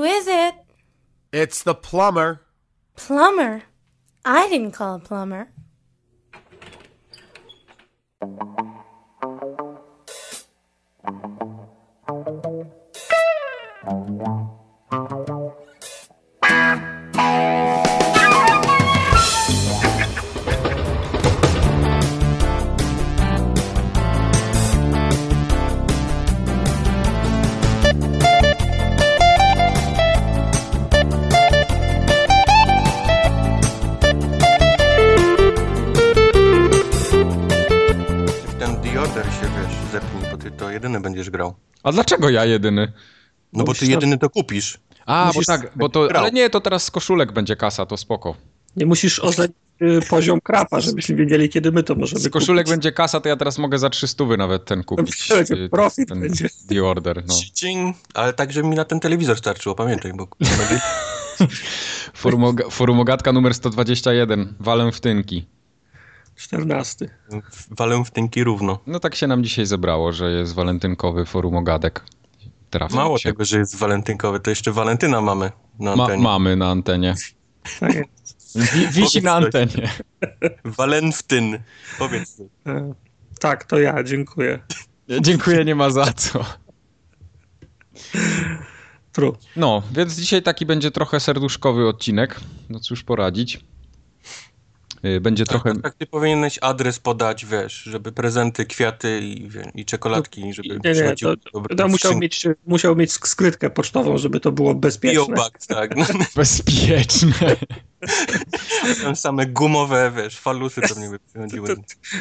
Who is it? It's the plumber. Plumber. I didn't call a plumber. A dlaczego ja jedyny? No bo ty jedyny to kupisz. A, Musisz bo tak, bo to, ale nie, to teraz z koszulek będzie kasa, to spoko. Nie musisz ocenić y, poziom krapa, żebyśmy wiedzieli, kiedy my to możemy Z koszulek kupić. będzie kasa, to ja teraz mogę za 300 nawet ten kupić. Będzie y, profit ten będzie. The Order, no. Cing. Ale tak, żeby mi na ten telewizor starczyło, pamiętaj, bo Forumogatka numer 121, walę w tynki. 14. walę w tynki równo. No tak się nam dzisiaj zebrało, że jest walentynkowy forumogadek. Trafił Mało się. tego, że jest walentynkowy, to jeszcze Walentyna mamy na Ma, antenie. mamy na antenie. Tak wisi na antenie. Walentyn. Powiedz. E, Tak, to ja, dziękuję. Dziękuję, nie ma za co. True. No, więc dzisiaj taki będzie trochę serduszkowy odcinek. No cóż poradzić. Y, Będzie trochę... Tak, tak ty powinieneś adres podać, wiesz, żeby prezenty, kwiaty i, wie, i czekoladki, żeby Nie, nie, to, dobre to musiał, mieć, musiał mieć skrytkę pocztową, żeby to było bezpieczne. Biobak, tak. Bezpieczne. Tam same gumowe, wiesz, falusy pewnie by przychodziły.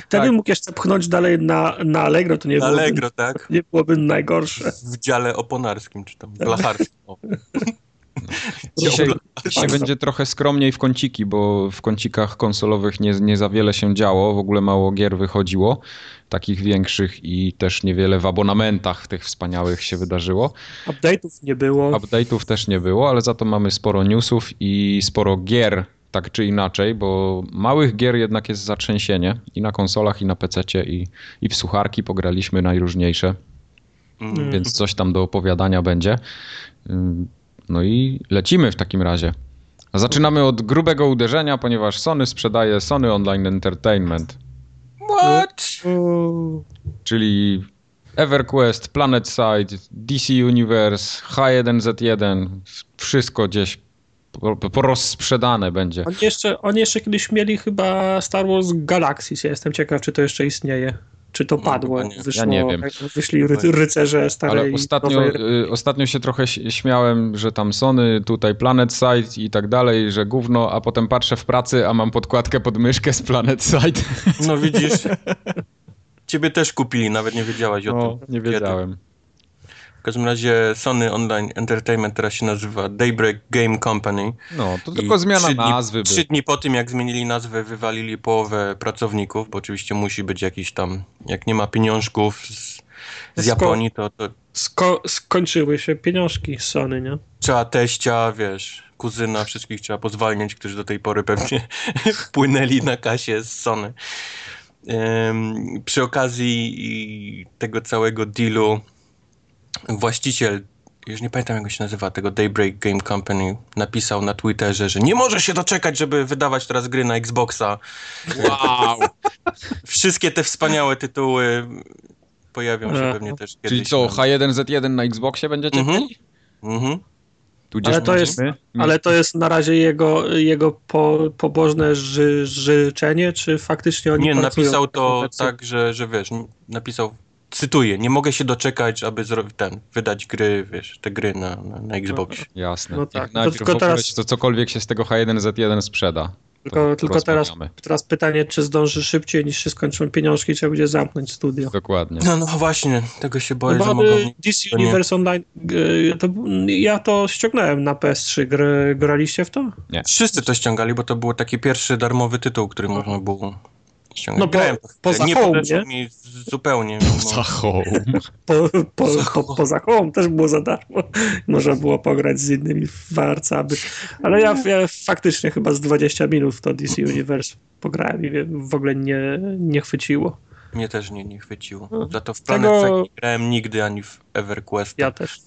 Wtedy Tak. mógł jeszcze pchnąć dalej na, na Allegro, to nie, byłoby, Allegro, tak? nie byłoby najgorsze. W dziale oponarskim, czy tam blacharskim. Dzisiaj będzie trochę skromniej w kąciki, bo w kącikach konsolowych nie, nie za wiele się działo. W ogóle mało gier wychodziło, takich większych i też niewiele w abonamentach tych wspaniałych się wydarzyło. Update'ów nie było. Update'ów też nie było, ale za to mamy sporo newsów i sporo gier, tak czy inaczej, bo małych gier jednak jest zatrzęsienie i na konsolach, i na PC-cie, i, i w sucharki pograliśmy najróżniejsze, Mm. więc coś tam do opowiadania będzie. No i lecimy w takim razie. Zaczynamy od grubego uderzenia, ponieważ Sony sprzedaje Sony Online Entertainment, What? Czyli EverQuest, PlanetSide, DC Universe, H1Z1, wszystko gdzieś po- porozsprzedane będzie. Oni jeszcze, oni jeszcze kiedyś mieli chyba Star Wars Galaxies. Jestem ciekaw, czy to jeszcze istnieje. Czy to padło? chyba nie. Wyszło, Ja nie wiem. Wyszli ry, rycerze starej Ale ostatnio, nowej... y, ostatnio się trochę śmiałem, że tam Sony, tutaj PlanetSide i tak dalej, że gówno, a potem patrzę w pracy, a mam podkładkę pod myszkę z PlanetSide. No widzisz, ciebie też kupili, nawet nie wiedziałaś o No, tym. nie Kiedy. W każdym razie Sony Online Entertainment teraz się nazywa Daybreak Game Company. No, to I tylko zmiana trzy dni, nazwy. Trzy dni po tym, jak zmienili nazwę, wywalili połowę pracowników, bo oczywiście musi być jakiś tam, jak nie ma pieniążków z, z Japonii, to, to Sko skończyły się pieniążki z Sony, nie? trzeba teścia, wiesz, kuzyna, wszystkich trzeba pozwalniać, którzy do tej pory pewnie wpłynęli na kasie z Sony. Ym, przy okazji i tego całego dealu właściciel, już nie pamiętam jak go się nazywa, tego Daybreak Game Company, napisał na Twitterze, że nie może się doczekać, żeby wydawać teraz gry na Xboxa. Wow! Wszystkie te wspaniałe tytuły pojawią się pewnie też kiedyś. Czyli co, na- H1Z1 na Xboxie będziecie Mhm. mieli? Mhm. Ale to jest- Ale to jest na razie jego, jego po, pobożne ży, życzenie, czy faktycznie oni Nie, napisał to tak, że, że wiesz, napisał, cytuję, nie mogę się doczekać, aby zrobić ten, wydać gry, wiesz, te gry na, na, na Xboxie. Jasne. No No tak, to Najpierw tylko w ogóle teraz- to cokolwiek się z tego H1Z1 sprzeda. Tylko, to tylko teraz, teraz pytanie, czy zdąży szybciej niż się skończą pieniążki, trzeba będzie zamknąć studio. Dokładnie. No, no właśnie, tego się boję, No że mogą... DC to nie- Universe Online, to, ja to ściągnąłem na PS3, Gr, graliście w to? Wszyscy to ściągali, bo to był taki pierwszy darmowy tytuł, który można było ściągać. No bo Grałem poza nie Home, nie? mi zupełnie. mimo- Za home. Po, po, Poza po, Home. poza Home też było za darmo. Można było pograć z innymi warcami. Ale ja, ja faktycznie chyba z 20 minut w to DC Universe pograłem i w ogóle nie, nie chwyciło. Mnie też nie, nie chwyciło. No. Za to w Tego- Planet Side nie grałem nigdy, ani w EverQuest. Ja też.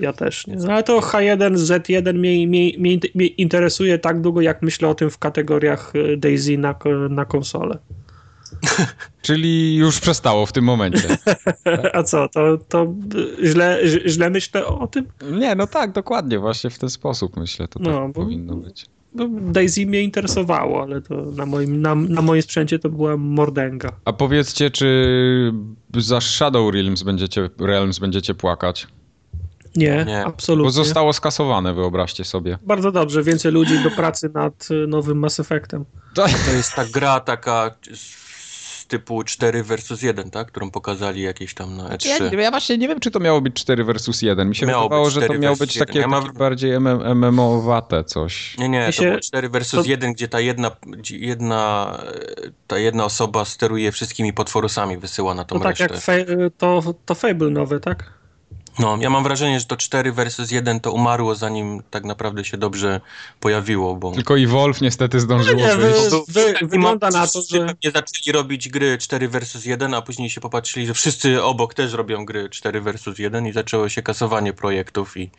Ja też nie. No, ale to H1, Z1 mnie, mnie, mnie, mnie interesuje tak długo, jak myślę o tym w kategoriach y, Daisy na, na konsolę. Czyli już przestało w tym momencie. A co, to, to źle, źle myślę o tym? Nie, no tak, dokładnie, właśnie w ten sposób myślę, to No, tak bo- powinno być. No, Daisy mnie interesowało, ale to na moim, na, na moim sprzęcie to była mordęga. A powiedzcie, czy za Shadow Realms będziecie, Realms będziecie płakać? Nie, Nie. absolutnie. Bo zostało skasowane, wyobraźcie sobie. Bardzo dobrze, więcej ludzi do pracy nad y, nowym Mass Effectem. To jest ta gra taka typu 4 versus 1, tak? Którą pokazali jakieś tam na E3. Ja, ja właśnie nie wiem, czy to miało być 4 versus 1. Mi się Miało wydawało, być że to 4 miało być 1. takie, Ja mam- takie bardziej MM MMO-wate coś. Nie, nie, Mi to się- było 4 versus to- 1, gdzie ta jedna, jedna, ta jedna osoba steruje wszystkimi potworusami, wysyła na tą To tak resztę. jak fe, to, to Fable nowe, tak? No, ja mam wrażenie, że to 4 versus 1 to umarło zanim tak naprawdę się dobrze pojawiło, bo... Tylko i Wolf niestety zdążyło No nie, wy- wy- wygląda na to, że- pewnie zaczęli robić gry 4 versus 1, a później się popatrzyli, że wszyscy obok też robią gry 4 versus 1 i zaczęło się kasowanie projektów i,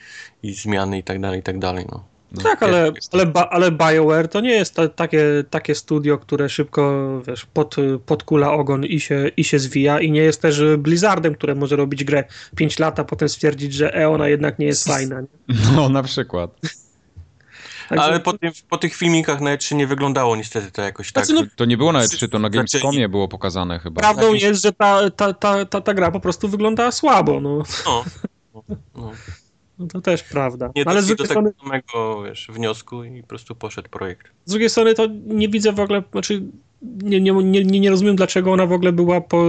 i zmiany i tak dalej, i tak dalej, no. No, tak, ale, ale, ale BioWare to nie jest ta, takie, takie studio, które szybko wiesz, pod, podkula ogon i się, i się zwija i nie jest też Blizzardem, które może robić grę 5 lat, a potem stwierdzić, że e, ona jednak nie jest fajna. Nie? No, na przykład. Także- Ale po, tym, po tych filmikach na E3 nie wyglądało niestety to jakoś tak. Znaczy, no, To nie było na E3, to na Zaczęli- Gamescomie było pokazane chyba. Prawdą jakiś- jest, że ta, ta, ta, ta, ta gra po prostu wygląda słabo. No. No, no. No to też prawda. Nie ale z doszli do drugiej, tego strony, samego wiesz, wniosku i po prostu poszedł projekt. z drugiej strony to nie widzę w ogóle, znaczy nie, nie, nie, nie rozumiem, dlaczego ona w ogóle była po,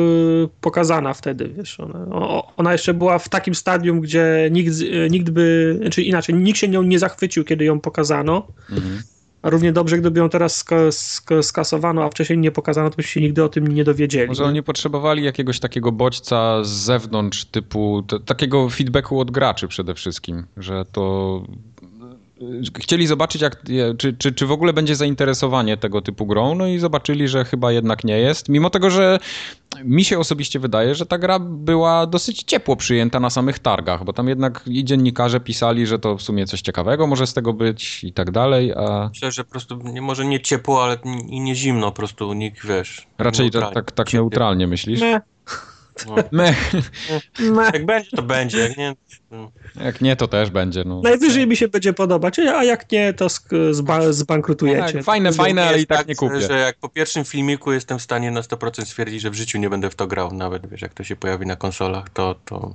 pokazana wtedy, wiesz, ona, o- ona jeszcze była w takim stadium, gdzie nikt, z- nikt by, znaczy inaczej, nikt się nią nie zachwycił, kiedy ją pokazano, Mhm. A równie dobrze, gdyby ją teraz ska, ska, skasowano, a wcześniej nie pokazano, to byśmy się nigdy o tym nie dowiedzieli. Może oni potrzebowali jakiegoś takiego bodźca z zewnątrz, typu takiego feedbacku od graczy przede wszystkim, że to chcieli zobaczyć, jak, czy, czy, czy w ogóle będzie zainteresowanie tego typu grą, no i zobaczyli, że chyba jednak nie jest. Mimo tego, że mi się osobiście wydaje, że ta gra była dosyć ciepło przyjęta na samych targach, bo tam jednak i dziennikarze pisali, że to w sumie coś ciekawego może z tego być i tak dalej, a Myślę, że po prostu nie, może nie ciepło, ale i nie zimno, po prostu nikt, wiesz... raczej tak, neutralnie. tak, tak neutralnie myślisz? Nie, No. Mech. nie. Jak będzie, to będzie, jak nie... no. Jak nie, to też będzie. No. Najwyżej mi się będzie podobać, a jak nie, to zba, zbankrutujecie. Tak, fajne, fajne, ale i tak nie kupię. Że jak po pierwszym filmiku jestem w stanie na 100% stwierdzić, że w życiu nie będę w to grał, nawet wiesz, jak to się pojawi na konsolach, to to,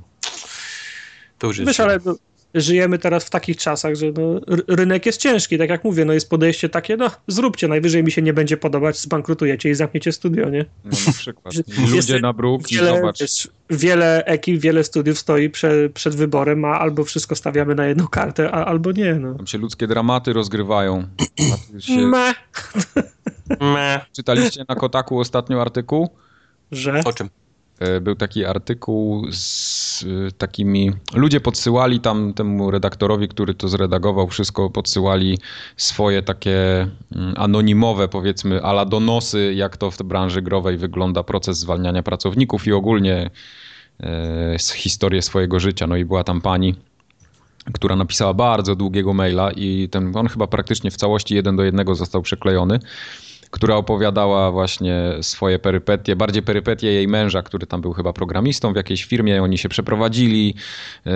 to już jest... Wiesz, ale no, żyjemy teraz w takich czasach, że no, rynek jest ciężki, tak jak mówię, no jest podejście takie, no zróbcie, najwyżej mi się nie będzie podobać, zbankrutujecie i zamkniecie studio, nie? No na przykład. Ludzie jest na bruk i Wiele, zobacz. wiesz, wiele ekip, wiele studiów stoi prze, przed wyborem, a albo wszystko stawiamy na jedną kartę, a albo nie, no. Tam się ludzkie dramaty rozgrywają. Się... Me, Meh. Czytaliście na Kotaku ostatnio artykuł? że... O czym? E, Był taki artykuł z e, takimi. Ludzie podsyłali tam temu redaktorowi, który to zredagował, wszystko podsyłali swoje takie mm, anonimowe, powiedzmy, ala donosy, jak to w branży growej wygląda proces zwalniania pracowników i ogólnie e, historię swojego życia. No i była tam pani, która napisała bardzo długiego maila i ten, on chyba praktycznie w całości jeden do jednego został przeklejony, która opowiadała właśnie swoje perypetie, bardziej perypetie jej męża, który tam był chyba programistą w jakiejś firmie, oni się przeprowadzili, yy,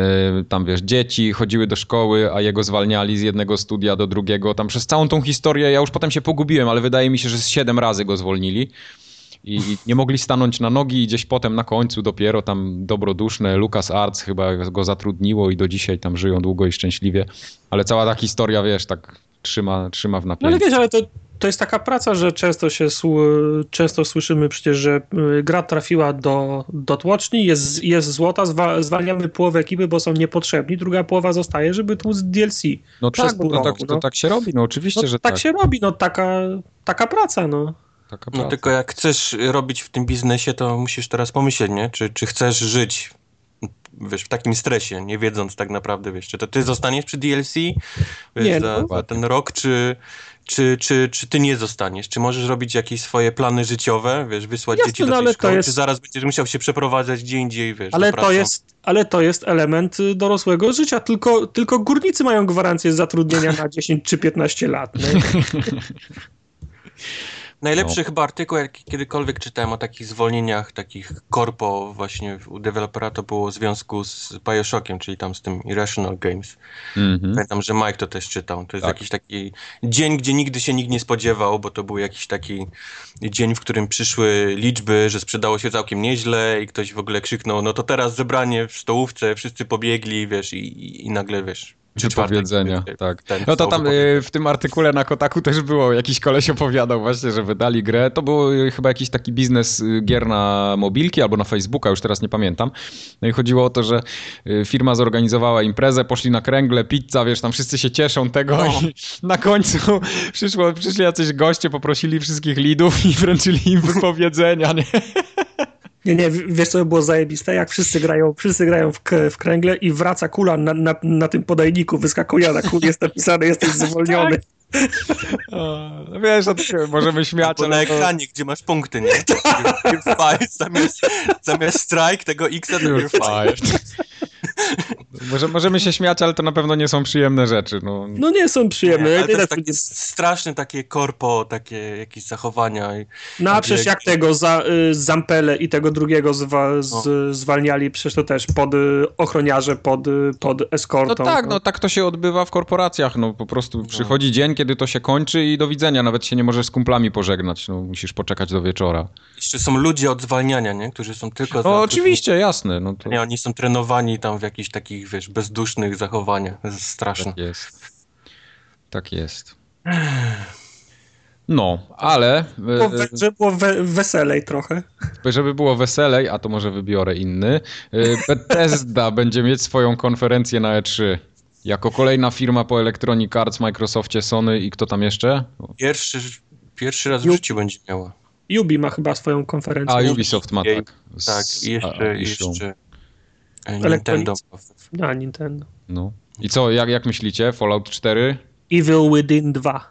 tam wiesz, dzieci chodziły do szkoły, a jego zwalniali z jednego studia do drugiego, tam przez całą tą historię, ja już potem się pogubiłem, ale wydaje mi się, że z siedem razy go zwolnili. I nie mogli stanąć na nogi i gdzieś potem na końcu dopiero tam dobroduszne Lucas Arts chyba go zatrudniło i do dzisiaj tam żyją długo i szczęśliwie. Ale cała ta historia, wiesz, tak trzyma, trzyma w No napięciu. ale wiesz, ale to, to jest taka praca, że często się często słyszymy przecież, że y, gra trafiła do, do tłoczni, jest, jest złota, zwa, zwalniamy połowę ekipy, bo są niepotrzebni, druga połowa zostaje, żeby tłuc DLC. No przez tak, bo pół to, tak, roku, to no. tak się robi, no oczywiście, No, że tak, tak. się robi, no taka, taka praca, no. Taka No praca. tylko jak chcesz robić w tym biznesie, to musisz teraz pomyśleć, nie? Czy, czy chcesz żyć wiesz, w takim stresie, nie wiedząc tak naprawdę, wiesz, czy to ty zostaniesz przy DLC wiesz, Nie, za, no. za ten rok, czy, czy, czy, czy ty nie zostaniesz? Czy możesz robić jakieś swoje plany życiowe, wiesz, wysłać Jasne, dzieci do no, tej szkoły, jest- czy zaraz będziesz musiał się przeprowadzać gdzie indziej, wiesz, Ale to, jest, ale to jest element y, dorosłego życia. Tylko, tylko górnicy mają gwarancję zatrudnienia na 10 czy 15 lat. Nie? Najlepszy No. chyba artykuł, jaki kiedykolwiek czytałem o takich zwolnieniach, takich korpo właśnie u dewelopera, to było w związku z Bioshockiem, czyli tam z tym Irrational Games. Mhm. Pamiętam, że Mike to też czytał. To jest Tak. jakiś taki dzień, gdzie nigdy się nikt nie spodziewał, bo to był jakiś taki dzień, w którym przyszły liczby, że sprzedało się całkiem nieźle i ktoś w ogóle krzyknął, no to teraz zebranie w stołówce, wszyscy pobiegli, wiesz, i, i, i nagle, wiesz, Wypowiedzenia, wiesz, tak. No to tam y, w tym artykule na Kotaku też było, jakiś koleś opowiadał właśnie, że wydali grę. To był y, chyba jakiś taki biznes y, gier na mobilki albo na Facebooka, już teraz nie pamiętam. No i chodziło o to, że firma zorganizowała imprezę, poszli na kręgle, pizza, wiesz, tam wszyscy się cieszą tego No. i na końcu przyszło, przyszli jacyś goście, poprosili wszystkich lidów i wręczyli im wypowiedzenia, nie? Nie, nie, wiesz co by było zajebiste? Jak wszyscy grają, wszyscy grają w, k- w kręgle i wraca kula na, na, na tym podajniku, wyskakuje, na kuli jest napisane, jesteś zwolniony. O, no wiesz, no to się możemy śmiać, Bo na ale to- ekranie, gdzie masz punkty, nie? You're fired, zamiast, zamiast strike tego X to. Może, możemy się śmiać, ale to na pewno nie są przyjemne rzeczy. No. No nie są przyjemne. Nie, ale to jest takie straszne takie korpo, takie jakieś zachowania. i- No a przecież jak tego za, y, Zampele i tego drugiego zwa, z, zwalniali, przecież to też pod y, ochroniarze, pod, y, pod No eskortą. tak, no tak to się odbywa w korporacjach. No po prostu przychodzi dzień, kiedy to się kończy i do widzenia. Nawet się nie możesz z kumplami pożegnać. No musisz poczekać do wieczora. Jeszcze są ludzie od zwalniania, nie? Którzy są tylko. No oczywiście, jasne. No to Nie, oni są trenowani tam w jakichś takich, wiesz, bezdusznych zachowaniach. To jest straszne. tak jest. Tak jest. No, ale e, we, żeby było we, weselej trochę. żeby było weselej, a to może wybiorę inny, e, Bethesda będzie mieć swoją konferencję na E3. Jako kolejna firma po Electronic Arts, Microsoftie, Sony i kto tam jeszcze? Pierwszy, pierwszy raz w życiu będzie miała. Ubi ma chyba swoją konferencję. A, Ubisoft ma tak. Z- Tak, jeszcze, a- jeszcze Nintendo. Na Nintendo. No. I co, jak, jak myślicie? Fallout 4? Evil Within 2.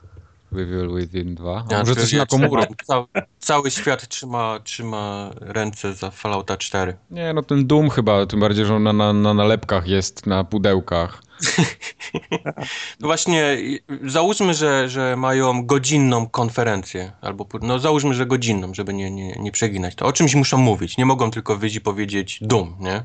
Evil Within 2? A Ja może coś na komórę? Cały, cały świat trzyma, trzyma ręce za Fallouta 4. Nie, no ten Doom chyba, tym bardziej, że on na, na, na nalepkach jest, na pudełkach. No właśnie, załóżmy, że, że mają godzinną konferencję, albo no załóżmy, że godzinną, żeby nie, nie, nie przeginać. To o czymś muszą mówić. Nie mogą tylko wyjść i powiedzieć dum, nie?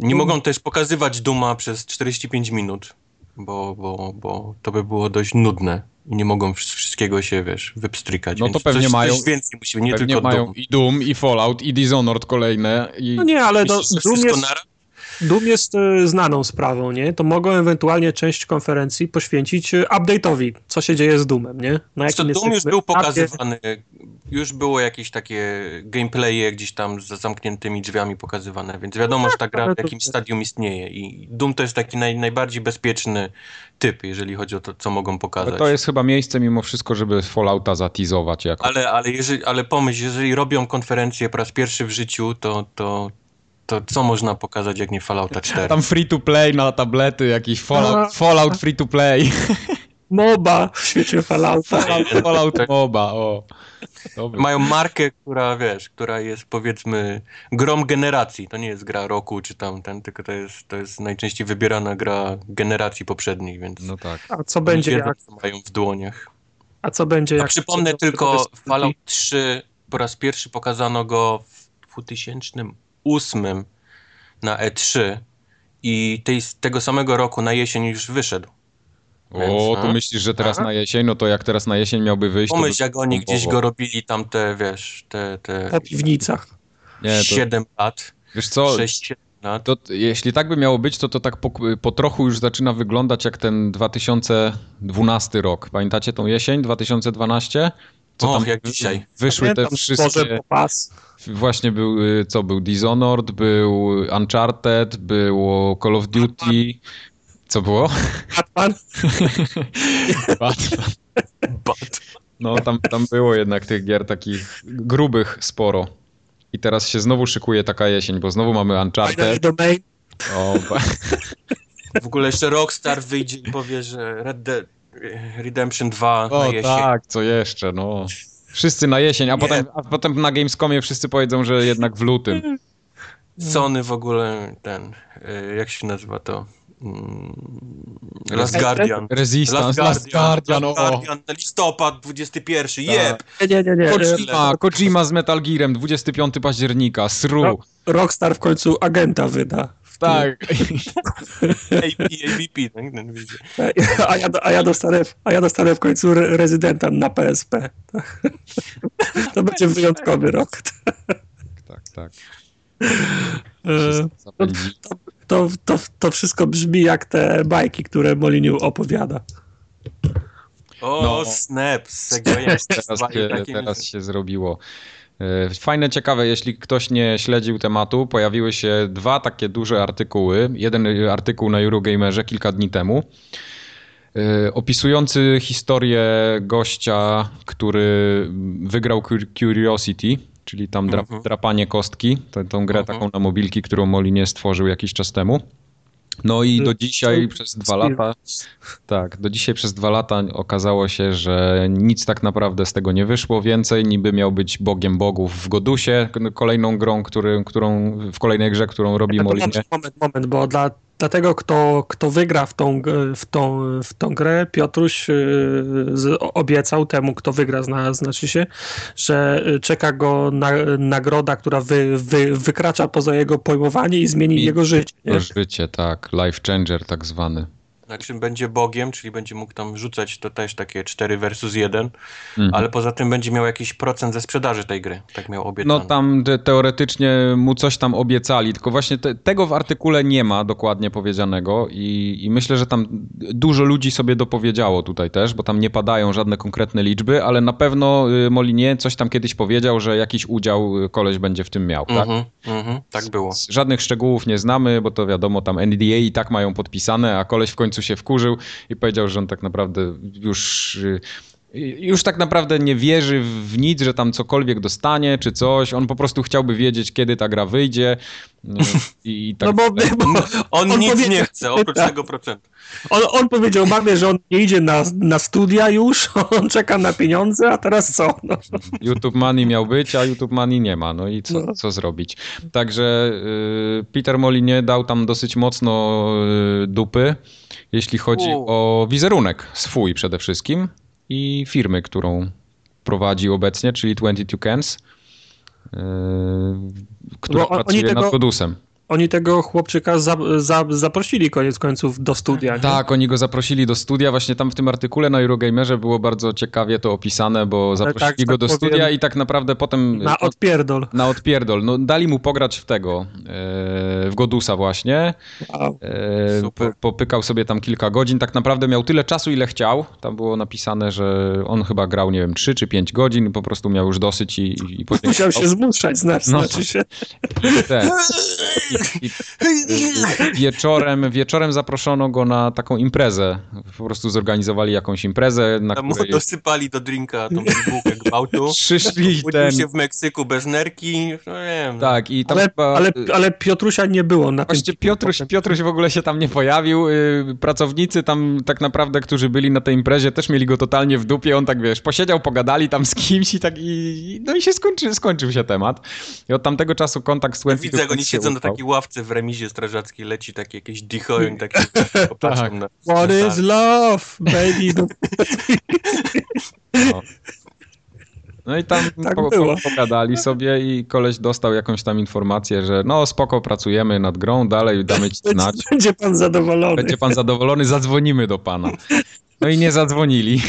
Nie mogą też pokazywać duma przez 45 minut, bo, bo, bo to by było dość nudne. I nie mogą wsz- wszystkiego się, wiesz, wypstrykać. No to więc pewnie coś, mają- Coś więcej musi, nie Pewnie tylko mają dum. i Doom, i Fallout, i Dishonored kolejne. I... No nie, ale że Doom wszystko jest, naraz? Doom jest e, znaną sprawą, nie? To mogą ewentualnie część konferencji poświęcić e, update'owi, co się dzieje z Doomem, nie? Na co, jakim Doom już był pokazywany, już było jakieś takie gameplaye gdzieś tam za zamkniętymi drzwiami pokazywane, więc wiadomo, że ta gra ale w to- jakimś stadium istnieje i Doom to jest taki naj, najbardziej bezpieczny typ, jeżeli chodzi o to, co mogą pokazać. Ale to jest chyba miejsce mimo wszystko, żeby Fallouta zatizować jako. Ale, ale, jeżeli, ale pomyśl, jeżeli robią konferencję po raz pierwszy w życiu, to, to, to co można pokazać, jak nie Fallouta 4? Tam free to play na tablety, jakiś Fallout, A. Fallout free to play. MOBA w świecie Fallouta. Fallout, Fallout MOBA, o. Dobry. Mają markę, która, wiesz, która jest powiedzmy grom generacji. To nie jest gra roku czy tam ten, tylko to jest, to jest najczęściej wybierana gra generacji poprzednich, więc No tak. A co będzie wiedzą, jak? co mają w dłoniach. A co będzie A jak? przypomnę to tylko, Fallout 3 po raz pierwszy pokazano go w 2008 na E3 i tej, tego samego roku na jesień już wyszedł. O, Więc, tu no. myślisz, że teraz Aha. na jesień, no to jak teraz na jesień miałby wyjść, Pomyśl, by jak oni gdzieś go robili tam te, wiesz, te, te Po piwnicach. Nie, to, 7 lat, wiesz co, 6-7 lat. to, jeśli tak by miało być, to to tak po, po trochu już zaczyna wyglądać jak ten 2012 rok. Pamiętacie tą jesień 2012? Och, jak dzisiaj. Wyszły te wszystkie... Właśnie był, y, co był Dishonored, był Uncharted, było Call of Duty. Co było? Batman. Batman. Bat. No tam, tam było jednak tych gier takich grubych sporo. I teraz się znowu szykuje taka jesień, bo znowu mamy Uncharted. Domain. O, W ogóle jeszcze Rockstar wyjdzie i powie, że Red Dead Redemption 2 na o jesień. tak, co jeszcze, no. Wszyscy na jesień, a Nie. potem, a potem na Gamescomie wszyscy powiedzą, że jednak w lutym. Sony w ogóle ten, y, jak się nazywa to? Mm, Last Guardian. Resistance, Last Guardian, Last. Guardian na listopad 21. Jeb! Nie, nie, nie. Kojima, Kojima z Metal Gearem, 25 października, sru. Rockstar w końcu agenta wyda. Tak. AVP, tak? Ten wiecie. A ja, a, ja dostanę, a ja dostanę w końcu re- rezydenta na PSP. To będzie wyjątkowy rok. tak, tak. E, zapędzi. To, to, to wszystko brzmi jak te bajki, które Moliniu opowiada. O, No. snap, segway. Teraz się, teraz się zrobiło. E, Fajne, ciekawe, jeśli ktoś nie śledził tematu, pojawiły się dwa takie duże artykuły. Jeden artykuł na Eurogamerze kilka dni temu, e, opisujący historię gościa, który wygrał Cur- Curiosity, czyli tam Mhm. drapanie kostki, tę, tą grę Mhm. taką na mobilki, którą Molinie stworzył jakiś czas temu. No i do dzisiaj przez dwa lata tak, do dzisiaj przez dwa lata okazało się, że nic tak naprawdę z tego nie wyszło. Więcej niby miał być Bogiem Bogów w Godusie, kolejną grą, który, którą, w kolejnej grze, którą robi Molinie. moment, moment, bo dla, dlatego kto, kto wygra w tą, w, tą, w tą grę, Piotruś z, obiecał temu, kto wygra, zna, znaczy się, że y, czeka go na, nagroda, która wy, wy, wykracza poza jego pojmowanie i zmieni I- jego życie. Nie? Życie, tak, life changer tak zwany. Znaczy będzie Bogiem, czyli będzie mógł tam rzucać to też takie 4 versus 1, Mhm. ale poza tym będzie miał jakiś procent ze sprzedaży tej gry. Tak miał obiecane. No tam te, teoretycznie mu coś tam obiecali, tylko właśnie te, tego w artykule nie ma dokładnie powiedzianego i, i myślę, że tam dużo ludzi sobie dopowiedziało tutaj też, bo tam nie padają żadne konkretne liczby, ale na pewno y, Molinie coś tam kiedyś powiedział, że jakiś udział y, koleś będzie w tym miał, tak? Mhm, mhm, tak było. Żadnych szczegółów nie znamy, bo to wiadomo, tam NDA i tak mają podpisane, a koleś w końcu się wkurzył i powiedział, że on tak naprawdę już. y, Już tak naprawdę nie wierzy w nic, że tam cokolwiek dostanie czy coś. On po prostu chciałby wiedzieć, kiedy ta gra wyjdzie. y, I, tak No bo, bo On, On nic powiedział- nie chce, oprócz Tak. tego procentu. on, on powiedział mamie, że on nie idzie na, na studia już, on czeka na pieniądze, a teraz co? No. YouTube Money miał być, a YouTube Money nie ma. No i co, No. co zrobić? Także y, Peter Molinie dał tam dosyć mocno y, dupy, jeśli chodzi o wizerunek swój przede wszystkim i firmy, którą prowadzi obecnie, czyli 22 Cans, y, która oni pracuje tego- nad Godusem. Oni tego chłopczyka za, za, zaprosili koniec końców do studia. nie? Tak, oni go zaprosili do studia. Właśnie tam w tym artykule na Eurogamerze było bardzo ciekawie to opisane, bo zaprosili tak, go tak do powiem, studia i tak naprawdę potem... Na odpierdol. Na odpierdol. No, dali mu pograć w tego, e, w Godusa właśnie. Wow. E, popykał sobie tam kilka godzin. Tak naprawdę miał tyle czasu, ile chciał. Tam było napisane, że on chyba grał, nie wiem, 3 czy 5 godzin. Po prostu miał już dosyć i, i. Musiał się zmuszać, znaczy, No. znaczy się. Te, i, i, wieczorem, wieczorem zaproszono go na taką imprezę. Po prostu zorganizowali jakąś imprezę, na Tam mu której dosypali do drinka tą bułkę gwałtu. przyszli ten... się w Meksyku bez nerki. No nie wiem. Tak, i tam Ale, chyba... ale, ale Piotrusia nie było na Właśnie tym. Piotruś, Piotruś w ogóle się tam nie pojawił. Yy, Pracownicy tam tak naprawdę, którzy byli na tej imprezie, też mieli go totalnie w dupie. On tak, wiesz, posiedział, pogadali tam z kimś i tak i... No i się skończy, skończył się temat. I od tamtego czasu kontakt z Ja 22 widzę, jak oni siedzą na takiej ławce w remizie strażackiej, leci takie jakieś dicho i oni tak się popatrzą Tak. na... What na is love, baby? No, No. No i tam Tak po, po, pogadali sobie i koleś dostał jakąś tam informację, że no spoko, pracujemy nad grą, dalej damy ci znać. będzie, pan zadowolony. Będzie pan zadowolony, zadzwonimy do pana. No i nie zadzwonili.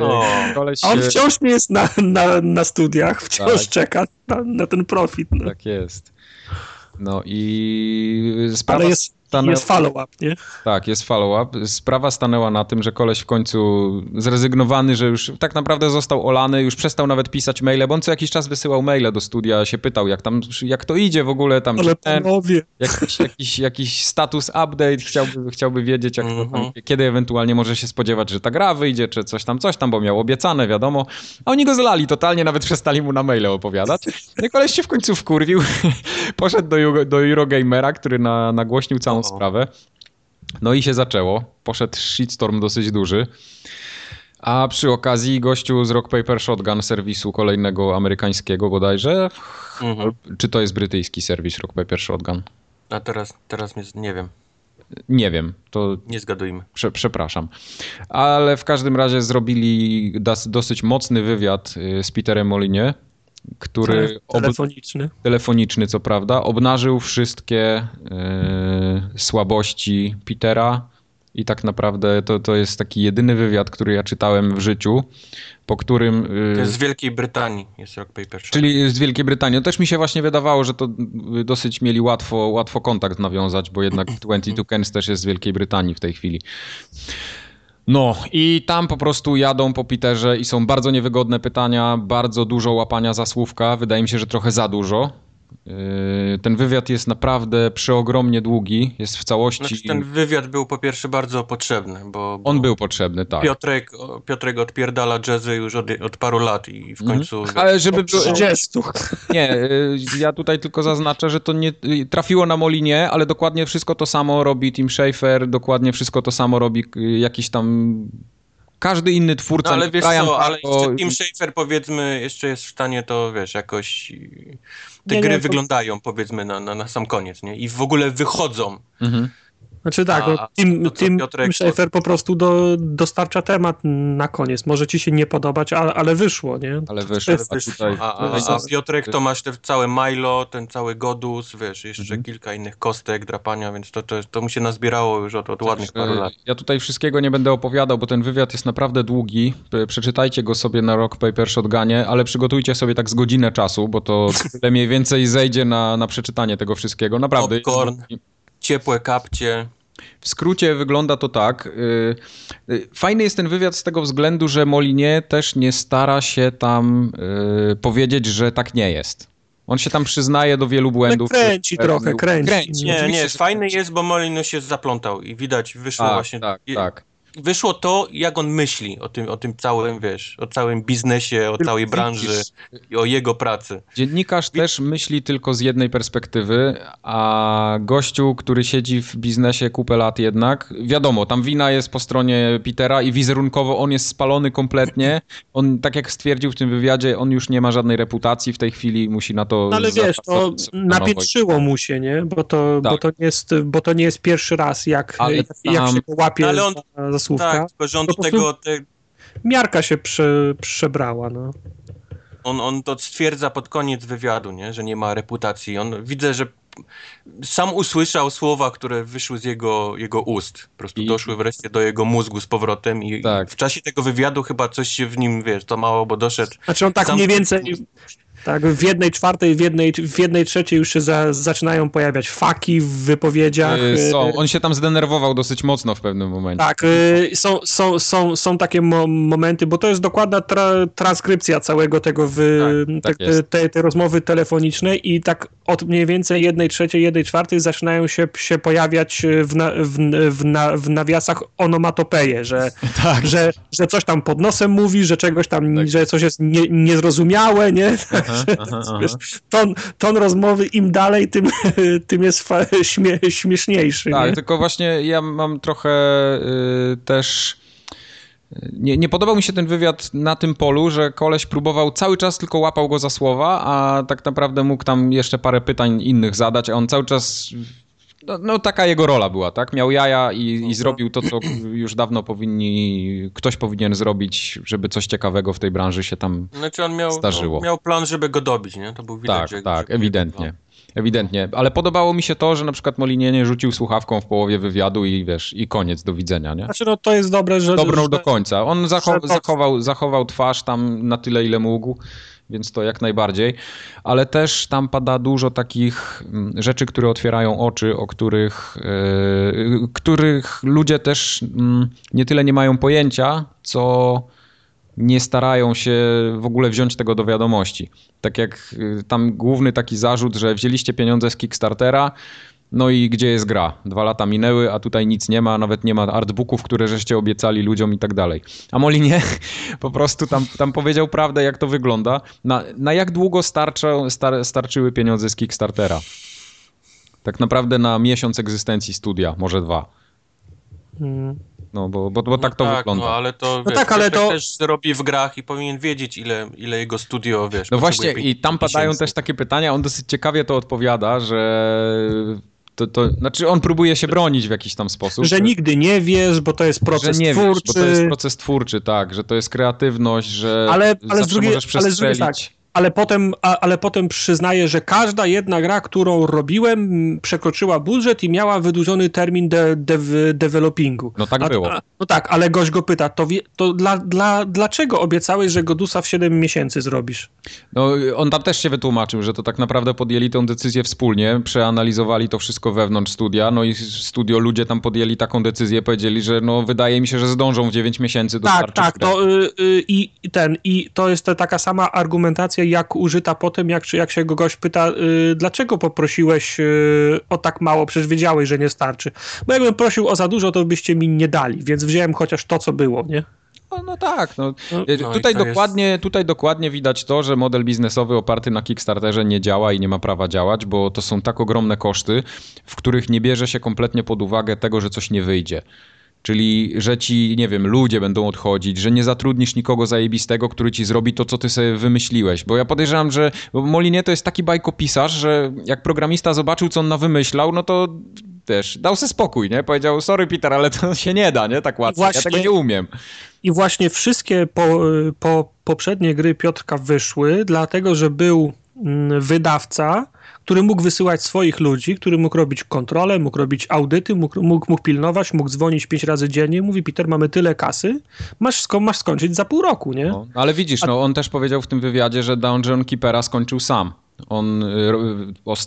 O. Koleś on wciąż nie jest na, na, na studiach, wciąż Tak. czeka na, na ten profit. No. Tak jest. No i sprawa, Ale jest, stanęła... Jest follow-up, nie? Tak, jest follow-up. Sprawa stanęła na tym, że koleś w końcu zrezygnowany, że już tak naprawdę został olany, już przestał nawet pisać maile, bo on co jakiś czas wysyłał maile do studia, się pytał, jak tam, jak to idzie w ogóle tam. Ale ten, panowie, jakiś, jakiś, jakiś status update, chciałby, chciałby wiedzieć, jak to tam, Mhm. kiedy ewentualnie może się spodziewać, że ta gra wyjdzie, czy coś tam, coś tam, bo miał obiecane, wiadomo. A oni go zlali totalnie, nawet przestali mu na maile opowiadać. No i koleś się w końcu wkurwił, poszedł do, Euro- do Eurogamera, który na, nagłośnił całą O. sprawę. No i się zaczęło. Poszedł shitstorm dosyć duży. A przy okazji gościu z Rock Paper Shotgun serwisu kolejnego amerykańskiego bodajże, Mhm. czy to jest brytyjski serwis Rock Paper Shotgun? A teraz, teraz nie wiem, Nie wiem, to nie zgadujmy. prze, przepraszam. Ale w każdym razie zrobili das, dosyć mocny wywiad y, z Peterem Molinie, który ob, telefoniczny. telefoniczny co prawda, obnażył wszystkie y, słabości Petera i tak naprawdę to, to jest taki jedyny wywiad, który ja czytałem w życiu, po którym... y, To jest z Wielkiej Brytanii, jest Rock Paper Shotgun. Czyli z Wielkiej Brytanii. No też mi się właśnie wydawało, że to y, dosyć mieli łatwo, łatwo kontakt nawiązać, bo jednak 22 Cans też jest z Wielkiej Brytanii w tej chwili. No i tam po prostu jadą po Peterze i są bardzo niewygodne pytania, bardzo dużo łapania za słówka. Wydaje mi się, że trochę za dużo. Yy, Ten wywiad jest naprawdę przeogromnie długi, jest w całości... Znaczy, ten wywiad był po pierwsze bardzo potrzebny, bo, bo On był potrzebny, tak. Piotrek, Piotrek odpierdala jazzy już od, od paru lat i w końcu... Ale żeby było... 30. Nie, y, ja tutaj tylko zaznaczę, że to nie y, trafiło na Molinie, ale dokładnie wszystko to samo robi Tim Schafer, dokładnie wszystko to samo robi y, jakiś tam każdy inny twórca. No ale nie wiesz Brian co, ale Fargo, jeszcze Tim Schafer powiedzmy jeszcze jest w stanie to, wiesz, jakoś... Te Nie, nie, gry to- wyglądają powiedzmy na, na, na sam koniec, nie? I w ogóle wychodzą. Mhm. Znaczy tak, A no, Tim, Tim Schafer po prostu do, dostarcza temat na koniec. Może ci się nie podobać, ale, ale wyszło, nie? Ale wyszło, a tutaj... a, a, a Piotrek to masz te całe Milo, ten cały Godus, wiesz, jeszcze Mhm. kilka innych kostek, drapania, więc to, to, to mu się nazbierało już od, od ładnych paru E, lat. Ja tutaj wszystkiego nie będę opowiadał, bo ten wywiad jest naprawdę długi. Przeczytajcie go sobie na Rock Paper Shotgunie, ale przygotujcie sobie tak z godzinę czasu, bo to tyle mniej więcej zejdzie na, na przeczytanie tego wszystkiego. Naprawdę. Popcorn. Ciepłe kapcie. W skrócie wygląda to tak. y, y, Fajny jest ten wywiad z tego względu, że Molinie też nie stara się tam y, powiedzieć, że tak nie jest. On się tam przyznaje do wielu błędów. kręci trochę, kręci. kręci Nie, nie, fajny kręci. jest, bo Molino się zaplątał i widać, wyszło Tak, właśnie... tak, i- tak. Wyszło to, jak on myśli o tym, o tym całym, wiesz, o całym biznesie, o całej branży i o jego pracy. Dziennikarz też myśli tylko z jednej perspektywy, a gościu, który siedzi w biznesie kupę lat jednak, wiadomo, tam wina jest po stronie Petera i wizerunkowo on jest spalony kompletnie. On, tak jak stwierdził w tym wywiadzie, on już nie ma żadnej reputacji w tej chwili, musi na to... No ale wiesz, to zapracować sobie na nowo. napiętrzyło mu się, nie? Bo to, bo, Tak. to nie jest, bo to nie jest pierwszy raz, jak, Ale jak, tam- jak się go łapie No ale on- za, za słówka. Tak, tylko że on do tego, te, Miarka się prze, przebrała, no. on, on to stwierdza pod koniec wywiadu, nie? że nie ma reputacji. On widzę, że sam usłyszał słowa, które wyszły z jego, jego ust. Po prostu I- doszły wreszcie do jego mózgu z powrotem i Tak. w czasie tego wywiadu chyba coś się w nim, wiesz, to mało, bo doszedł. Znaczy on tak Sam- mniej więcej, tak, w jednej czwartej, w jednej, w jednej trzeciej już się za, zaczynają pojawiać faki w wypowiedziach. Y, Są. y, On się tam zdenerwował dosyć mocno w pewnym momencie. Tak, y, są, są, są, są takie mo momenty, bo to jest dokładna tra transkrypcja całego tego wy, Tak, tak te, jest. te, te rozmowy telefonicznej i tak od mniej więcej jednej trzeciej, jednej czwartej zaczynają się, się pojawiać w, na, w, w, na, w nawiasach onomatopeje, że, Tak. że, że coś tam pod nosem mówi, że czegoś tam, Tak. że coś jest nie, niezrozumiałe, nie? Aha, aha. Wiesz, ton, ton rozmowy im dalej, tym, tym jest śmie, śmieszniejszy. Tak, nie? tylko właśnie ja mam trochę y, też. Nie, nie podobał mi się ten wywiad na tym polu, że koleś próbował cały czas tylko łapał go za słowa, a tak naprawdę mógł tam jeszcze parę pytań innych zadać, a on cały czas. No, no taka jego rola była, tak? Miał jaja i, i zrobił to, co już dawno powinni, ktoś powinien zrobić, żeby coś ciekawego w tej branży się tam Znaczy on miał, Zdarzyło. miał plan, żeby go dobić, nie? To był widać, tak, że, tak, że ewidentnie. Ewidentnie, ale podobało mi się to, że na przykład Molinie nie rzucił słuchawką w połowie wywiadu i wiesz, i koniec, do widzenia, nie? Znaczy, no to jest dobre, że... Dobrnął że, do końca. On zachował, zachował twarz tam na tyle, ile mógł więc to jak najbardziej, ale też tam pada dużo takich mm, rzeczy, które otwierają oczy, o których, yy, których ludzie też yy, nie tyle nie mają pojęcia, co nie starają się w ogóle wziąć tego do wiadomości. Tak jak y, tam główny taki zarzut, że wzięliście pieniądze z Kickstartera, no i gdzie jest gra? Dwa lata minęły, a tutaj nic nie ma, nawet nie ma artbooków, które żeście obiecali ludziom i tak dalej. A Molinie po prostu tam, tam powiedział prawdę, jak to wygląda. Na, na jak długo starcza, star, starczyły pieniądze z Kickstartera? Tak naprawdę na miesiąc egzystencji studia, może dwa. Hmm. No bo, bo, bo tak to tak, wygląda. No ale to no wiesz, tak, ale to też robi w grach i powinien wiedzieć, ile, ile jego studio, wiesz. No właśnie, i tam padają też takie pytania. On dosyć ciekawie to odpowiada, że to, to, znaczy on próbuje się bronić w jakiś tam sposób. Że nigdy nie wiesz, bo to jest proces że nie twórczy. Wiesz, bo to jest proces twórczy, tak, że to jest kreatywność, że ale, ale z drugiej, możesz przestrzelić. Ale z drugiej, tak ale potem, a, ale potem przyznaję, że każda jedna gra, którą robiłem, przekroczyła budżet i miała wydłużony termin de, de, developingu. No tak a, było. A, no tak, ale gość go pyta, to, wie, to dla, dla, dlaczego obiecałeś, że Godusa w 7 miesięcy zrobisz? No on tam też się wytłumaczył, że to tak naprawdę podjęli tę decyzję wspólnie, przeanalizowali to wszystko wewnątrz studia, no i studio ludzie tam podjęli taką decyzję, powiedzieli, że no wydaje mi się, że zdążą w 9 miesięcy dostarczyć Tak, tak, to, y, y, i ten, i to jest taka sama argumentacja jak użyta potem, jak, jak się go gość pyta, yy, dlaczego poprosiłeś yy, o tak mało, przecież wiedziałeś, że nie starczy. Bo jakbym prosił o za dużo, to byście mi nie dali, więc wziąłem chociaż to, co było, nie? No, no tak. No. no, no tutaj, dokładnie, jest... tutaj dokładnie widać to, że model biznesowy oparty na Kickstarterze nie działa i nie ma prawa działać, bo to są tak ogromne koszty, w których nie bierze się kompletnie pod uwagę tego, że coś nie wyjdzie. Czyli, że ci, nie wiem, ludzie będą odchodzić, że nie zatrudnisz nikogo zajebistego, który ci zrobi to, co ty sobie wymyśliłeś. Bo ja podejrzewam, że Molinie to jest taki bajkopisarz, że jak programista zobaczył, co on na wymyślał, no to też dał sobie spokój, nie? Powiedział, sorry Peter, ale to się nie da, nie? Tak łatwo, właśnie, ja tego nie umiem. I właśnie wszystkie po, po, poprzednie gry Piotrka wyszły, dlatego, że był mm, wydawca, który mógł wysyłać swoich ludzi, który mógł robić kontrolę, mógł robić audyty, mógł, mógł, mógł pilnować, mógł dzwonić pięć razy dziennie. Mówi, Peter, mamy tyle kasy, masz, sko masz skończyć za pół roku, nie? No, ale widzisz, A... no, on też powiedział w tym wywiadzie, że Dungeon Keepera skończył sam. On, y,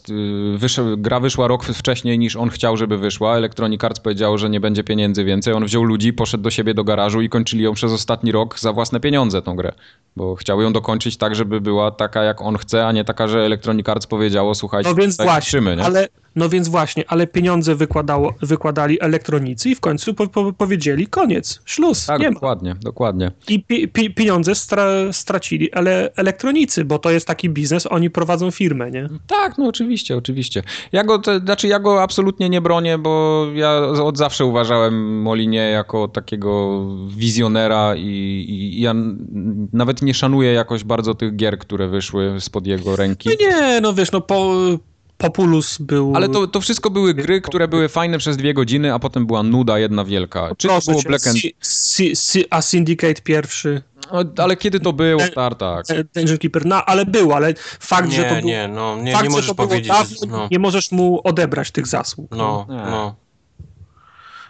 y, wyszedł, gra wyszła rok wcześniej niż on chciał, żeby wyszła. Electronic Arts powiedziało, że nie będzie pieniędzy więcej. On wziął ludzi, poszedł do siebie do garażu i kończyli ją przez ostatni rok za własne pieniądze tą grę. Bo chciał ją dokończyć tak, żeby była taka jak on chce, a nie taka, że Electronic Arts powiedziało, słuchajcie, no więc właśnie, nie? ale no więc właśnie, ale pieniądze wykładało, wykładali elektronicy i w końcu po, po, powiedzieli koniec, szluz, tak, nie dokładnie, ma. dokładnie. I pi, pi, pieniądze stra, stracili ele, elektronicy, bo to jest taki biznes, oni prowadzą firmę, nie? Tak, no oczywiście, oczywiście. Ja go, to, znaczy ja go absolutnie nie bronię, bo ja od zawsze uważałem Molinie jako takiego wizjonera i, i, i ja nawet nie szanuję jakoś bardzo tych gier, które wyszły spod jego ręki. No nie, no wiesz, no po Populus był... Ale to, to wszystko były gry, które były fajne przez dwie godziny, a potem była nuda jedna wielka. Czy to było Black and... a Syndicate pierwszy? No, ale kiedy to było, Star tak? Dungeon Keeper, no ale było, ale fakt, nie, że to było... Nie, no, nie, fakt, nie możesz powiedzieć, dawno, no. nie możesz mu odebrać tych zasług. No, no. no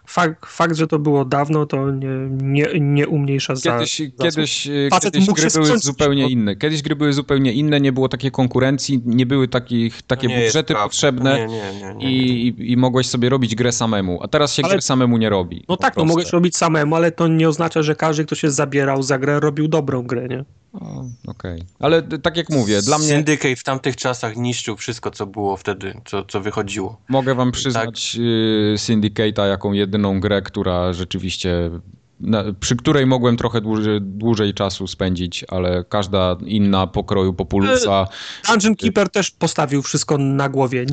fakt, fakt, że to było dawno, to nie, nie, nie umniejsza za. Kiedyś, kiedyś, kiedyś gry były zupełnie inne. Kiedyś gry były zupełnie inne, nie było takiej konkurencji, nie były takich, takie no budżety potrzebne nie, i, i, i, mogłeś sobie robić grę samemu. A teraz się ale, samemu nie robi. No tak, no mogłeś robić samemu, ale to nie oznacza, że każdy, kto się zabierał za grę, robił dobrą grę, nie? Okej. Okay. Ale tak jak mówię, dla mnie... Syndicate w tamtych czasach niszczył wszystko, co było wtedy, co, co wychodziło. Mogę wam przyznać tak. Syndicate'a jaką jedyną grę, która rzeczywiście na, przy której mogłem trochę dłużej, dłużej, czasu spędzić, ale każda inna pokroju Populusa... E, Dungeon Keeper też postawił wszystko na głowie.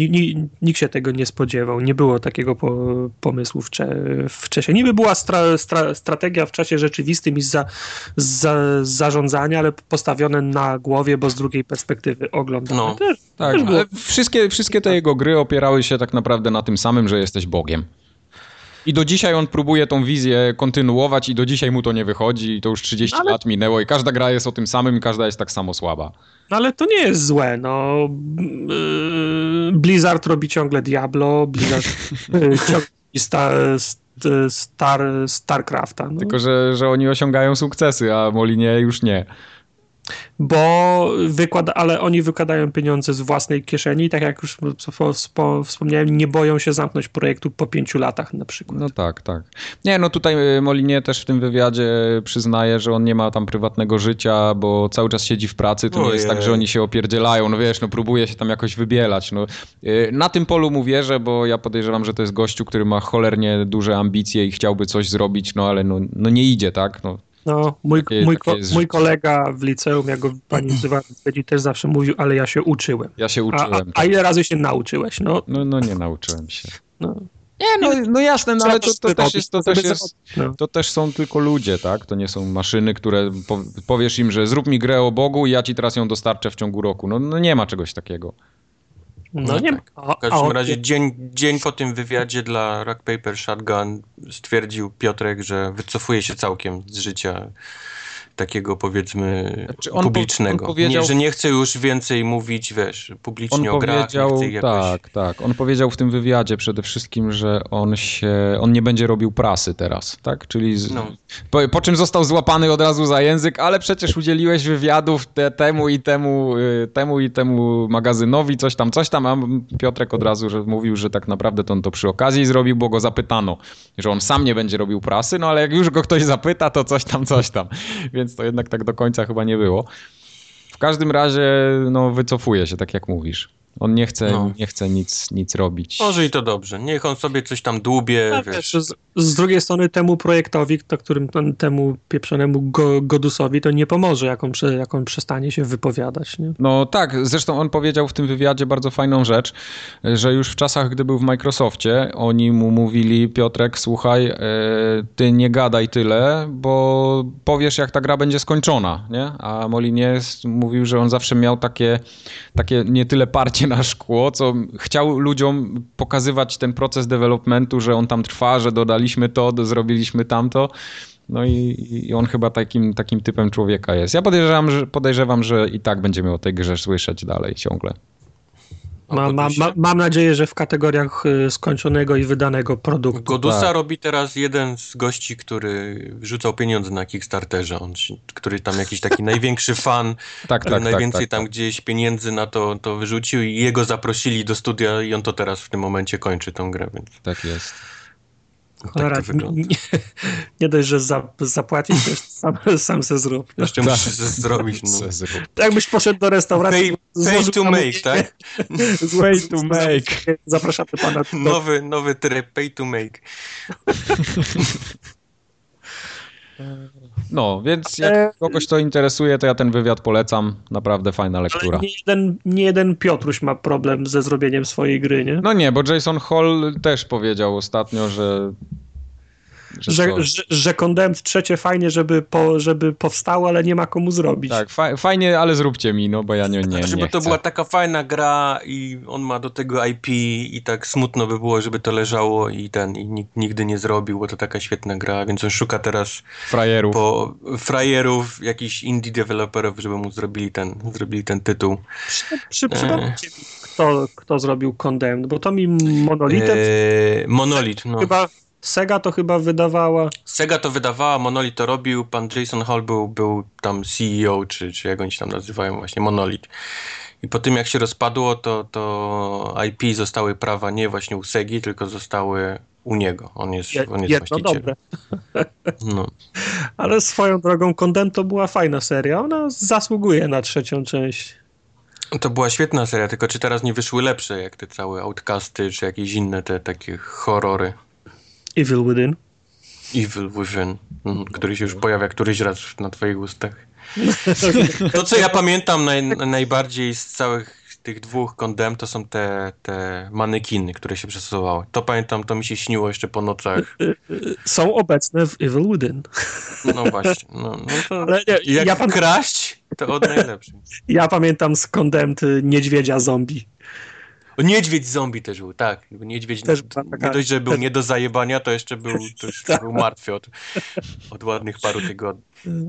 nikt się tego nie spodziewał. Nie było takiego po, pomysłu wcze, wcześniej. Niby była stra, stra, strategia w czasie rzeczywistym i za, za, zarządzania, ale postawione na głowie, bo z drugiej perspektywy oglądane. No. Też, tak, też ale wszystkie, wszystkie te jego gry opierały się tak naprawdę na tym samym, że jesteś Bogiem. I do dzisiaj on próbuje tą wizję kontynuować i do dzisiaj mu to nie wychodzi i to już 30 ale... lat minęło i każda gra jest o tym samym i każda jest tak samo słaba. No ale to nie jest złe, no. Yy, Blizzard robi ciągle Diablo, Blizzard yy, ciągle Star, Star, StarCrafta. No. Tylko, że, że oni osiągają sukcesy, a Molinie już nie. Bo wykłada, ale oni wykładają pieniądze z własnej kieszeni, tak jak już wspomniałem, nie boją się zamknąć projektu po pięciu latach na przykład. No tak, tak. Nie, no tutaj y, Molinie też w tym wywiadzie przyznaje, że on nie ma tam prywatnego życia, bo cały czas siedzi w pracy, to nie jest tak, że oni się opierdzielają, no wiesz, no próbuje się tam jakoś wybielać, no. Y, na tym polu mu wierzę, bo ja podejrzewam, że to jest gościu, który ma cholernie duże ambicje i chciałby coś zrobić, no ale no, no nie idzie, tak, no no, mój, takie, mój, takie mój kolega w liceum, jak go pani nazywa, też zawsze mówił, ale ja się uczyłem. Ja się uczyłem. A, a, a ile razy się nauczyłeś? No, no, no nie nauczyłem się. No. Nie, no, no jasne, no ale to, to, też jest, to, też jest, no. to też są tylko ludzie, tak? To nie są maszyny, które powiesz im, że zrób mi grę o Bogu i ja ci teraz ją dostarczę w ciągu roku. No, no nie ma czegoś takiego. No, no nie tak. W każdym a, razie dzień, dzień po tym wywiadzie dla Rock Paper Shotgun stwierdził Piotrek, że wycofuje się całkiem z życia takiego powiedzmy znaczy publicznego. Po, nie, że nie chce już więcej mówić, wiesz, publicznie on o grach. Powiedział, jakoś... Tak, tak. On powiedział w tym wywiadzie przede wszystkim, że on się, on nie będzie robił prasy teraz, tak? Czyli z... no. po, po, czym został złapany od razu za język, ale przecież udzieliłeś wywiadów te, temu i temu, y, temu i temu magazynowi, coś tam, coś tam, a Piotrek od razu że mówił, że tak naprawdę to on to przy okazji zrobił, bo go zapytano, że on sam nie będzie robił prasy, no ale jak już go ktoś zapyta, to coś tam, coś tam. Więc więc to jednak tak do końca chyba nie było. W każdym razie no, wycofuje się, tak jak mówisz. On nie chce, no. nie chce nic, nic robić. Może i to dobrze. Niech on sobie coś tam dłubie. wiesz. Z, z, drugiej strony temu projektowi, to którym temu pieprzonemu go, Godusowi to nie pomoże, jak on, jak on przestanie się wypowiadać. Nie? No tak, zresztą on powiedział w tym wywiadzie bardzo fajną rzecz, że już w czasach, gdy był w Microsoftie, oni mu mówili, Piotrek, słuchaj, e, ty nie gadaj tyle, bo powiesz, jak ta gra będzie skończona, nie? A Molinier mówił, że on zawsze miał takie, takie nie tyle parcie na szkło, co chciał ludziom pokazywać ten proces developmentu, że on tam trwa, że dodaliśmy to, zrobiliśmy tamto. No i, i, on chyba takim, takim typem człowieka jest. Ja podejrzewam że, podejrzewam, że i tak będziemy o tej grze słyszeć dalej ciągle. Ma, ma, ma, mam nadzieję, że w kategoriach y, skończonego i wydanego produktu. Godusa tak. robi teraz jeden z gości, który rzucał pieniądze na Kickstarterze. On, który tam jakiś taki największy fan, tak, który tak, tak, najwięcej tak, tam gdzieś pieniędzy na to, to wyrzucił i jego zaprosili do studia i on to teraz w tym momencie kończy tą grę. Więc... Tak jest. Cholera, tak nie, nie, dość, że za, zapłacić, to jeszcze sam, sam se zrób. Jeszcze musisz se zrobić. No. Tak jakbyś poszedł do restauracji. Pay, pay to make, tak? Pay to make. Zapraszamy pana. Nowy, nowy tryb, pay to make. No, więc jak e, kogoś to interesuje, to ja ten wywiad polecam. Naprawdę fajna lektura. nie jeden, nie jeden Piotruś ma problem ze zrobieniem swojej gry, nie? No nie, bo Jason Hall też powiedział ostatnio, że że, że, że, Condemned trzecie fajnie, żeby, po, żeby powstało, ale nie ma komu zrobić. Tak, fa fajnie, ale zróbcie mi, no bo ja nie, nie, nie Żeby to była taka fajna gra i on ma do tego IP i tak smutno by było, żeby to leżało i ten i nikt nigdy nie zrobił, bo to taka świetna gra, więc on szuka teraz frajerów, po, frajerów jakichś indie deweloperów, żeby mu zrobili ten, zrobili ten tytuł. Przy, przy, e... kto, kto zrobił Condemned, bo to mi Monolitem... Eee, Monolit, no. Chyba Sega to chyba wydawała. Sega to wydawała, Monolith to robił, pan Jason Hall był, był tam CEO, czy, czy jak oni się tam nazywają, właśnie Monolith. I po tym jak się rozpadło, to, to IP zostały prawa nie właśnie u Segi, tylko zostały u niego. On jest, Je, on jest jedno właścicielem. dobre. No. Ale swoją drogą Condemn to była fajna seria. Ona zasługuje na trzecią część. To była świetna seria, tylko czy teraz nie wyszły lepsze, jak te całe outcasty, czy jakieś inne te takie horrory? Evil Within. Evil Within, mhm, który się już pojawia któryś raz na twoich ustach. To, co ja pamiętam naj, najbardziej z całych tych dwóch kondem, to są te, te manekiny, które się przesuwały. To pamiętam, to mi się śniło jeszcze po nocach. Są obecne w Evil Within. No właśnie. No, no to Ale nie, jak ja pan... kraść, to od najlepszych. Ja pamiętam z kondem niedźwiedzia zombie. O, niedźwiedź zombie też był, tak. Niedźwiedź też nie dość, że był nie do zajebania, to jeszcze był, to już tak. był martwy od, od ładnych paru tygodni.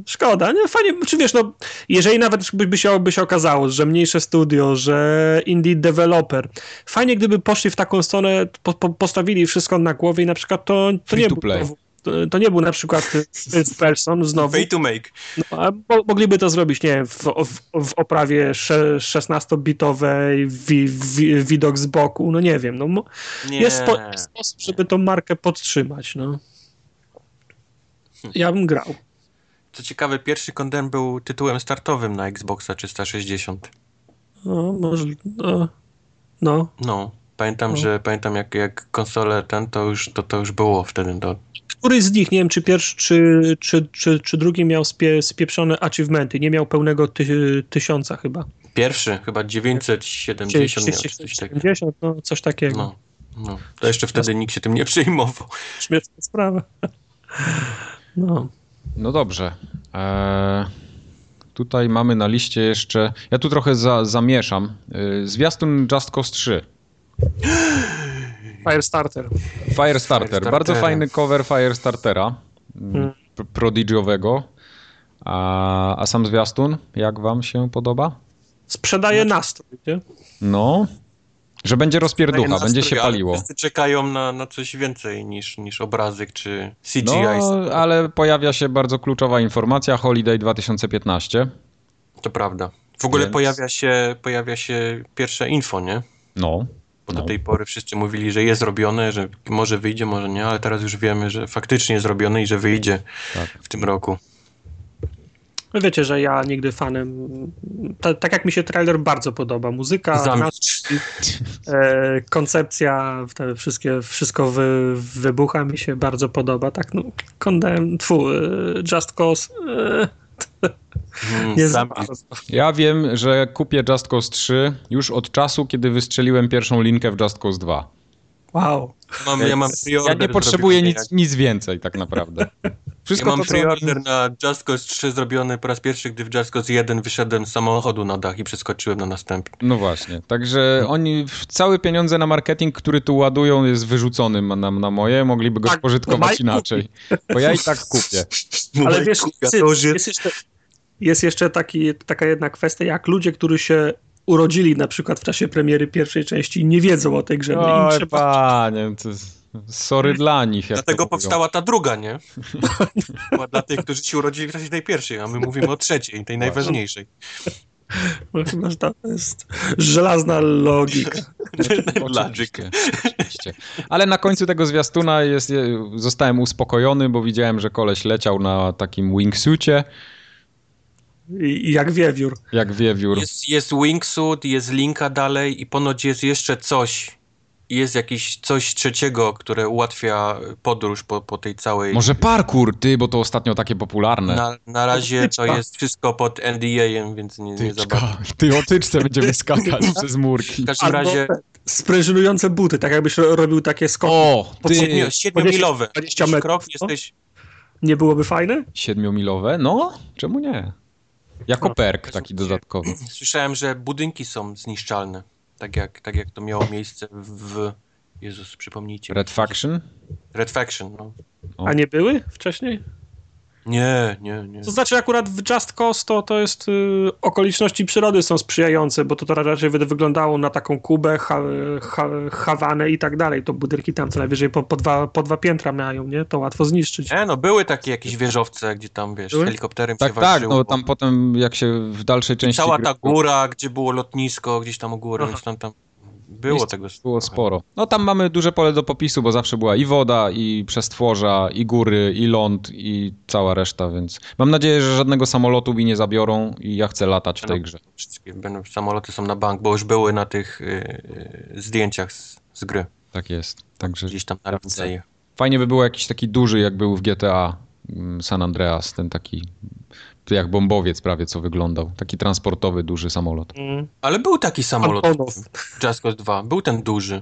Szkoda, nie? Fajnie, czy wiesz, no, jeżeli nawet by się, by się okazało, że mniejsze studio, że indie developer, fajnie gdyby poszli w taką stronę, po, po, postawili wszystko na głowie i na przykład to, to nie to play. To, to nie był na przykład first person znowu. Pay to make. No, a mo- mogliby to zrobić, nie wiem, w, w, w oprawie sze- 16-bitowej, wi, wi, widok z boku, no nie wiem. No, Nie. jest, jest sposób, żeby tą markę podtrzymać, no. Ja bym grał. Co ciekawe, pierwszy Condemn był tytułem startowym na Xboxa 360. No, może, no, no. No, pamiętam, No. że pamiętam jak, jak konsolę ten, to już, to, to już było wtedy. To, Któryś z nich, nie wiem, czy pierwszy, czy, czy, czy, czy drugi miał spie, spieprzone achievementy, nie miał pełnego ty, tysiąca chyba. pierwszy, chyba 970 miał, czy coś takiego. 70, no, coś takiego. No, no. To jeszcze wtedy nikt się tym nie przejmował. Śmieszna sprawa. No. No dobrze. Eee, tutaj mamy na liście jeszcze. Ja tu trochę za, zamieszam. Eee, zwiastun Just Cause 3. Firestarter. Firestarter. Bardzo fajny cover Firestartera. Hmm. Mm. p- Prodigiowego. A, a sam zwiastun, jak wam się podoba? Sprzedaje nastrój, nie? No. Że będzie rozpierducha, będzie się paliło. Wszyscy czekają na, na coś więcej niż, niż obrazek czy CGI. No, ale pojawia się bardzo kluczowa informacja. Holiday 2015. To prawda. W ogóle Więc- pojawia, się, pojawia się pierwsze info, nie? No. Bo No. do tej pory wszyscy mówili, że jest robione, że może wyjdzie, może nie, ale teraz już wiemy, że faktycznie jest robione i że wyjdzie Tak. w tym roku. Wy wiecie, że ja nigdy fanem. Ta, tak jak mi się trailer bardzo podoba. Muzyka, Zamilcz. e, koncepcja, te wszystkie, wszystko wy, wybucha mi się bardzo podoba. Tak, no, Condemn, tfu, e, Just Cause. E, Mm, bardzo. Ja wiem, że kupię Just Cause 3 już od czasu, kiedy wystrzeliłem pierwszą linkę w Just Cause 2. Wow. Mam, ja mam Ja nie potrzebuję nic, nic więcej tak naprawdę. Ja Wszystko mam to, co preorder oni- na Just Cause 3 zrobiony po raz pierwszy, gdy w Just Cause 1 wyszedłem z samochodu na dach i przeskoczyłem na następny. No właśnie, także oni całe pieniądze na marketing, który tu ładują jest wyrzucony na, na moje, mogliby go Tak, spożytkować inaczej. Bo ja i tak kupię. Ale wiesz, Kurwa, jest, jest jeszcze, jest jeszcze taki, taka jedna kwestia, jak ludzie, którzy się urodzili na przykład w czasie premiery pierwszej części i nie wiedzą o tej grze. no Oj trzeba, panie, to sorry dla nich. Dlatego powstała ta druga, nie? Dla tych, którzy się urodzili w czasie tej pierwszej, a my mówimy o trzeciej, tej najważniejszej. chyba, że to jest żelazna logika. Oczywiście, oczywiście. Ale na końcu tego zwiastuna jest, zostałem uspokojony, bo widziałem, że koleś leciał na takim wingsucie, I, i jak wiewiór. jak wiewiór. Jest, jest wingsuit, jest linka dalej i ponoć jest jeszcze coś. Jest jakieś coś trzeciego, które ułatwia podróż po, po tej całej... Może parkour, ty, bo to ostatnio takie popularne. Na, na razie to jest wszystko pod NDA-em, więc nie, nie za bardzo. Ty o tyczce będziemy skakać przez W murki. każdym Albo razie sprężynujące buty, tak jakbyś ro- robił takie skoki. O, ty! siedmiu- siedmiomilowe. 20 Jakiś metrów, krok, jesteś... Nie byłoby fajne? Siedmiomilowe? No, czemu nie? Jako No, perk taki dodatkowy. Słyszałem, że budynki są zniszczalne. Tak jak, tak jak to miało miejsce w... Jezus, przypomnijcie. Red Faction? Red Faction, no. O. A nie były wcześniej? Nie, nie, nie. To znaczy akurat w Just Cause to, to jest y, okoliczności przyrody są sprzyjające, bo to, to raczej wy- wyglądało na taką Kubę, ha, ha, Hawanę i tak dalej. To budynki tam co najwyżej po, po, dwa, po dwa piętra mają, nie? To łatwo zniszczyć. Nie, no były takie jakieś wieżowce, gdzie tam, wiesz, Były? helikopterem Tak, się tak, walczyło. no tam potem jak się w dalszej części Cała ta góra, gdzie było lotnisko, gdzieś tam u góry, tam, tam było Miejsc tego było trochę. sporo. No tam mamy duże pole do popisu, bo zawsze była i woda, i przestworza, i góry, i ląd, i cała reszta, więc mam nadzieję, że żadnego samolotu mi nie zabiorą i ja chcę latać w tej grze. Wszystkie będą, samoloty są na bank, bo już były na tych y, y, zdjęciach z, z gry. Tak jest. Także Gdzieś tam na ręce. fajnie by było jakiś taki duży, jak był w GTA mm, San Andreas, ten taki jak bombowiec prawie co wyglądał. Taki transportowy, duży samolot. Mm. Ale był taki samolot Just Cause 2. Był ten duży.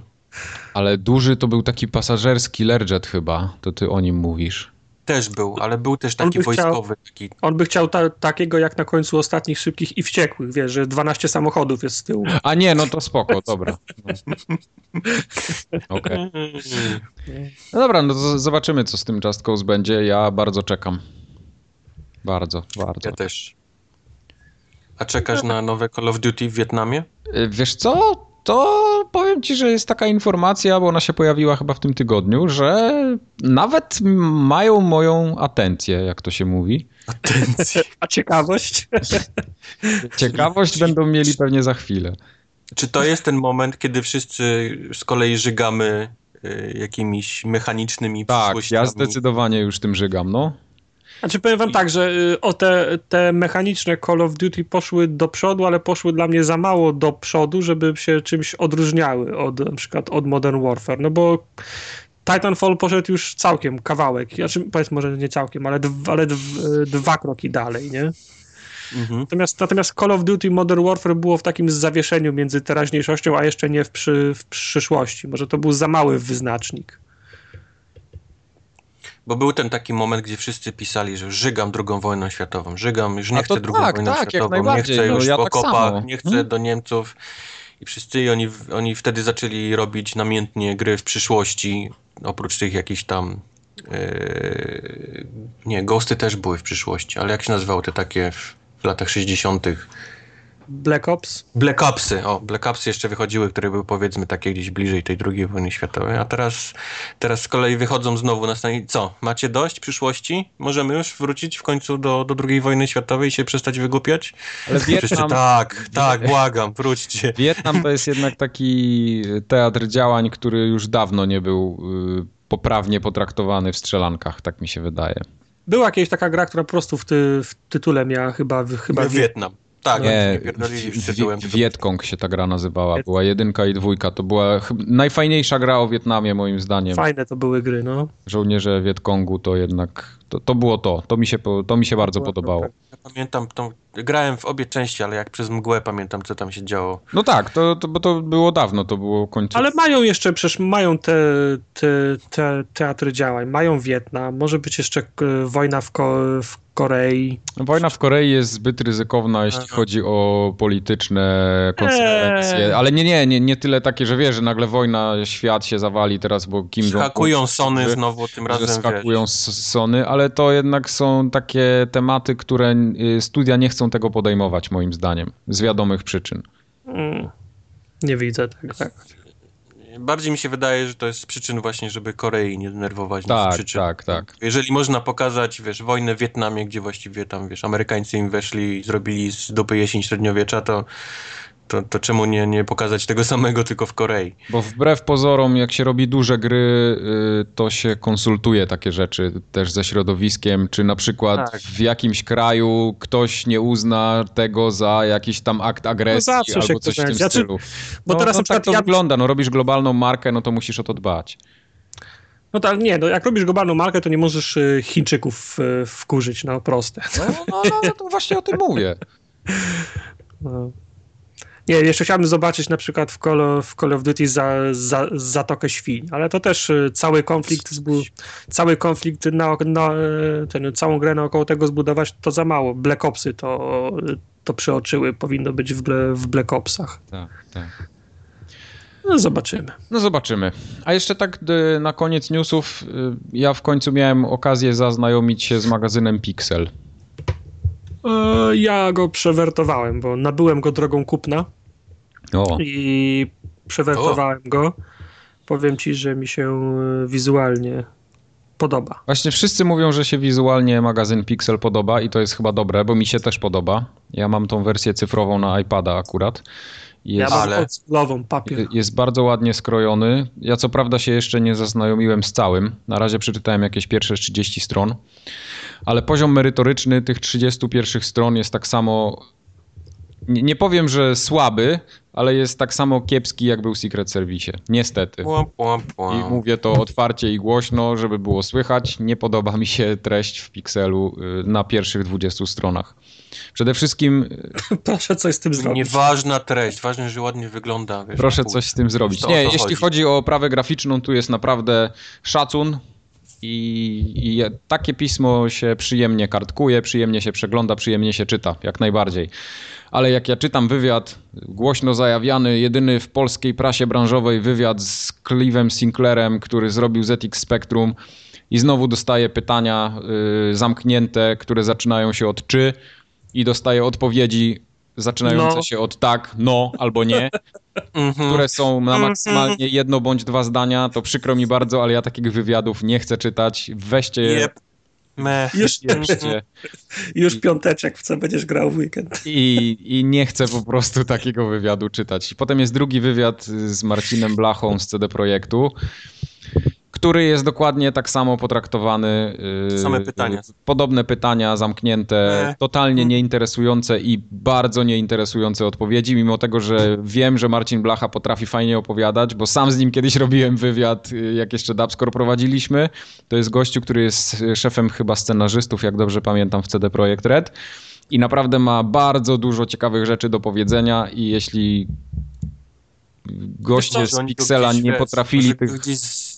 Ale duży to był taki pasażerski Learjet chyba, to ty o nim mówisz. Też był, ale był też On taki by chciał- wojskowy. Taki, On by chciał ta, takiego jak na końcu ostatnich szybkich i wściekłych, wiesz, że 12 samochodów jest z tyłu. A nie, no to spoko, dobra. No. Okej. No dobra, no to zobaczymy, co z tym Just Cause będzie. Ja bardzo czekam. Bardzo, bardzo. ja też. A czekasz na nowe Call of Duty w Wietnamie? Y, Wiesz co? to powiem ci, że jest taka informacja, bo ona się pojawiła chyba w tym tygodniu, że nawet mają moją atencję, jak to się mówi. Atencję. A ciekawość? Ciekawość będą mieli pewnie za chwilę. Czy to jest ten moment, kiedy wszyscy z kolei żygamy y, jakimiś mechanicznymi Tak, ja zdecydowanie już tym żygam, no. Znaczy powiem wam tak, że y, o te, te mechaniczne Call of Duty poszły do przodu, ale poszły dla mnie za mało do przodu, żeby się czymś odróżniały od na przykład od Modern Warfare, no bo Titanfall poszedł już całkiem kawałek, znaczy powiedz może nie całkiem, ale, ale dw, dwa kroki dalej, nie? Mhm. Natomiast, natomiast Call of Duty Modern Warfare było w takim zawieszeniu między teraźniejszością, a jeszcze nie w, przy, w przyszłości. Może to był za mały wyznacznik. Bo był ten taki moment, gdzie wszyscy pisali, że żygam drugą wojną światową, żygam, już nie chcę drugą tak, wojną tak, światową, nie chcę no już ja w tak okopach, samo. nie chcę Hmm? do Niemców. I wszyscy oni, oni wtedy zaczęli robić namiętnie gry w przyszłości, oprócz tych jakichś tam yy, nie, Ghosty też były w przyszłości, ale jak się nazywały te takie w latach 60. Black Ops? Black Opsy, o, Black Opsy jeszcze wychodziły, które były powiedzmy takie gdzieś bliżej tej drugiej wojny światowej, a teraz, teraz z kolei wychodzą znowu na stanie, co, macie dość przyszłości? Możemy już wrócić w końcu do, do drugiej wojny światowej i się przestać wygłupiać? Ale Wszyscy, Wietnam, tak, tak, błagam, wróćcie. Wietnam to jest jednak taki teatr działań, który już dawno nie był y, poprawnie potraktowany w strzelankach, tak mi się wydaje. Była jakaś taka gra, która po prostu w, ty, w tytule miała chyba... chyba Chyba Wietnam. Tak, Nie, z tytułem. w- Wietkong się ta gra nazywała. Była jedynka i dwójka. To była najfajniejsza gra o Wietnamie, moim zdaniem. Fajne to były gry, no. Żołnierze Wietkongu to jednak. To, to było to. To mi się, to mi się bardzo podobało. tak. Ja pamiętam tą, grałem w obie części, ale jak przez mgłę pamiętam, co tam się działo. No tak, to, to, bo to było dawno, to było końcu. Ale mają jeszcze, przecież mają te, te, te teatry działań. Mają Wietnam, może być jeszcze e, wojna w, Ko w Korei. Wojna w Korei jest zbyt ryzykowna, jeśli Aha. chodzi o polityczne konsekwencje. Eee. Ale nie, nie, nie, nie tyle takie, że wiesz, że nagle wojna, świat się zawali teraz, bo Kim Jong-un... Hakują Sony znowu tym razem, skakują Sony, ale to jednak są takie tematy, które y, studia nie chcą tego podejmować, moim zdaniem, z wiadomych przyczyn. Mm. Nie widzę tak, tak. Bardziej mi się wydaje, że to jest z przyczyn właśnie, żeby Korei nie denerwować. Tak, przyczyn. tak, tak. Jeżeli można pokazać, wiesz, wojnę w Wietnamie, gdzie właściwie tam, wiesz, Amerykańcy im weszli i zrobili z dupy jesień średniowiecza, to, to, to czemu nie, nie pokazać tego samego tylko w Korei? Bo wbrew pozorom, jak się robi duże gry, y, to się konsultuje takie rzeczy też ze środowiskiem, czy na przykład Tak. w jakimś kraju ktoś nie uzna tego za jakiś tam akt agresji No albo coś w tym będzie. stylu. Bo no, teraz no, na przykład tak to ja- wygląda, no robisz globalną markę, no to musisz o to dbać. No tak, nie, no jak robisz globalną markę, to nie możesz y, Chińczyków y, wkurzyć, no proste. No, no, no, no to właśnie o tym mówię. No. Nie, jeszcze chciałbym zobaczyć na przykład w Call of, w Call of Duty za, za, Zatokę Świń, ale to też y, cały konflikt, cały konflikt na, na y, ten, całą grę naokoło tego zbudować, to za mało. Black Opsy to, to przeoczyły, powinno być w, w Black Opsach. Tak, tak. No zobaczymy. No zobaczymy. A jeszcze tak y, na koniec newsów, ja w końcu miałem okazję zaznajomić się z magazynem Pixel. E, Ja go przewertowałem, bo nabyłem go drogą kupna O, i przewertowałem go. Powiem ci, że mi się y, wizualnie podoba. Właśnie wszyscy mówią, że się wizualnie magazyn Pixel podoba i to jest chyba dobre, bo mi się też podoba. Ja mam tą wersję cyfrową na iPada akurat. Ja Jest, mam Ale- papier. jest bardzo ładnie skrojony. Ja co prawda się jeszcze nie zaznajomiłem z całym. Na razie przeczytałem jakieś pierwsze 30 stron. Ale poziom merytoryczny tych 30 pierwszych stron jest tak samo. Nie, nie powiem, że słaby, ale jest tak samo kiepski, jak był w Secret Service. Niestety. I mówię to otwarcie i głośno, żeby było słychać. Nie podoba mi się treść w Pixelu y, na pierwszych 20 stronach. Przede wszystkim y, Proszę coś z tym zrobić. Nieważna treść, ważne, że ładnie wygląda. Wiesz, proszę coś z tym zrobić. Nie, jeśli chodzi. chodzi o oprawę graficzną, tu jest naprawdę szacun. I, I takie pismo się przyjemnie kartkuje, przyjemnie się przegląda, przyjemnie się czyta, jak najbardziej. Ale jak ja czytam wywiad, głośno zajawiany, jedyny w polskiej prasie branżowej wywiad z Clive'em Sinclairem, który zrobił ZX Spectrum i znowu dostaję pytania y, zamknięte, które zaczynają się od czy i dostaję odpowiedzi zaczynające No. się od tak, no albo nie, Mhm. które są na maksymalnie jedno bądź dwa zdania, to przykro mi bardzo, ale ja takich wywiadów nie chcę czytać. Weźcie je, Jep. Meh. Już, już piąteczek, w co będziesz grał w weekend. i, i nie chcę po prostu takiego wywiadu czytać. Potem jest drugi wywiad z Marcinem Blachą z CD Projektu, który jest dokładnie tak samo potraktowany. yy, Same pytania. Podobne pytania, zamknięte, E. totalnie nieinteresujące i bardzo nieinteresujące odpowiedzi, mimo tego, że wiem, że Marcin Blacha potrafi fajnie opowiadać, bo sam z nim kiedyś robiłem wywiad, yy, jak jeszcze Dubscore prowadziliśmy. To jest gościu, który jest szefem chyba scenarzystów, jak dobrze pamiętam, w CD Projekt Red. I naprawdę ma bardzo dużo ciekawych rzeczy do powiedzenia i jeśli goście co, z Pixela nie wiesz, potrafili tych... Gdzieś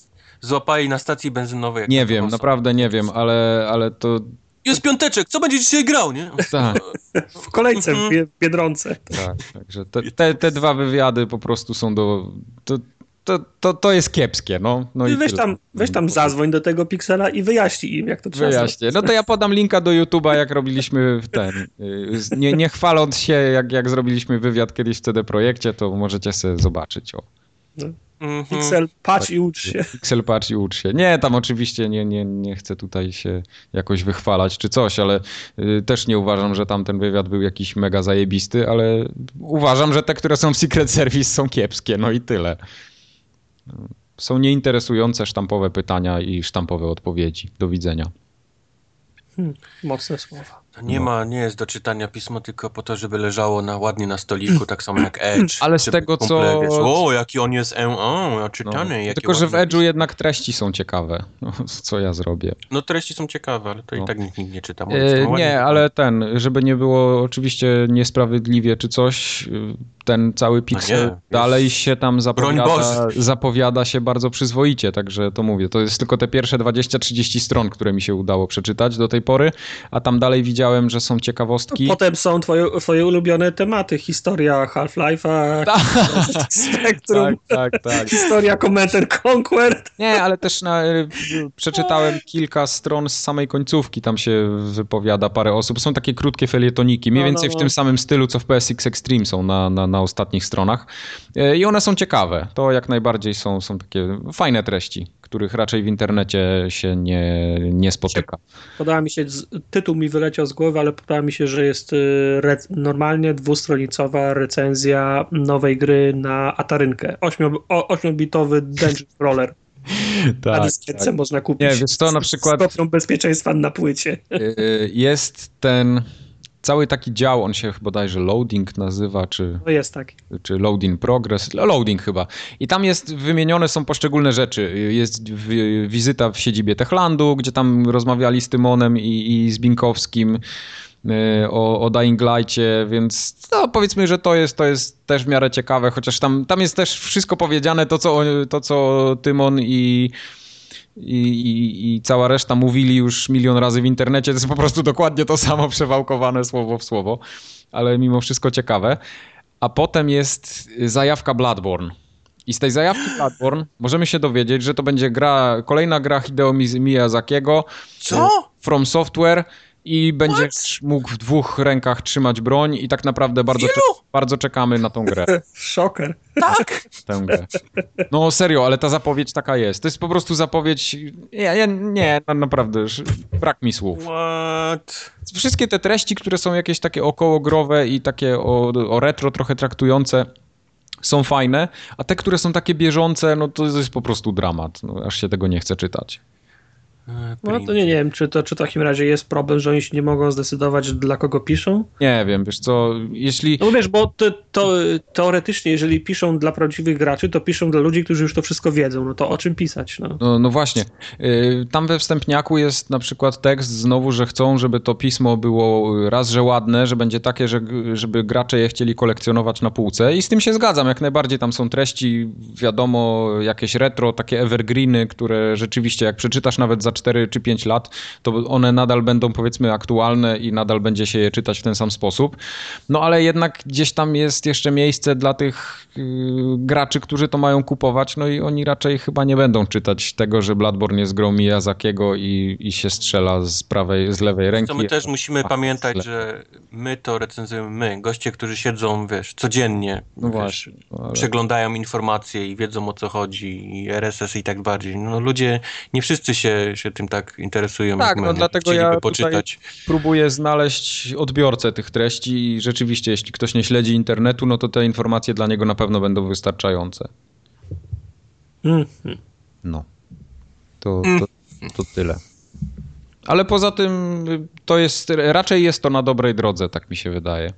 złapali na stacji benzynowej. jak Nie wiem, osobę. naprawdę nie wiem, ale, ale to... Jest piąteczek, co będzie dzisiaj grał, nie? Tak, W kolejce w Mhm. Biedronce. tak. Także te, te, te dwa wywiady po prostu są do... To, to, to, to jest kiepskie, no. no i weź tyle. tam, weź tam zadzwoń do tego Pixela i wyjaśnij im, jak to trzeba. Wyjaśnię. No to ja podam linka do YouTube'a, jak robiliśmy w ten. y, Nie, nie chwaląc się, jak, jak zrobiliśmy wywiad kiedyś w CD Projekcie, to możecie sobie zobaczyć. O. Mhm. Pixel, patrz i ucz się. Pixel patrz i ucz się. Nie, tam oczywiście nie, nie, nie chcę tutaj się jakoś wychwalać czy coś, ale y, też nie uważam, że tam ten wywiad był jakiś mega zajebisty, ale uważam, że te, które są w Secret Service są kiepskie, no i tyle. Są nieinteresujące sztampowe pytania i sztampowe odpowiedzi. Do widzenia. Mocne słowa. Nie ma, nie jest do czytania pismo tylko po to, żeby leżało na, ładnie na stoliku, tak samo jak Edge. Ale z tego, kumple, co- Wiesz, o, jaki on jest, o, No, czytany. jakie tylko, że w Edge'u jednak treści są ciekawe. No, co ja zrobię? No treści są ciekawe, ale to No. i tak nikt, nikt nie czyta. E, no, nie, ale ten, żeby nie było oczywiście niesprawiedliwie czy coś, y, ten cały Pixel No nie, dalej się tam zapowiada, Boże. zapowiada się bardzo przyzwoicie, także to mówię, to jest tylko te pierwsze 20-30 stron, które mi się udało przeczytać do tej pory, a tam dalej widziałem, że są ciekawostki. Potem są twoje, twoje ulubione tematy. Historia Half-Life'a, Spectrum, tak, tak, tak. historia Command and Conquer. Nie, ale też na, y, przeczytałem kilka stron z samej końcówki, tam się wypowiada parę osób. Są takie krótkie felietoniki, mniej No, no, więcej w no. tym samym stylu, co w PSX Extreme są na, na, na ostatnich stronach. E, I one są ciekawe. To jak najbardziej są, są takie fajne treści, których raczej w internecie się nie, nie spotyka. Podoba mi się, tytuł mi wyleciał z głowy, ale podoba mi się, że jest re, normalnie dwustronicowa recenzja nowej gry na Atarynkę. Ośmio- o- Ośmiobitowy Dungeon Crawler. na Tak, dyskietce można kupić. Nie, wiesz co, na przykład- Z bezpieczeństwa na płycie. Y, Jest ten cały taki dział, on się bodajże loading nazywa, czy... No jest taki. czy loading progress, loading chyba. I tam jest wymienione są poszczególne rzeczy. Jest wi- wizyta w siedzibie Techlandu, gdzie tam rozmawiali z Tymonem i, i z Binkowskim y, o, o Dying Light'cie, więc no, powiedzmy, że to jest, to jest też w miarę ciekawe, chociaż tam, tam jest też wszystko powiedziane, to co, to, co Tymon i i, i, i cała reszta mówili już milion razy w internecie. To jest po prostu dokładnie to samo przewałkowane słowo w słowo, ale mimo wszystko ciekawe. A potem jest zajawka Bloodborne. I z tej zajawki Bloodborne możemy się dowiedzieć, że to będzie gra, kolejna gra Hideo Miyazakiego Co? From Software i będziesz mógł w dwóch rękach trzymać broń i tak naprawdę bardzo, cze- bardzo czekamy na tą grę. Szoker. Tak! Tę grę. No serio, ale ta zapowiedź taka jest. To jest po prostu zapowiedź. Ja, ja, nie, no, naprawdę, brak mi słów. What? Wszystkie te treści, które są jakieś takie okołogrowe i takie o, o retro trochę traktujące, są fajne, a te, które są takie bieżące, no to jest po prostu dramat. No, aż się tego nie chce czytać. No to nie, nie wiem, czy to czy w takim razie jest problem, że oni się nie mogą zdecydować, dla kogo piszą. Nie wiem, wiesz co, jeśli... No wiesz, bo to, to, teoretycznie, jeżeli piszą dla prawdziwych graczy, to piszą dla ludzi, którzy już to wszystko wiedzą. No to o czym pisać? No. No, no właśnie. Yy, Tam we wstępniaku jest na przykład tekst znowu, że chcą, żeby to pismo było raz, że ładne, że będzie takie, że, żeby gracze je chcieli kolekcjonować na półce i z tym się zgadzam. Jak najbardziej tam są treści, wiadomo, jakieś retro, takie evergreeny, które rzeczywiście jak przeczytasz nawet za 4 czy 5 lat, to one nadal będą powiedzmy aktualne i nadal będzie się je czytać w ten sam sposób. No ale jednak gdzieś tam jest jeszcze miejsce dla tych yy, graczy, którzy to mają kupować, no i oni raczej chyba nie będą czytać tego, że Bloodborne jest grą Miyazakiego i, i się strzela z prawej, z lewej ręki. To my też musimy pamiętać, że my to recenzujemy my, goście, którzy siedzą, wiesz, codziennie, No wiesz, właśnie, no ale- przeglądają informacje i wiedzą o co chodzi, i RSS i tak bardziej. No ludzie, nie wszyscy się, się tym tak interesują, Tak, jak my. no dlatego Chcieliby ja tutaj- poczytać. próbuję znaleźć odbiorcę tych treści i rzeczywiście, jeśli ktoś nie śledzi internetu, no to te informacje dla niego na pewno będą wystarczające. Mhm. No. To, to, to tyle. Ale poza tym to jest, raczej jest to na dobrej drodze, tak mi się wydaje.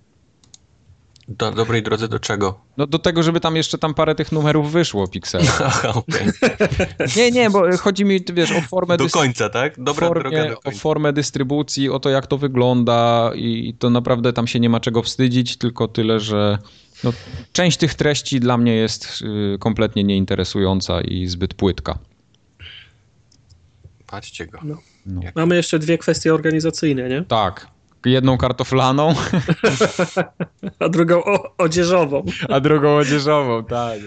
Do dobrej drodze do czego? No do tego, żeby tam jeszcze tam parę tych numerów wyszło, Pixel. Aha, okej. Nie, nie, bo chodzi mi, wiesz, o formę Do końca, tak? Dobra formie, droga do o końca. formę dystrybucji, o to jak to wygląda i to naprawdę tam się nie ma czego wstydzić, tylko tyle, że no, część tych treści dla mnie jest y, kompletnie nieinteresująca i zbyt płytka. Patrzcie go. No. No. Mamy jeszcze dwie kwestie organizacyjne, nie? Tak. Jedną kartoflaną, A drugą o, odzieżową. a drugą odzieżową, tak.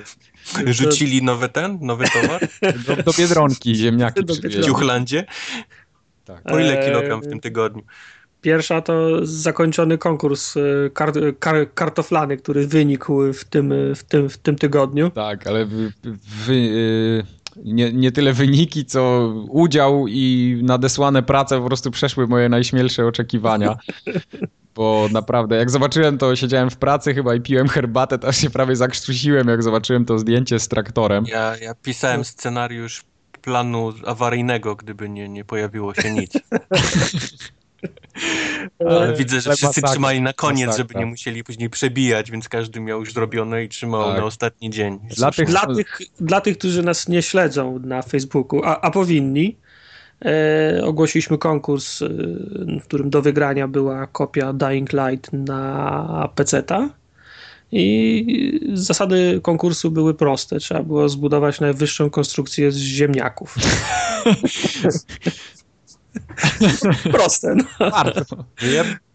Rzucili nowy ten, nowy towar? Do, do Biedronki ziemniaki Do W przywieźli. Ciuchlandzie? Tak. Po ile Eee, kilogram w tym tygodniu? Pierwsza to zakończony konkurs y, kar, kar, kartoflany, który wynikł w tym, w tym, w tym tygodniu. Tak, ale wy, wy, nie, nie tyle wyniki, co udział i nadesłane prace po prostu przeszły moje najśmielsze oczekiwania. Bo naprawdę, jak zobaczyłem to, siedziałem w pracy chyba i piłem herbatę, to aż się prawie zakrztusiłem, jak zobaczyłem to zdjęcie z traktorem. Ja, ja pisałem scenariusz planu awaryjnego, gdyby nie, nie pojawiło się nic. Ale widzę, że wszyscy masakra, trzymali na koniec, masakra. żeby nie musieli później przebijać, więc każdy miał już zrobione i trzymał Tak. na ostatni dzień. Dla tych- Dla tych, dla tych, którzy nas nie śledzą na Facebooku, a, a powinni, e, ogłosiliśmy konkurs, e, w którym do wygrania była kopia Dying Light na PC-ta. I zasady konkursu były proste. Trzeba było zbudować najwyższą konstrukcję z ziemniaków. proste. No. Warto.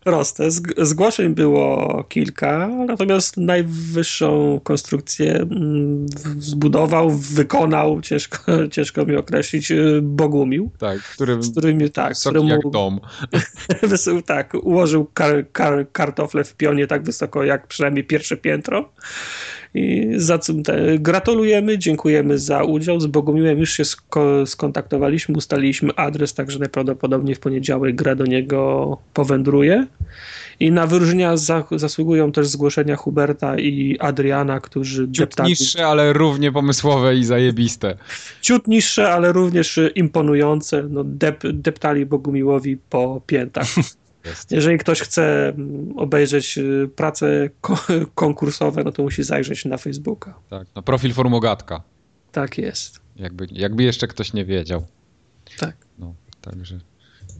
Proste. Zg- Zgłoszeń było kilka, natomiast najwyższą konstrukcję mm, zbudował, wykonał, ciężko, ciężko mi określić, y, Bogumił, Tak, który z którym tak, któremu jak dom. tak, ułożył kar, kar, kartofle w pionie tak wysoko jak przynajmniej pierwsze piętro. I za co gratulujemy, dziękujemy za udział. Z Bogumiłem już się sko- skontaktowaliśmy, ustaliliśmy adres, także najprawdopodobniej w poniedziałek gra do niego powędruje. I na wyróżnienia za, zasługują też zgłoszenia Huberta i Adriana, którzy Ciut deptali, niższe, ale równie pomysłowe i zajebiste. ciut niższe, ale również imponujące. No, dep, deptali Bogumiłowi po piętach. Jest. Jeżeli ktoś chce mm, obejrzeć y, prace ko- konkursowe, no to musi zajrzeć na Facebooka. Tak, no profil formogatka. Tak jest. Jakby, jakby jeszcze ktoś nie wiedział. Tak. No, także.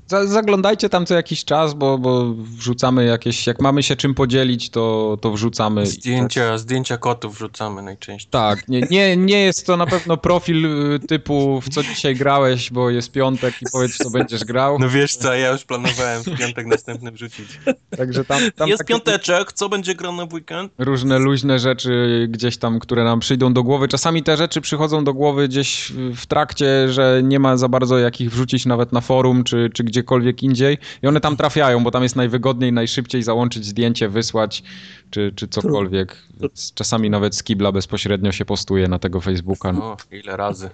Za- Zaglądajcie tam co jakiś czas, bo, bo wrzucamy jakieś. Jak mamy się czym podzielić, to, to wrzucamy. Zdjęcia, zdjęcia kotów wrzucamy najczęściej. Tak, nie, nie, nie jest to na pewno profil y, typu w co dzisiaj grałeś, bo jest piątek i powiedz co będziesz grał. No wiesz co, ja już planowałem w piątek następny wrzucić. Także tam, tam Jest piąteczek, co będzie grane w weekend? różne luźne rzeczy gdzieś tam, które nam przyjdą do głowy. Czasami te rzeczy przychodzą do głowy gdzieś w trakcie, że nie ma za bardzo jakich wrzucić nawet na forum czy, czy gdziekolwiek indziej i one tam trafiają, bo tam jest najwygodniej, najszybciej załączyć zdjęcie, wysłać czy, czy cokolwiek. Więc czasami nawet z kibla bezpośrednio się postuje na tego Facebooka. No, O, ile razy.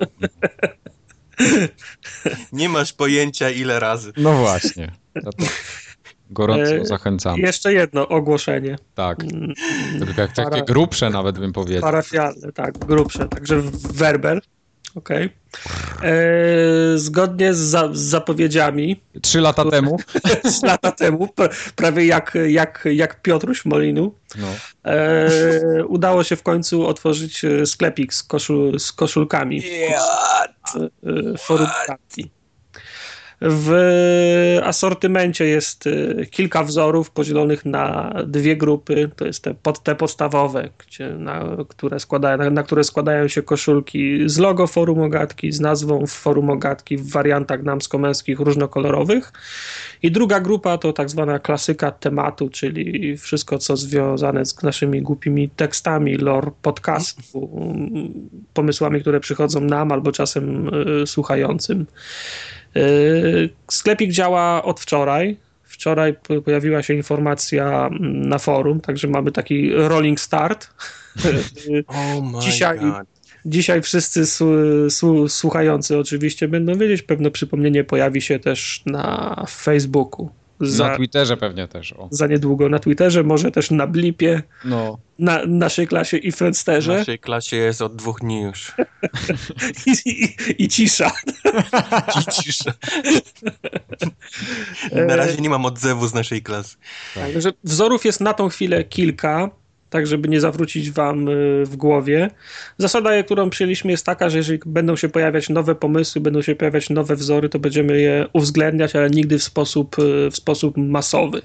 Nie masz pojęcia ile razy. no właśnie. To gorąco E, zachęcamy. Jeszcze jedno ogłoszenie. Tak. Mm, tak, takie grubsze nawet bym powiedział. Parafialne, tak, grubsze. Także Werber. Okej. E, Zgodnie z, za, z zapowiedziami Trzy lata temu. z lata temu, pra- prawie jak, jak, jak Piotruś w Molinu, No. e, udało się w końcu otworzyć e, sklepik z, koszul, z koszulkami. e, forum Kapki. W asortymencie jest y, kilka wzorów podzielonych na dwie grupy. To jest te, pod, te podstawowe, gdzie, na, które składają, na, na, które składają się koszulki z logo forum ogatki, z nazwą forum ogatki w wariantach damsko-męskich różnokolorowych. I druga grupa to tak zwana klasyka tematu, czyli wszystko, co związane z naszymi głupimi tekstami, lore podcastu, pomysłami, które przychodzą nam albo czasem y, słuchającym. Y, sklepik działa od wczoraj. Wczoraj pojawiła się informacja mm, na forum, także mamy taki rolling start. Oh Dzisiaj, God. dzisiaj wszyscy słuchający oczywiście będą wiedzieć. Pewne przypomnienie pojawi się też na Facebooku. Za, na Twitterze pewnie też. O. Za niedługo na Twitterze, może też na Blipie, no. na naszej klasie i Friendsterze. W naszej klasie jest od dwóch dni już. I, i, I, cisza. I cisza. na razie nie mam odzewu z naszej klasy. Tak. Także wzorów jest na tą chwilę kilka tak żeby nie zawrócić wam y, w głowie. Zasada, którą przyjęliśmy jest taka, że jeżeli będą się pojawiać nowe pomysły, będą się pojawiać nowe wzory, to będziemy je uwzględniać, ale nigdy w sposób, y, w sposób masowy.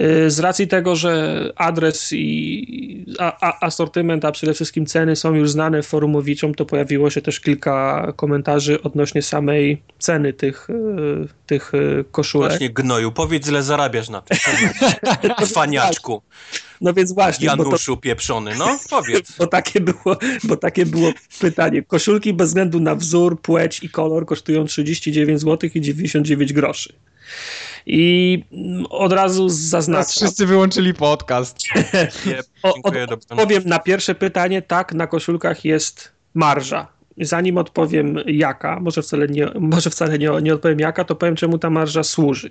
Y, z racji tego, że adres i a, a, asortyment, a przede wszystkim ceny są już znane forumowiczom, to pojawiło się też kilka komentarzy odnośnie samej ceny tych, tych koszulek. Właśnie gnoju, powiedz ile zarabiasz na tym. Faniaczku. No więc właśnie. Januszu to, pieprzony, no powiedz. Bo takie, było, bo takie było pytanie. Koszulki bez względu na wzór, płeć i kolor kosztują 39 zł i 99 groszy. I od razu zaznaczam. Wszyscy wyłączyli podcast. Nie, dziękuję, o, odpowiem na pierwsze pytanie. Tak, na koszulkach jest marża. Zanim odpowiem jaka, może wcale nie, może wcale nie, nie odpowiem jaka, to powiem czemu ta marża służy.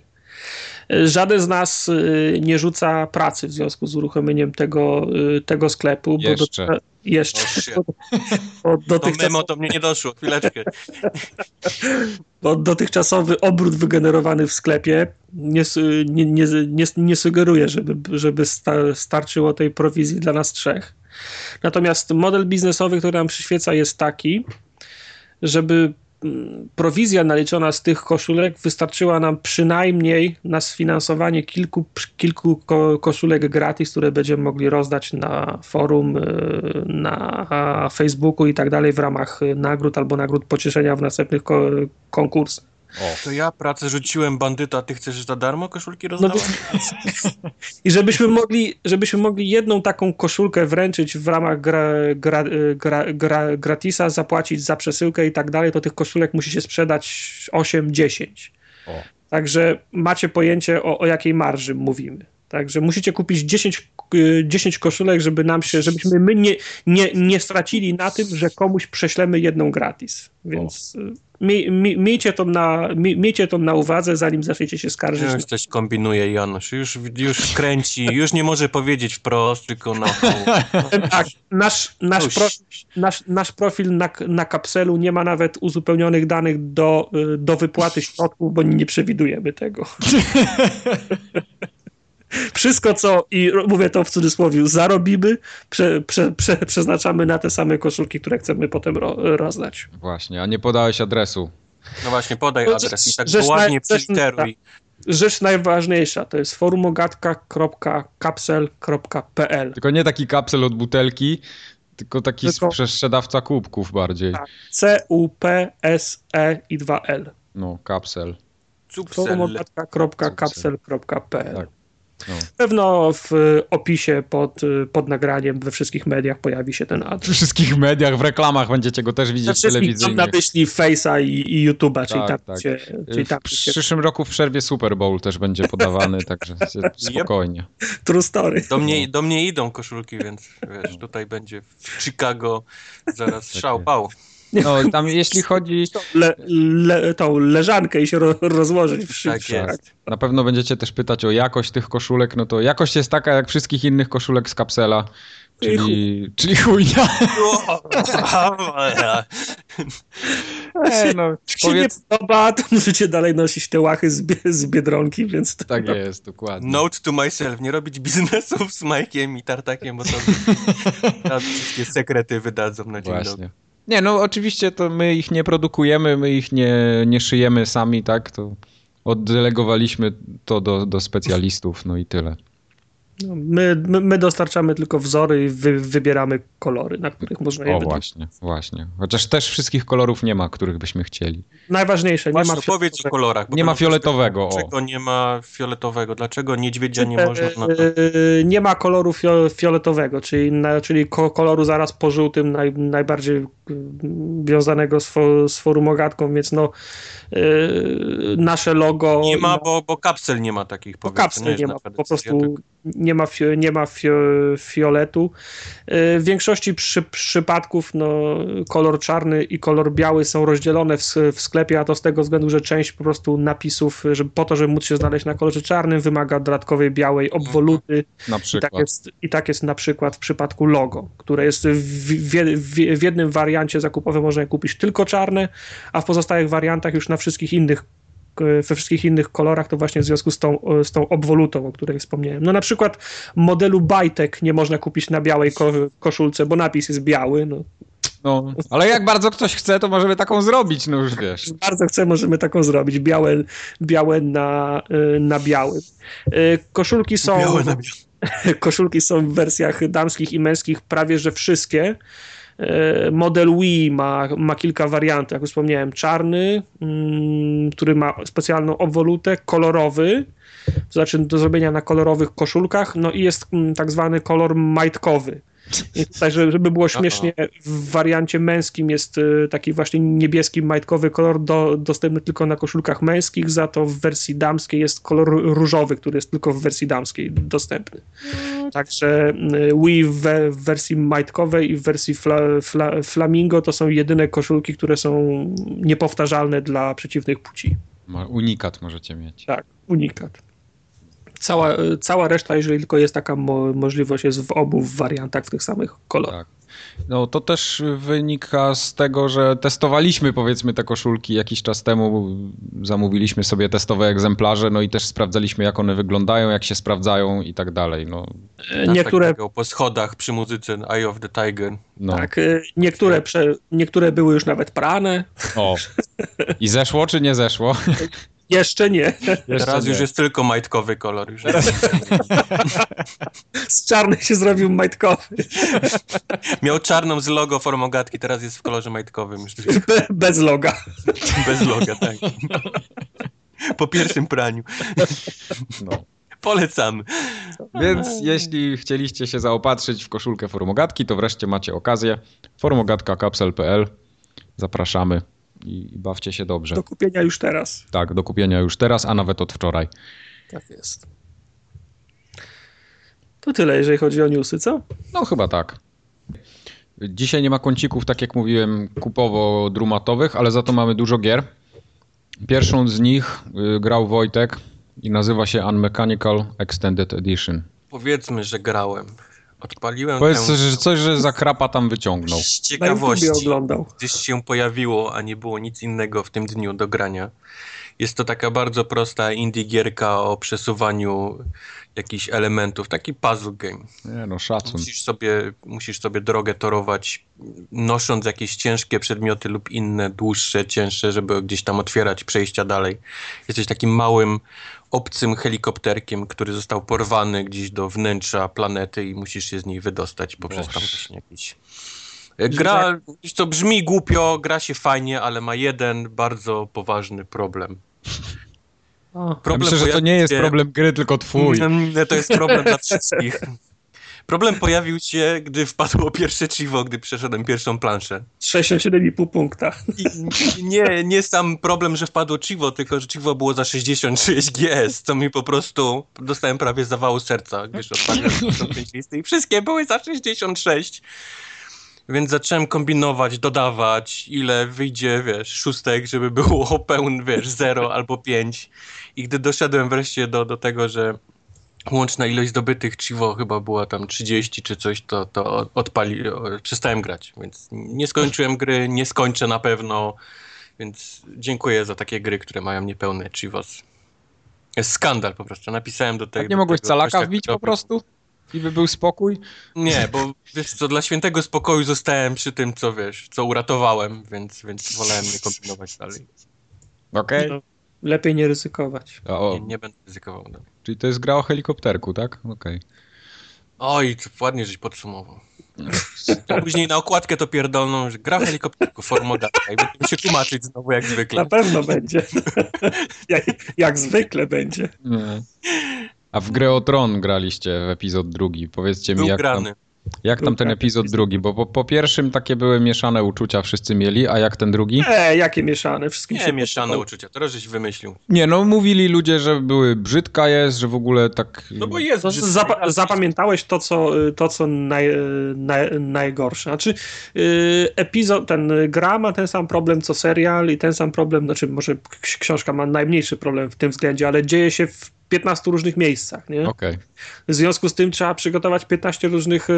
Żaden z nas y, nie rzuca pracy w związku z uruchomieniem tego, y, tego sklepu. Jeszcze. Bo do, jeszcze. Bo, dotychczas... To memo to mnie nie doszło, chwileczkę. Bo dotychczasowy obrót wygenerowany w sklepie nie, nie, nie, nie, nie sugeruje, żeby, żeby starczyło tej prowizji dla nas trzech. Natomiast model biznesowy, który nam przyświeca jest taki, żeby prowizja naliczona z tych koszulek wystarczyła nam przynajmniej na sfinansowanie kilku, kilku koszulek gratis, które będziemy mogli rozdać na forum, y, na Facebooku i tak dalej w ramach nagród albo nagród pocieszenia w następnych konkursach. O. To ja pracę rzuciłem bandyta, ty chcesz za darmo koszulki rozdawać? No, I żebyśmy mogli, żebyśmy mogli jedną taką koszulkę wręczyć w ramach gra, gra, gra, gra, gratisa, zapłacić za przesyłkę i tak dalej, to tych koszulek musi się sprzedać 8-10. Także macie pojęcie o, o jakiej marży mówimy. Także musicie kupić 10, 10 y, koszulek, żeby nam się, żebyśmy my nie, nie, nie stracili na tym, że komuś prześlemy jedną gratis. Więc o. Y, miejcie to, na, miejcie to na uwadze, zanim zaczniecie się skarżyć. Już coś kombinuje Janusz, już, już kręci, już nie może powiedzieć wprost, tylko na Tak, nasz, nasz, profil, nasz, nasz profil na, na kapselu nie ma nawet uzupełnionych danych do, do wypłaty środków, bo nie przewidujemy tego. Wszystko, co, i mówię to w cudzysłowie, zarobimy, prze, prze, prze, przeznaczamy na te same koszulki, które chcemy potem ro, rozdać. Właśnie, a nie podałeś adresu. No właśnie, podaj no, adres i tak rzecz ładnie przyliteruj. Rzecz najważniejsza to jest forumogatka.kapsel.pl Tylko nie taki kapsel od butelki, tylko taki tylko... sprzedawca kubków bardziej. Tak. C-U-P-S-E i 2-L. No, kapsel. Forumogatka.kapsel.pl tak. No. Pewno w opisie pod, pod nagraniem we wszystkich mediach pojawi się ten adres. We wszystkich mediach, w reklamach będziecie go też widzieć telewizyjnie. Mam na myśli Face'a i, i YouTube'a, tak, czyli tam, tak. Się, czyli tam w się... przyszłym roku w przerwie Super Bowl też będzie podawany, także spokojnie. True story. Do mnie, do mnie idą koszulki, więc wiesz, tutaj będzie w Chicago zaraz tak szał pał. No, tam jeśli chodzi... Le, le, tą leżankę i się ro, rozłożyć w Tak jest. Na pewno będziecie też pytać o jakość tych koszulek, no to jakość jest taka jak wszystkich innych koszulek z kapsela, czyli, czyli chujnia. Nie, no, Jak się nie podoba, to możecie dalej nosić te łachy z, z Biedronki, więc... To... Tak jest, dokładnie. Note to myself, nie robić biznesów z Majkiem i Tartakiem, bo to wszystkie sekrety wydadzą na dzień Właśnie. dobry. Nie, no oczywiście to my ich nie produkujemy, my ich nie, nie szyjemy sami, tak? To oddelegowaliśmy to do, do specjalistów, no i tyle. No, my, my, my, dostarczamy tylko wzory i wy, wybieramy kolory, na których można je O właśnie, właśnie. Chociaż też wszystkich kolorów nie ma, których byśmy chcieli. Najważniejsze, Właśnie, nie ma powiedz o kolorach. Nie ma fioletowego. Dlaczego nie ma fioletowego? Dlaczego niedźwiedzia nie można... Na to... Nie ma koloru fioletowego, czyli, na, czyli koloru zaraz po żółtym, naj, najbardziej wiązanego z, fo, z forumogatką, więc no nasze logo... Nie ma, bo, bo kapsel nie ma takich, Bo kapsel nie ma, po prostu nie ma, fio, nie ma fio, fioletu. Yy, w większości przy, przypadków no, kolor czarny i kolor biały są rozdzielone w, w sklepie, a to z tego względu, że część po prostu napisów, żeby, po to, żeby móc się znaleźć na kolorze czarnym, wymaga dodatkowej białej obwoluty. Na przykład. I tak jest, i tak jest na przykład w przypadku logo, które jest w, w, w, w jednym wariancie zakupowym można je kupić tylko czarne, a w pozostałych wariantach już na wszystkich innych we wszystkich innych kolorach, to właśnie w związku z tą, z tą obwolutą, o której wspomniałem. No na przykład modelu Bajtek nie można kupić na białej ko koszulce, bo napis jest biały. No. No, ale jak bardzo ktoś chce, to możemy taką zrobić, no już wiesz. Bardzo chce, możemy taką zrobić. Białe, białe na, na białym. Koszulki są... Białe na białym. Koszulki są w wersjach damskich i męskich prawie, że wszystkie. Model Wii ma, ma kilka wariantów, jak już wspomniałem, czarny, mm, który ma specjalną obwolutę, kolorowy, to znaczy do zrobienia na kolorowych koszulkach, no i jest mm, tak zwany kolor majtkowy. Tutaj, żeby było śmiesznie, w wariancie męskim jest taki właśnie niebieski majtkowy kolor do, dostępny tylko na koszulkach męskich, za to w wersji damskiej jest kolor różowy, który jest tylko w wersji damskiej dostępny. Także Wii w, w wersji majtkowej i w wersji fla, fla, flamingo to są jedyne koszulki, które są niepowtarzalne dla przeciwnych płci. Unikat możecie mieć. Tak, unikat. Cała, cała reszta, jeżeli tylko jest taka mo możliwość, jest w obu wariantach, w tych samych kolorach. Tak. No to też wynika z tego, że testowaliśmy powiedzmy te koszulki jakiś czas temu, zamówiliśmy sobie testowe egzemplarze, no i też sprawdzaliśmy jak one wyglądają, jak się sprawdzają i tak dalej. No. Niektóre po schodach przy muzyce Eye of the Tiger. No. Tak, niektóre, prze, niektóre były już nawet prane. O. I zeszło czy nie zeszło? Jeszcze nie. Jeszcze Teraz nie. już jest tylko majtkowy kolor. Już z czarnych się zrobił majtkowy. Miał czarną z logo formogatki, teraz jest w kolorze majtkowym. Be, bez loga. Bez loga, tak. Po pierwszym praniu. No. Polecamy. Więc jeśli chcieliście się zaopatrzyć w koszulkę formogatki, to wreszcie macie okazję. formogatka.kapsel.pl Zapraszamy i bawcie się dobrze. Do kupienia już teraz. Tak, do kupienia już teraz, a nawet od wczoraj. Tak jest. To tyle, jeżeli chodzi o newsy, co? No chyba tak. Dzisiaj nie ma kącików, tak jak mówiłem, kupowo-drumatowych, ale za to mamy dużo gier. Pierwszą z nich y, grał Wojtek i nazywa się Unmechanical Extended Edition. Powiedzmy, że grałem. Odpaliłem Powiedz tę... że coś, że za krapa tam wyciągnął. Z ciekawości, oglądał. gdzieś się pojawiło, a nie było nic innego w tym dniu do grania. Jest to taka bardzo prosta indie gierka o przesuwaniu jakichś elementów, taki puzzle game. Nie no, szacun. Musisz sobie, musisz sobie drogę torować, nosząc jakieś ciężkie przedmioty lub inne, dłuższe, cięższe, żeby gdzieś tam otwierać przejścia dalej. Jesteś takim małym, obcym helikopterkiem, który został porwany gdzieś do wnętrza planety i musisz się z niej wydostać poprzez Boż. tam właśnie jakiś... Gra, to brzmi głupio, gra się fajnie, ale ma jeden bardzo poważny problem. problem ja myślę, że to nie jest problem gry, tylko twój. To jest problem dla wszystkich. Problem pojawił się, gdy wpadło pierwsze Chivo, gdy przeszedłem pierwszą planszę. 67,5 punkta. I nie, nie sam problem, że wpadło Chivo, tylko że Chivo było za 66 GS, co mi po prostu dostałem prawie zawału serca, gdyż odpadłem listy i wszystkie były za 66. Więc zacząłem kombinować, dodawać, ile wyjdzie, wiesz, szóstek, żeby było pełn, wiesz, 0 albo 5. I gdy doszedłem wreszcie do, do tego, że łączna ilość zdobytych Chivo chyba była tam 30 czy coś, to, to odpali, przestałem grać, więc nie skończyłem gry, nie skończę na pewno, więc dziękuję za takie gry, które mają niepełne Chivos. Jest skandal po prostu, napisałem do tego... nie mogłeś calaka wbić po prostu? I by był spokój? Nie, bo wiesz co, dla świętego spokoju zostałem przy tym, co wiesz, co uratowałem, więc, więc wolałem nie kombinować dalej. Okej. No, lepiej nie ryzykować. A, o, Nie, nie będę ryzykował dalej. Czyli to jest gra o helikopterku, tak? Okej. Oj, to ładnie żeś podsumował. To później na okładkę to pierdolną, że gra w helikopterku, formogatka i będziemy się tłumaczyć znowu jak zwykle. Na pewno będzie. jak, jak zwykle będzie. Nie. A w grę o Tron graliście w epizod drugi. Powiedzcie mi, Był jak tam, grany. Jak tam ten epizod drugi, bo po, po pierwszym takie były mieszane uczucia wszyscy mieli, a jak ten drugi? E, jakie mieszane. Wszystkim Nie, się mieszane podobało. uczucia, teraz żeś wymyślił. Nie, no mówili ludzie, że były brzydka jest, że w ogóle tak... No bo jest To ale- zapamiętałeś to, co, to, co naj, naj, najgorsze. Znaczy, yy, epizod, ten y, gra ma ten sam problem co serial i ten sam problem, znaczy może książka ma najmniejszy problem w tym względzie, ale dzieje się w 15 różnych miejscach, nie? Okej. W związku z tym trzeba przygotować 15 różnych y,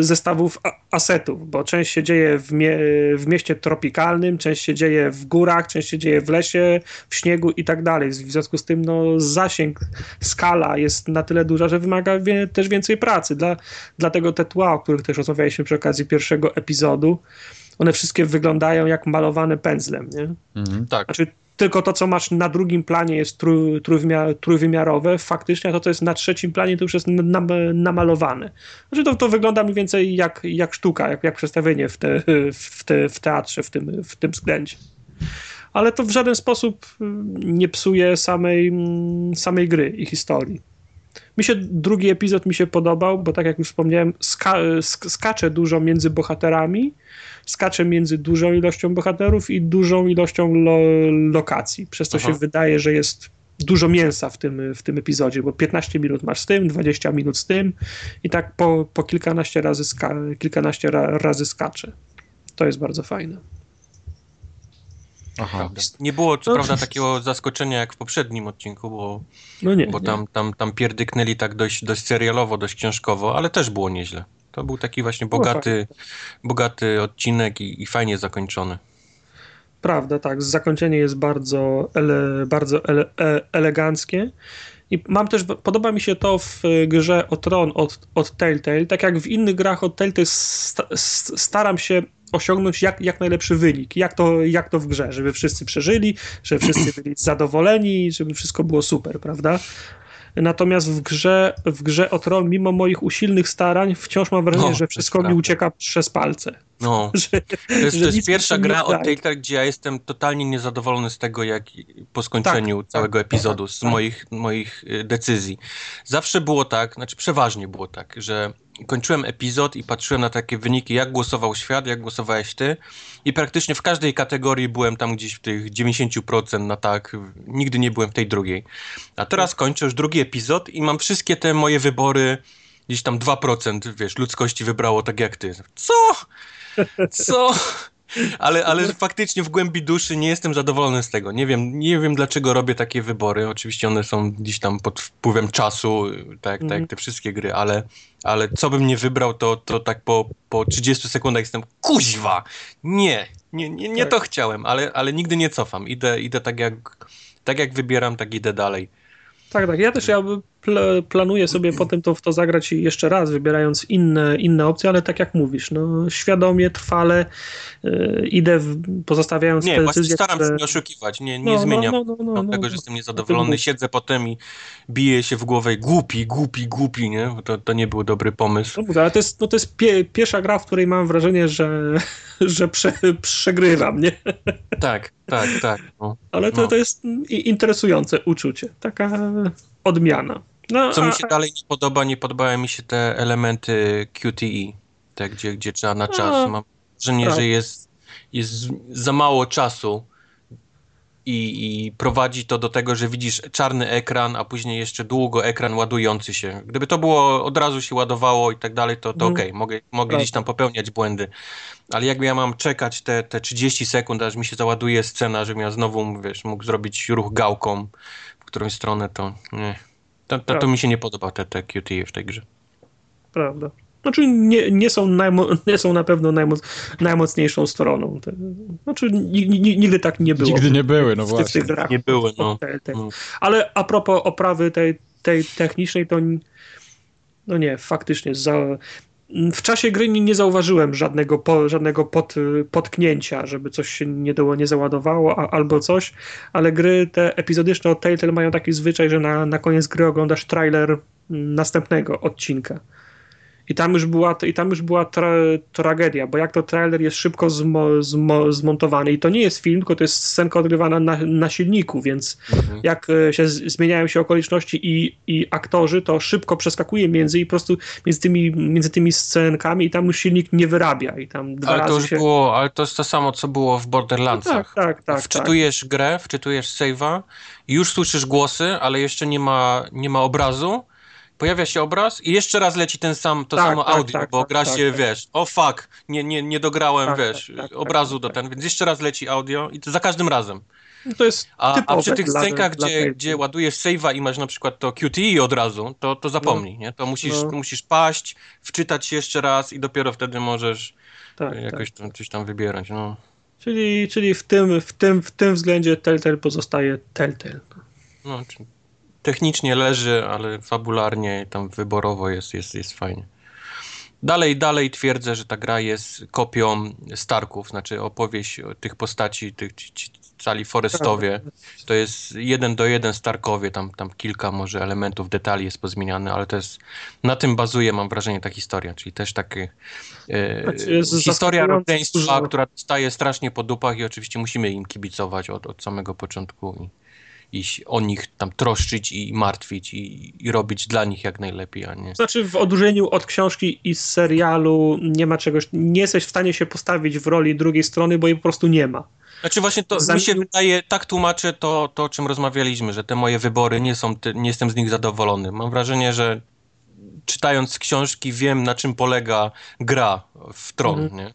zestawów asetów, bo część się dzieje w, mie- w mieście tropikalnym, część się dzieje w górach, część się dzieje w lesie, w śniegu i tak dalej. W związku z tym no, zasięg, skala jest na tyle duża, że wymaga wie- też więcej pracy. Dla, dlatego te tła, o których też rozmawialiśmy przy okazji pierwszego epizodu, one wszystkie wyglądają jak malowane pędzlem, nie? Mhm. Tak, Znaczy, tylko to, co masz na drugim planie jest trój, trójwymiar, trójwymiarowe, faktycznie, to, co jest na trzecim planie, to już jest nam, namalowane. Znaczy, to, to wygląda mniej więcej jak, jak sztuka, jak, jak przedstawienie w, te, w, te, w teatrze w tym, w tym względzie. Ale to w żaden sposób mm, nie psuje samej, mm, samej gry i historii. Mi się drugi epizod mi się podobał, bo tak jak już wspomniałem, ska, sk- skacze dużo między bohaterami, skacze między dużą ilością bohaterów i dużą ilością lo, lokacji. Przez to Aha. się wydaje, że jest dużo mięsa w tym, w tym epizodzie, bo 15 minut masz z tym, 20 minut z tym i tak po, po kilkanaście razy, kilkanaście ra, razy skacze. To jest bardzo fajne. Aha. nie było co No. prawda takiego zaskoczenia jak w poprzednim odcinku, bo, No nie, bo nie. tam, tam, tam pierdyknęli tak dość, dość serialowo, dość książkowo, ale też było nieźle. To był taki właśnie bogaty, bogaty odcinek i, i fajnie zakończony. Prawda, tak. Zakończenie jest bardzo, ele, bardzo ele, e, eleganckie. I mam też, podoba mi się to w grze o Tron od, od Telltale. Tak jak w innych grach od Telltale sta, s- staram się osiągnąć jak, jak najlepszy wynik. Jak to, jak to w grze, żeby wszyscy przeżyli, żeby wszyscy byli zadowoleni, żeby wszystko było super, prawda? Natomiast w grze, w grze o Tron, mimo moich usilnych starań, wciąż mam wrażenie, No, że wszystko mi ucieka przez palce. No, Że, to jest, to jest pierwsza gra od. Telltale, gdzie ja jestem totalnie niezadowolony z tego, jak po skończeniu Tak, całego tak, epizodu, z tak. moich, moich y, decyzji. Zawsze było tak, znaczy przeważnie było tak, że kończyłem epizod i patrzyłem na takie wyniki, jak głosował świat, jak głosowałeś ty i praktycznie w każdej kategorii byłem tam gdzieś w tych 90% na tak, nigdy nie byłem w tej drugiej. A teraz kończę już drugi epizod i mam wszystkie te moje wybory, gdzieś tam 2%, wiesz, ludzkości wybrało tak jak ty. Co? Co? Ale, ale faktycznie w głębi duszy nie jestem zadowolony z tego. Nie wiem, nie wiem dlaczego robię takie wybory. Oczywiście one są gdzieś tam pod wpływem czasu, tak, tak Mhm. jak te wszystkie gry, ale, ale co bym nie wybrał, to, to tak po, po 30 sekundach jestem kuźwa! Nie, nie, nie, nie Tak. to chciałem, ale, ale nigdy nie cofam. Idę, idę tak jak tak jak wybieram, tak idę dalej. Tak, tak. Ja też ja pl- planuję sobie potem to, w to zagrać jeszcze raz, wybierając inne, inne opcje, ale tak jak mówisz, no, świadomie, trwale y, idę, w, pozostawiając Nie, te decyzje, staram się nie oszukiwać, nie, nie No, no, zmieniam no, no, no, no, no, tego, no. że jestem O niezadowolony, siedzę potem i biję się w głowę głupi, głupi, głupi, nie? Bo To, to nie był dobry pomysł. No, ale to jest, no, to jest pie, pierwsza gra, w której mam wrażenie, że, że prze, przegrywam, nie? Tak, tak, tak. No. Ale to, No. to jest interesujące uczucie, taka odmiana. No, Co mi a- się dalej nie podoba, nie podobają mi się te elementy QTE, te, gdzie, gdzie trzeba na czas. A, Mam wrażenie, tak. że jest, jest za mało czasu i, i prowadzi to do tego, że widzisz czarny ekran, a później jeszcze długo ekran ładujący się. Gdyby to było od razu się ładowało i tak dalej, to, to Mhm. okej, mogę, mogę Tak. gdzieś tam popełniać błędy. Ale jakby ja mam czekać te, te 30 sekund, aż mi się załaduje scena, żebym ja znowu, wiesz, mógł zrobić ruch gałką którąś stronę, to nie. To, to, to mi się nie podoba, te, te QTE w tej grze. Prawda. Znaczy nie, nie, są najmo, nie są na pewno najmoc, najmocniejszą stroną. Znaczy ni, ni, nigdy tak nie było. Nigdy nie były, no właśnie. tych grach. Nie były, no. Te- te- no. Ale a propos oprawy tej, tej technicznej, to No nie, faktycznie. Za... W czasie gry nie zauważyłem żadnego, po, żadnego pod, potknięcia, żeby coś się nie, do, nie załadowało a, albo coś, ale gry te epizodyczne od Telltale mają taki zwyczaj, że na, na koniec gry oglądasz trailer następnego odcinka. I tam już była, i tam już była tra tragedia, bo jak to trailer jest szybko zmo, zmo, zmontowany i to nie jest film, tylko to jest scenka odgrywana na, na silniku, więc mhm. jak e, się zmieniają się okoliczności i, i aktorzy, to szybko przeskakuje między i po prostu między tymi, między tymi scenkami i tam już silnik nie wyrabia. I tam dwa ale to już się... było, ale to jest to samo, co było w Borderlandsach. No tak, tak, tak. Wczytujesz tak. grę, wczytujesz save'a i już słyszysz głosy, ale jeszcze nie ma, nie ma obrazu, pojawia się obraz i jeszcze raz leci ten sam, to tak, samo tak, audio, tak, bo tak, gra tak, się, tak. wiesz, o fuck, nie, nie, nie dograłem, wiesz, obrazu do ten, więc jeszcze raz leci audio i to za każdym razem. To jest A, a przy tych scenkach, dla gdzie, gdzie ładujesz save'a i masz na przykład to QTE od razu, to, to zapomnij, nie? To musisz, No. musisz paść, wczytać się jeszcze raz i dopiero wtedy możesz tak. jakoś tam, coś tam wybierać, no. Czyli, czyli w, tym, w, tym, w tym względzie Telltale pozostaje Telltale. no czy technicznie leży, ale fabularnie tam wyborowo jest, jest, jest fajnie. Dalej, dalej twierdzę, że ta gra jest kopią Starków, znaczy opowieść tych postaci, tych ci, ci, cali Forestowie. To jest jeden do jeden Starkowie, tam, tam kilka może elementów, detali jest pozmieniane, ale to jest, na tym bazuje, mam wrażenie, ta historia, czyli też taki e, Znaczy, historia rodzeństwa, która staje strasznie po dupach i oczywiście musimy im kibicować od, od samego początku i, i o nich tam troszczyć i martwić i, i robić dla nich jak najlepiej, a nie... Znaczy w odróżnieniu od książki i serialu nie ma czegoś, nie jesteś w stanie się postawić w roli drugiej strony, bo jej po prostu nie ma. Znaczy właśnie to mi się wydaje, tak tłumaczę to, to, o czym rozmawialiśmy, że te moje wybory nie są, nie jestem z nich zadowolony. Mam wrażenie, że czytając książki wiem, na czym polega gra w tron, Mhm. nie?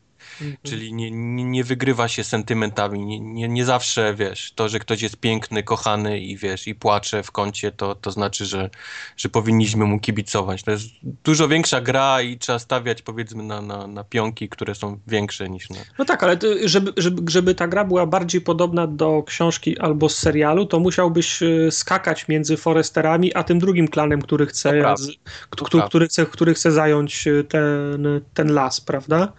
Czyli nie, nie, nie wygrywa się sentymentami, nie, nie, nie zawsze, wiesz, to, że ktoś jest piękny, kochany i wiesz, i płacze w kącie, to, to znaczy, że, że powinniśmy mu kibicować. To jest dużo większa gra i trzeba stawiać, powiedzmy, na, na, na pionki, które są większe niż na... No tak, ale żeby, żeby, żeby ta gra była bardziej podobna do książki albo z serialu, to musiałbyś e, skakać między Foresterami, a tym drugim klanem, który chce, z, który, który, chce, który chce zająć e, ten, ten las, prawda?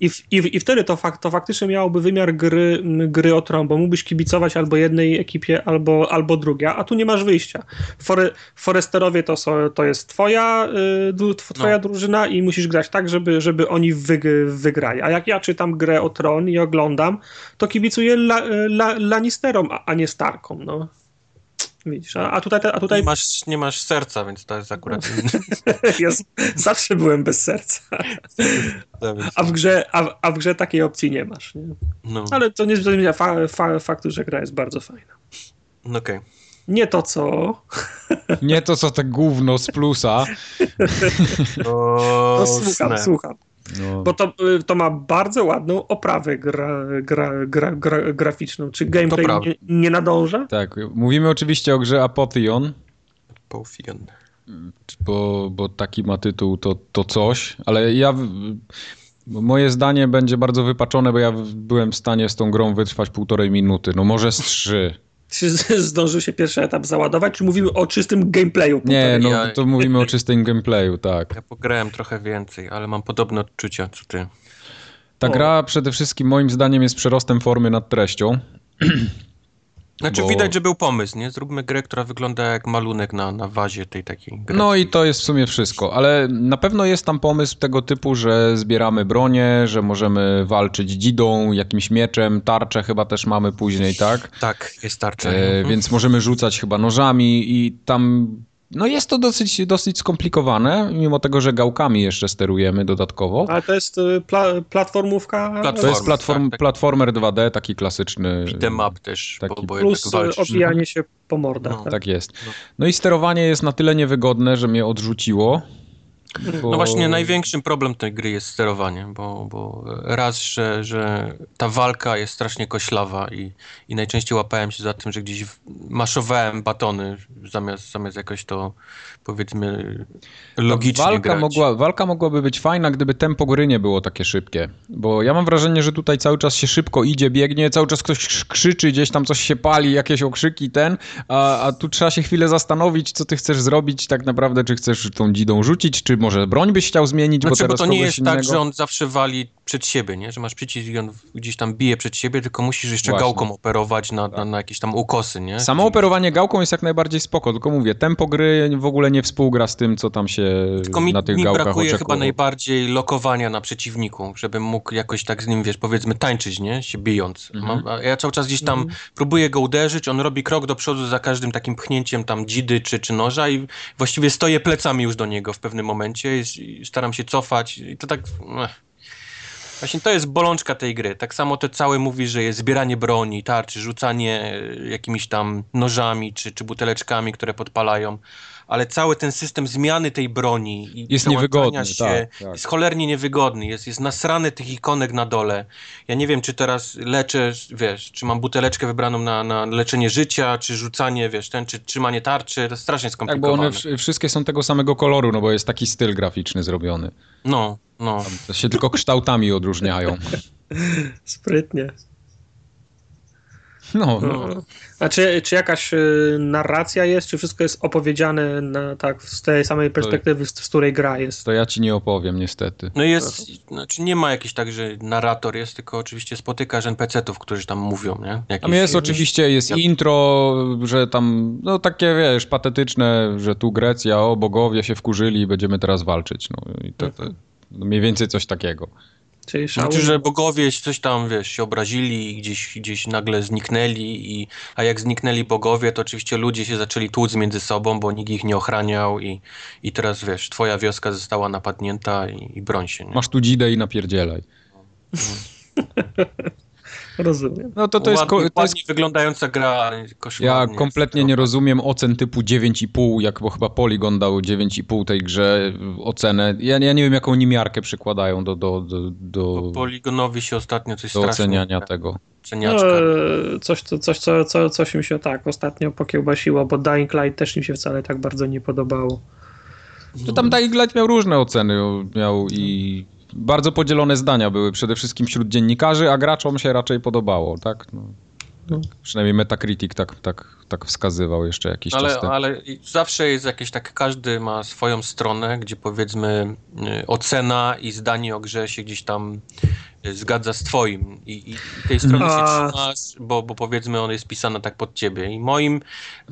I, w, i, i wtedy to, fak, to faktycznie miałoby wymiar gry, gry o tron, bo mógłbyś kibicować albo jednej ekipie, albo, albo drugiej, a tu nie masz wyjścia. Fore, Foresterowie to, są, to jest twoja, y, tw- twoja No. drużyna i musisz grać tak, żeby, żeby oni wyg, wygrali. A jak ja czytam grę o tron i oglądam, to kibicuję la, la, Lannisterom, a, a nie Starkom. No. Widzisz, a, a tutaj, a tutaj Nie masz, nie masz serca, więc to jest akurat... ja z- zawsze byłem bez serca. A w grze, a, a w grze takiej opcji nie masz. Nie? No, Ale to nie zmienia fa, fa, faktu, że gra jest bardzo fajna. no okej. Nie to co. Nie to co te gówno z plusa. O, No, słucham, snap. słucham. No. Bo to, y, to ma bardzo ładną oprawę gra, gra, gra, gra, graficzną. Czy gameplay nie, nie nadąża? Tak, mówimy oczywiście o grze Apotheon, Paufian. bo, bo taki ma tytuł to, to coś, ale ja... Moje zdanie będzie bardzo wypaczone, bo ja byłem w stanie z tą grą wytrwać półtorej minuty, no może z trzy. Czy zdążył się pierwszy etap załadować, czy mówimy o czystym gameplayu? Nie, no Ja- to mówimy o czystym gameplayu, tak. Ja pograłem trochę więcej, ale mam podobne odczucia co ty. Ta O. gra przede wszystkim moim zdaniem jest przerostem formy nad treścią. Znaczy Bo- widać, że był pomysł, nie? Zróbmy grę, która wygląda jak malunek na, na wazie tej takiej gry. No i to jest w sumie wszystko, ale na pewno jest tam pomysł tego typu, że zbieramy bronię, że możemy walczyć dzidą, jakimś mieczem, tarczę chyba też mamy później, tak? Tak, jest tarcza. E, Mhm. więc możemy rzucać chyba nożami i tam... No jest to dosyć, dosyć skomplikowane, mimo tego, że gałkami jeszcze sterujemy dodatkowo. Ale to jest y, pla, platformówka. Platforma. To jest platform, tak, tak. platformer 2D, taki klasyczny. Beat'em up też, taki bo Plus jednak y, obijanie się po mordach. No. tak? Tak jest. No. No i sterowanie jest na tyle niewygodne, że mnie odrzuciło. Bo... No właśnie największym problem tej gry jest sterowanie, bo, bo raz, że, że ta walka jest strasznie koślawa i, i najczęściej łapałem się za tym, że gdzieś maszowałem batony zamiast, zamiast jakoś to powiedzmy logicznie walka grać. Mogła, walka mogłaby być fajna, gdyby tempo gry nie było takie szybkie, bo ja mam wrażenie, że tutaj cały czas się szybko idzie, biegnie, cały czas ktoś krzyczy, gdzieś tam coś się pali, jakieś okrzyki ten, a, a tu trzeba się chwilę zastanowić, co ty chcesz zrobić tak naprawdę, czy chcesz tą dzidą rzucić, czy może broń byś chciał zmienić, znaczy, bo teraz bo to nie jest innego... tak, że on zawsze wali przed siebie, nie? że masz przycisk i on gdzieś tam bije przed siebie, tylko musisz jeszcze Właśnie. gałką operować na, na, na jakieś tam ukosy, nie? Samo operowanie gałką jest jak najbardziej spoko, tylko mówię, tempo gry w ogóle nie współgra z tym, co tam się Tylko mi, na tych mi gałkach brakuje oczekuje. chyba najbardziej lokowania na przeciwniku, żebym mógł jakoś tak z nim, wiesz, powiedzmy tańczyć, nie? Się bijąc. Mhm. Mam, a ja cały czas gdzieś tam próbuję go uderzyć, on robi krok do przodu za każdym takim pchnięciem tam dzidy czy, czy noża i właściwie stoję plecami już do niego w pewnym momencie i, i staram się cofać i to tak... Ech. Właśnie to jest bolączka tej gry. Tak samo to całe mówi, że jest zbieranie broni, tarczy, rzucanie e, jakimiś tam nożami czy, czy buteleczkami, które podpalają, ale cały ten system zmiany tej broni i Jest niewygodny, się tak, tak. jest cholernie niewygodny, jest, jest nasrany tych ikonek na dole. Ja nie wiem, czy teraz leczę, wiesz, czy mam buteleczkę wybraną na, na leczenie życia, czy rzucanie, wiesz, ten, czy trzymanie tarczy, to jest strasznie Tak, bo skomplikowane. one wsz- wszystkie są tego samego koloru, no bo jest taki styl graficzny zrobiony. No, no. To się tylko kształtami odróżniają. Sprytnie. No, no. No. A czy, czy jakaś y, narracja jest, czy wszystko jest opowiedziane na, tak, z tej samej perspektywy, z, z której gra jest? to ja ci nie opowiem niestety. No jest, znaczy nie ma jakiś tak, że narrator jest, tylko oczywiście spotykasz NPC-ów, którzy tam mówią, nie? Jakieś, Tam jest oczywiście, jest Ja- intro, że tam, no takie wiesz, patetyczne, że tu Grecja, o bogowie się wkurzyli i będziemy teraz walczyć. No i to, to mniej więcej coś takiego. Czyli szał... Znaczy, że bogowie coś tam, wiesz, się obrazili i gdzieś, gdzieś nagle zniknęli, i, a jak zniknęli bogowie, to oczywiście ludzie się zaczęli tłuc między sobą, bo nikt ich nie ochraniał i, i teraz, wiesz, twoja wioska została napadnięta i, i broń się, nie? Masz tu dzidę i napierdzielaj. Rozumiem. No to to jest, ładnie, to jest wyglądająca gra, ale Ja koszmarnie kompletnie nie rozumiem ocen typu 9,5, jak bo chyba Polygon dał 9,5 tej grze ocenę. Ja, ja nie wiem, jaką oni miarkę przykładają do, do, do, do, Poligonowi się ostatnio coś do oceniania tego. No, Oceniaczka. e, coś, co, coś, co, co, coś mi się tak ostatnio pokiełbasiło, bo Dying Light też mi się wcale tak bardzo nie podobało. To tam Dying Light miał różne oceny, miał i bardzo podzielone zdania były przede wszystkim wśród dziennikarzy, a graczom się raczej podobało, tak? No. No. Przynajmniej Metacritic tak, tak, tak wskazywał jeszcze jakiś czas Ale, temu. ale zawsze jest jakieś tak, każdy ma swoją stronę, gdzie powiedzmy y, ocena i zdanie o grze się gdzieś tam y, zgadza z twoim i, i tej strony A- się trzymasz, bo, bo powiedzmy ona jest pisana tak pod ciebie i moim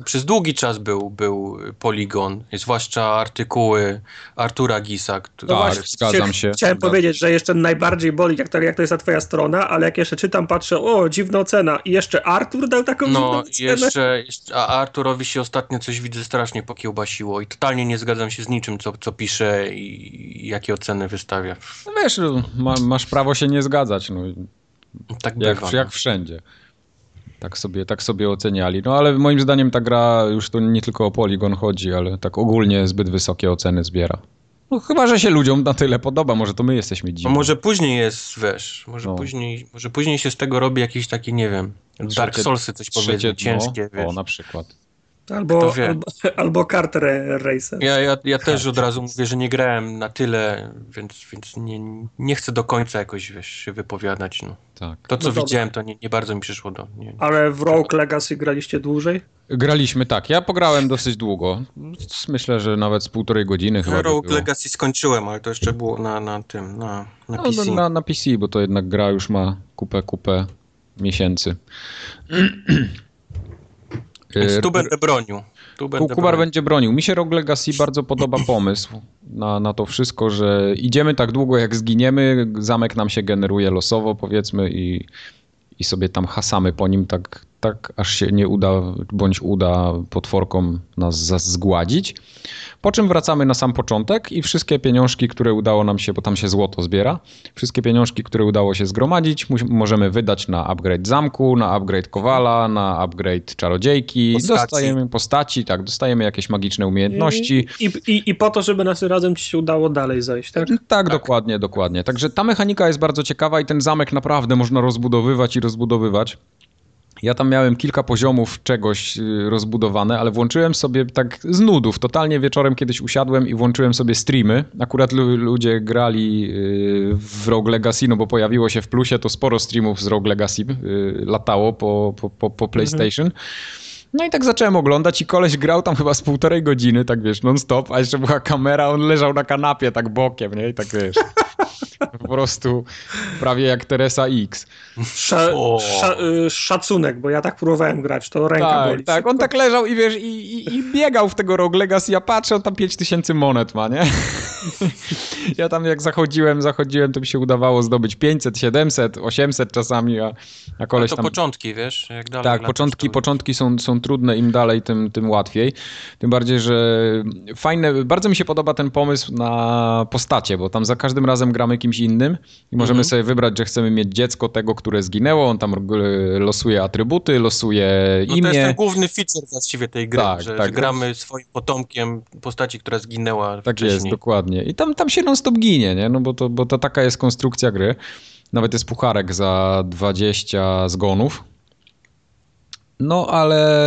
przez długi czas był, był Polygon, zwłaszcza artykuły Artura Gisa, który, Tak, właśnie, zgadzam się. Chciałem Zgadzam powiedzieć, że jeszcze najbardziej boli, jak to, jak to jest ta twoja strona, ale jak jeszcze czytam, patrzę, o, dziwna ocena. I jeszcze Artur dał taką dziwną No, ocenę. jeszcze, jeszcze, a Arturowi się ostatnio coś widzę strasznie pokiełbasiło i totalnie nie zgadzam się z niczym, co, co pisze i, jakie oceny wystawia. No wiesz, no, ma, masz prawo się nie zgadzać, no. Tak Jak, bywa. no. jak wszędzie. Tak sobie, tak sobie oceniali. No ale moim zdaniem ta gra już to nie tylko o Polygon chodzi, ale tak ogólnie zbyt wysokie oceny zbiera. No chyba, że się ludziom na tyle podoba, może to my jesteśmy No dziwni. może później jest, wiesz, może, No. później, może później się z tego robi jakiś taki, nie wiem, Dark Soulsy coś Trzecie powiedzmy, dno. ciężkie, wiesz. O, na przykład. Albo, albo, albo Kart Ra- Racer. Ja, ja, ja też od razu mówię, że nie grałem na tyle, więc, więc nie, nie chcę do końca jakoś, wiesz, się wypowiadać, no. Tak. To, co No widziałem, to nie, nie bardzo mi przyszło do... Nie, Ale w Rogue Legacy graliście dłużej? Graliśmy tak. Ja pograłem dosyć długo. Myślę, że nawet z półtorej godziny chyba. by Rogue było. Legacy skończyłem, ale to jeszcze było na, na tym, na, na No, PC. no, na, na PC, bo to jednak gra już ma kupę, kupę miesięcy. Więc E, tu będę bronił. Tu będę Kubar bronił. będzie bronił. Mi się Rogue Legacy bardzo podoba pomysł na, na to wszystko, że idziemy tak długo jak zginiemy, zamek nam się generuje losowo powiedzmy i, i sobie tam hasamy po nim tak tak aż się nie uda, bądź uda potworkom nas zgładzić. Po czym wracamy na sam początek i wszystkie pieniążki, które udało nam się, bo tam się złoto zbiera, wszystkie pieniążki, które udało się zgromadzić, możemy wydać na upgrade zamku, na upgrade kowala, na upgrade czarodziejki, postaci. dostajemy postaci, tak, dostajemy jakieś magiczne umiejętności. I, i, I po to, żeby nas razem ci się udało dalej zejść, tak? tak? Tak, dokładnie, dokładnie. Także ta mechanika jest bardzo ciekawa i ten zamek naprawdę można rozbudowywać i rozbudowywać. Ja tam miałem kilka poziomów czegoś y, rozbudowane, ale włączyłem sobie tak z nudów. Totalnie wieczorem kiedyś usiadłem i włączyłem sobie streamy. Akurat ludzie grali y, w Rogue Legacy, no bo pojawiło się w plusie, to sporo streamów z Rogue Legacy y, latało po, po, po, po PlayStation. Mhm. No i tak zacząłem oglądać i koleś grał tam chyba z półtorej godziny, tak wiesz, non-stop, a jeszcze była kamera, on leżał na kanapie tak bokiem, nie? I tak wiesz, po prostu prawie jak Teresa X. Sza, sza, y, szacunek, bo ja tak próbowałem grać, to ręka tak, boli. Tak, on tak leżał i wiesz, i, i, i biegał w tego Rogue Legacy, ja patrzę, on tam 5000 monet ma, nie? ja tam jak zachodziłem, zachodziłem, to mi się udawało zdobyć 500, 700, 800 czasami, a, a koleś a to tam... początki, wiesz? Jak dalej tak, początki, to... początki są, są trudne, im dalej, tym, tym łatwiej. Tym bardziej, że fajne, bardzo mi się podoba ten pomysł na postacie, bo tam za każdym razem gramy kimś innym i możemy mhm. sobie wybrać, że chcemy mieć dziecko tego, które zginęło, on tam losuje atrybuty, losuje imię. No to jest ten główny feature właściwie tej gry, tak, że, tak, że gramy swoim potomkiem postaci, która zginęła Tak wcześniej. jest, dokładnie. I tam, tam się non-stop ginie, nie? No bo to, bo to taka jest konstrukcja gry. Nawet jest pucharek za 20 zgonów. No ale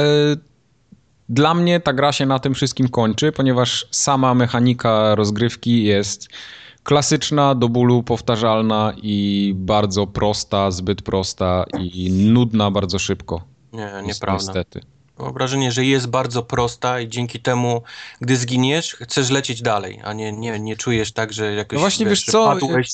dla mnie ta gra się na tym wszystkim kończy, ponieważ sama mechanika rozgrywki jest klasyczna, do bólu powtarzalna i bardzo prosta, zbyt prosta i nudna bardzo szybko. Nie, nieprawda. Niestety. Mam wrażenie, że jest bardzo prosta i dzięki temu, gdy zginiesz, chcesz lecieć dalej, a nie, nie, nie czujesz tak, że jakoś no właśnie, wiesz, wiesz co, padłeś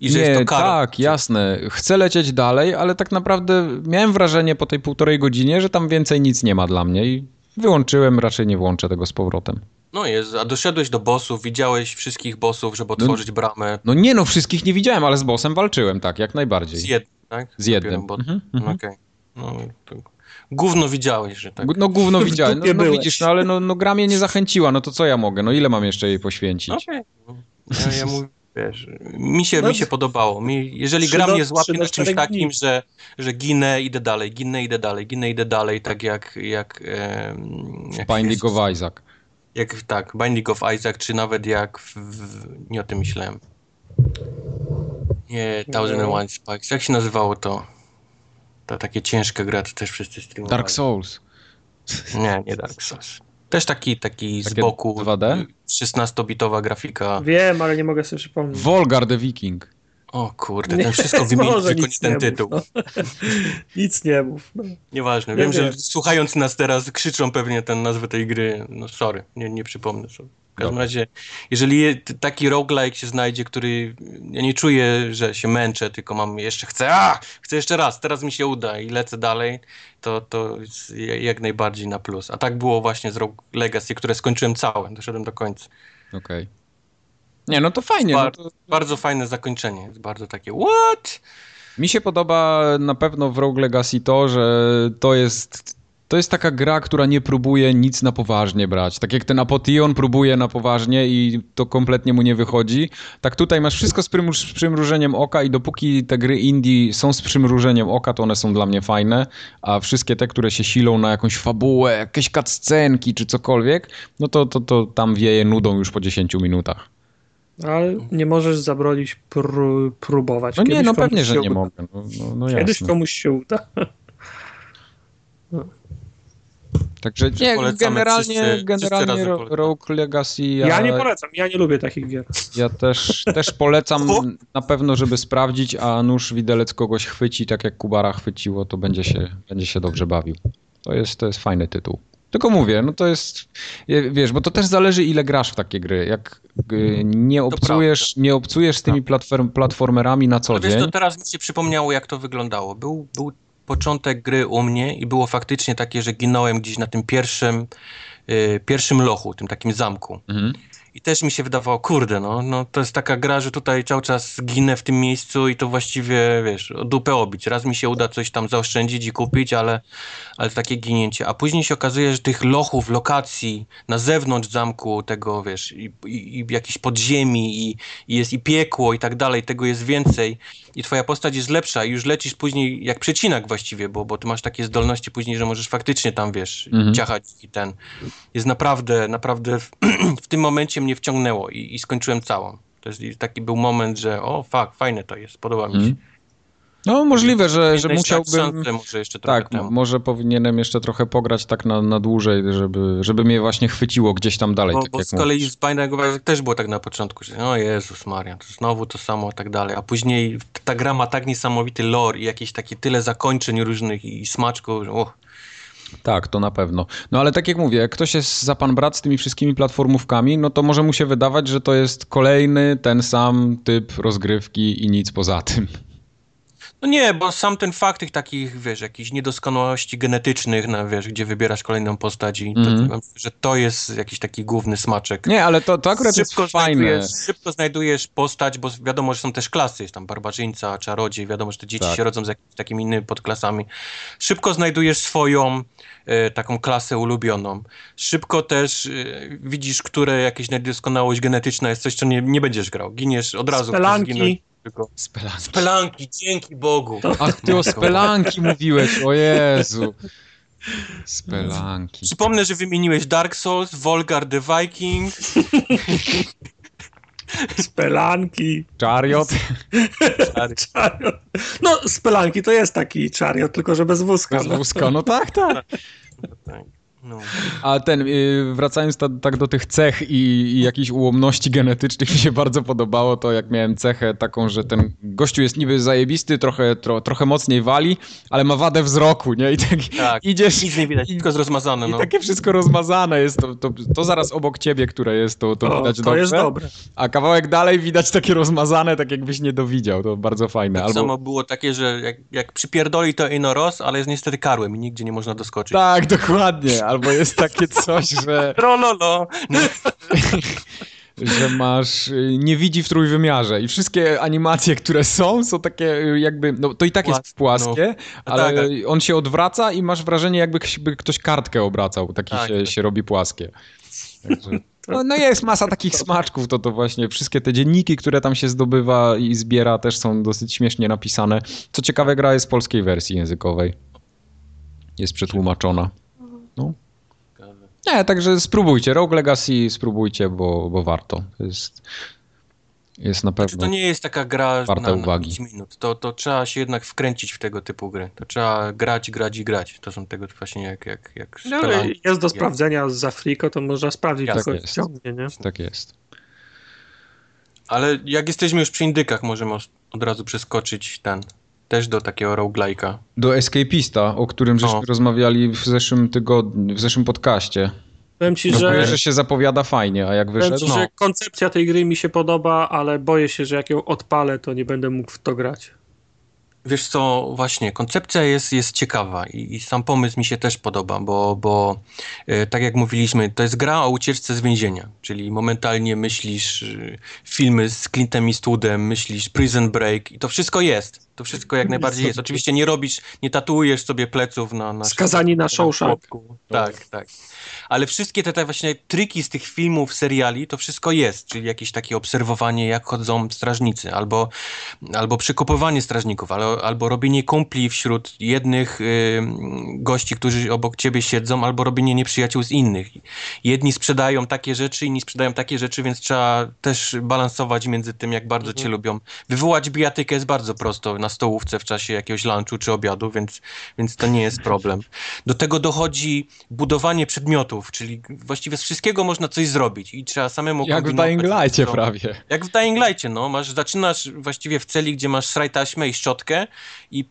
i że nie, jest to kara. Tak, jasne. Chcę lecieć dalej, ale tak naprawdę miałem wrażenie po tej półtorej godzinie, że tam więcej nic nie ma dla mnie i wyłączyłem, raczej nie włączę tego z powrotem. No jest, a doszedłeś do bossów, widziałeś wszystkich bossów, żeby no- otworzyć no, bramę. No nie no, wszystkich nie widziałem, ale z bossem walczyłem, tak, jak najbardziej. Z jednym, tak? Z jednym. Bo... Mhm, no, mhm. Okej. Okay. No, to... Gówno widziałeś, że tak. No gówno widziałem, no, no widzisz, no ale no, no gra mnie nie zachęciła, no to co ja mogę, no ile mam jeszcze jej poświęcić? Okej, okay. ja, ja mówię, wiesz, mi się, no, mi się podobało. Mi, jeżeli gra mnie złapie na czymś takim, że, że ginę, idę dalej, ginę, idę dalej, ginę, idę dalej, tak jak... jak, e, jak Binding of Isaac. Jak, tak, Binding of Isaac, czy nawet jak w, w, nie o tym myślałem. Nie, Thousand and One Spikes. Jak się nazywało to? Ta takie ciężka gra, to też wszyscy streamowali. Dark Souls. Nie, nie Dark Souls. Też taki, taki z boku 2D? 16-bitowa grafika. Wiem, ale nie mogę sobie przypomnieć. Volgar the Viking. O kurde, ten wszystko wymienić, tylko nie ten tytuł. Mów, no. nic nie mów. No. Nieważne, wiem, że słuchając nas teraz krzyczą pewnie ten nazwę tej gry. No sorry, nie, nie przypomnę sobie. W każdym razie, jeżeli taki roguelike się znajdzie, który ja nie czuję, że się męczę, tylko mam jeszcze chcę, a, chcę jeszcze raz, teraz mi się uda i lecę dalej, to, to jak najbardziej na plus. A tak było właśnie z Rogue Legacy, które skończyłem całe, doszedłem do końca. Okej. Okay. Nie, no to fajnie. Bar no to... Bardzo fajne zakończenie. Jest bardzo takie what? Mi się podoba na pewno w Rogue Legacy to, że to jest to jest taka gra, która nie próbuje nic na poważnie brać. Tak jak ten Apotion próbuje na poważnie i to kompletnie mu nie wychodzi, tak tutaj masz wszystko z, z przymrużeniem oka i dopóki te gry indie są z przymrużeniem oka, to one są dla mnie fajne, a wszystkie te, które się silą na jakąś fabułę, jakieś cutscenki czy cokolwiek, no to, to, to tam wieje nudą już po 10 minutach. Ale nie możesz zabronić pró próbować. No Kiedyś nie, no pewnie, że nie mogę. No, no, no Kiedyś komuś się uda. No. Także nie, generalnie, wszyscy, generalnie wszyscy Rogue Legacy... Ja, ja, nie polecam, ja nie lubię takich gier. Ja też, też polecam na pewno, żeby sprawdzić, a nóż widelec kogoś chwyci, tak jak Kubara chwyciło, to będzie się, będzie się dobrze bawił. To jest, to jest fajny tytuł. Tylko mówię, no to jest, wiesz, bo to też zależy ile grasz w takie gry. Jak y, nie obcujesz, nie obcujesz z tymi platform, platformerami na co dzień. Wiesz, to teraz mi się przypomniało jak to wyglądało. Był, był początek gry u mnie i było faktycznie takie, że ginąłem gdzieś na tym pierwszym y, pierwszym lochu, tym takim zamku. Mhm. I też mi się wydawało, kurde, no, no to jest taka gra, że tutaj cały czas ginę w tym miejscu i to właściwie, wiesz, dupę obić. Raz mi się uda coś tam zaoszczędzić i kupić, ale, ale takie ginięcie. A później się okazuje, że tych lochów, lokacji na zewnątrz zamku tego, wiesz, i, i, i jakiś podziemi i, i jest i piekło i tak dalej, tego jest więcej i twoja postać jest lepsza i już lecisz później jak przecinak właściwie, bo, bo ty masz takie zdolności później, że możesz faktycznie tam, wiesz, Mhm. ciachać i ten. Jest naprawdę, naprawdę w, w tym momencie mnie wciągnęło i, i skończyłem całą. To jest taki był moment, że o, fuck, fajne to jest, podoba mi się. Mhm. No możliwe, że, że musiałbym... może jeszcze Tak, temu. może powinienem jeszcze trochę pograć tak na, na dłużej, żeby, żeby mnie właśnie chwyciło gdzieś tam dalej. Bo, tak bo z kolei z Binding of Isaac też było tak na początku, że o Jezus Maria, to znowu to samo i tak dalej, a później ta gra ma tak niesamowity lore i jakieś takie tyle zakończeń różnych i smaczków, że uch, Tak, to na pewno. No ale tak jak mówię, jak ktoś jest za pan brat z tymi wszystkimi platformówkami, no to może mu się wydawać, że to jest kolejny ten sam typ rozgrywki i nic poza tym. No nie, bo sam ten fakt tych takich, wiesz, jakichś niedoskonałości genetycznych, no, wiesz, gdzie wybierasz kolejną postać i to, Mhm. że to jest jakiś taki główny smaczek. Nie, ale to, to akurat jest fajne. Szybko znajdujesz postać, bo wiadomo, że są też klasy, jest tam barbarzyńca, czarodziej, wiadomo, że te dzieci Tak. się rodzą z jakimiś takimi innymi podklasami. Szybko znajdujesz swoją e, taką klasę ulubioną. Szybko też e, widzisz, które jakieś niedoskonałość genetyczna jest coś, co nie, nie będziesz grał. Giniesz od razu. Spelanki. Tylko... Spelanki. Spelanki, dzięki Bogu. Ach, ty o spelanki mówiłeś, o Jezu. Spelanki. Przypomnę, że wymieniłeś Dark Souls, Volgar the Viking. Spelanki. Chariot. Chariot. No, spelanki to jest taki chariot, tylko że bez wózka. Bez no. wózka, no tak, tak. Tak, No. A ten, y, wracając ta, tak do tych cech i, i jakichś ułomności genetycznych, mi się bardzo podobało to, jak miałem cechę taką, że ten gościu jest niby zajebisty, trochę, tro, trochę mocniej wali, ale ma wadę wzroku, nie? I tak, Tak, idziesz nic nie widać, i, tylko jest rozmazane. i No. takie wszystko rozmazane jest, to, to, to zaraz obok ciebie, które jest, to, to To, widać to dobrze, jest dobre. a kawałek dalej widać takie rozmazane, tak jakbyś nie dowidział, to bardzo fajne. Tak Albo... samo było takie, że jak, jak przypierdoli to Inoros, ale jest niestety karłem i nigdzie nie można doskoczyć. Tak, dokładnie, albo jest takie coś, że... Trololo! Że masz, y, nie widzi w trójwymiarze i wszystkie animacje, które są, są takie y, jakby, no to i tak jest płaskie, No, ale tak, on się odwraca i masz wrażenie jakby ktoś- by ktoś kartkę obracał, taki Tak, się, tak. się robi płaskie. Także, no, no jest masa takich smaczków, to to właśnie wszystkie te dzienniki, które tam się zdobywa i zbiera też są dosyć śmiesznie napisane. Co ciekawe, gra jest w polskiej wersji językowej. Jest przetłumaczona. Nie, także spróbujcie. Rogue Legacy spróbujcie, bo, bo warto. To jest, jest na Znaczy, pewno. to nie jest taka gra Warte na, na uwagi. 5 minut. To, to trzeba się jednak wkręcić w tego typu gry. To trzeba grać, grać i grać. To są tego właśnie jak, jak, jak No, spelanki. jest do sprawdzenia z Afriko, to można sprawdzić, Tak to jest. ciągnie, nie? Tak jest. Ale jak jesteśmy już przy indykach, możemy od razu przeskoczyć ten, też do takiego roguelike'a. Do Escapista, o którym żeśmy O. rozmawiali w zeszłym tygodniu, w zeszłym podcaście. Powiem ci, No, że, że... że się zapowiada fajnie, a jak powiem wyszedł? ci, No. że koncepcja tej gry mi się podoba, ale boję się, że jak ją odpalę, to nie będę mógł w to grać. Wiesz co, właśnie, koncepcja jest, jest ciekawa i, i sam pomysł mi się też podoba, bo, bo e, tak jak mówiliśmy, to jest gra o ucieczce z więzienia, czyli momentalnie myślisz e, filmy z Clintem Eastwoodem, myślisz Prison Break i to wszystko jest. To wszystko jak najbardziej jest. Oczywiście nie robisz, nie tatuujesz sobie pleców na... na Skazani na Shawshank. chłopku. Tak, tak. Ale wszystkie te, te właśnie triki z tych filmów, seriali, to wszystko jest, czyli jakieś takie obserwowanie, jak chodzą strażnicy, albo, albo przekopywanie strażników, albo, albo robienie kumpli wśród jednych y, gości, którzy obok ciebie siedzą, albo robienie nieprzyjaciół z innych. Jedni sprzedają takie rzeczy, inni sprzedają takie rzeczy, więc trzeba też balansować między tym, jak bardzo cię lubią. Wywołać bijatykę jest bardzo prosto na stołówce w czasie jakiegoś lunchu czy obiadu, więc, więc to nie jest problem. Do tego dochodzi budowanie przedmiotów, czyli właściwie z wszystkiego można coś zrobić i trzeba samemu Jak w Dying co- prawie. Jak w Dying no. Masz, zaczynasz właściwie w celi, gdzie masz sraj taśmę i szczotkę i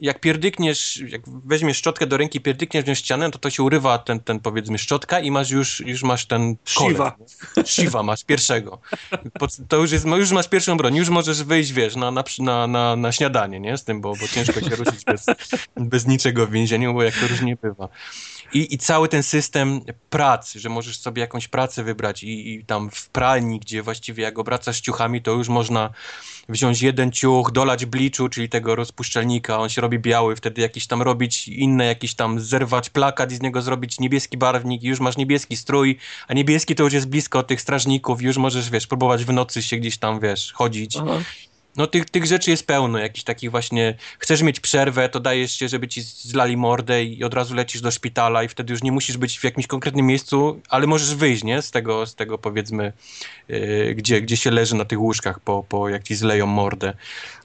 jak pierdykniesz, jak weźmiesz szczotkę do ręki, pierdykniesz w ścianę, to to się urywa ten, ten powiedzmy szczotka i masz już, już masz ten Shiva. Shiva masz pierwszego. To już jest, już masz pierwszą broń, już możesz wyjść, wiesz, na, na, na, na, na śniadanie, nie? Z tym, bo, bo ciężko się ruszyć bez, bez niczego w więzieniu, bo jak to różnie bywa. I, I cały ten system prac, że możesz sobie jakąś pracę wybrać i, i tam w pralni, gdzie właściwie jak obracasz ciuchami, to już można wziąć jeden ciuch, dolać bliczu, czyli tego rozpuszczalnika, on się robi biały, wtedy jakiś tam robić inne, jakiś tam zerwać plakat i z niego zrobić niebieski barwnik i już masz niebieski strój, a niebieski to już jest blisko tych strażników, już możesz, wiesz, próbować w nocy się gdzieś tam, wiesz, chodzić. Aha. No tych, tych rzeczy jest pełno, jakichś takich właśnie, chcesz mieć przerwę, to dajesz się, żeby ci zlali mordę i od razu lecisz do szpitala i wtedy już nie musisz być w jakimś konkretnym miejscu, ale możesz wyjść, nie? Z tego, z tego powiedzmy, yy, gdzie, gdzie się leży na tych łóżkach po, po jak ci zleją mordę.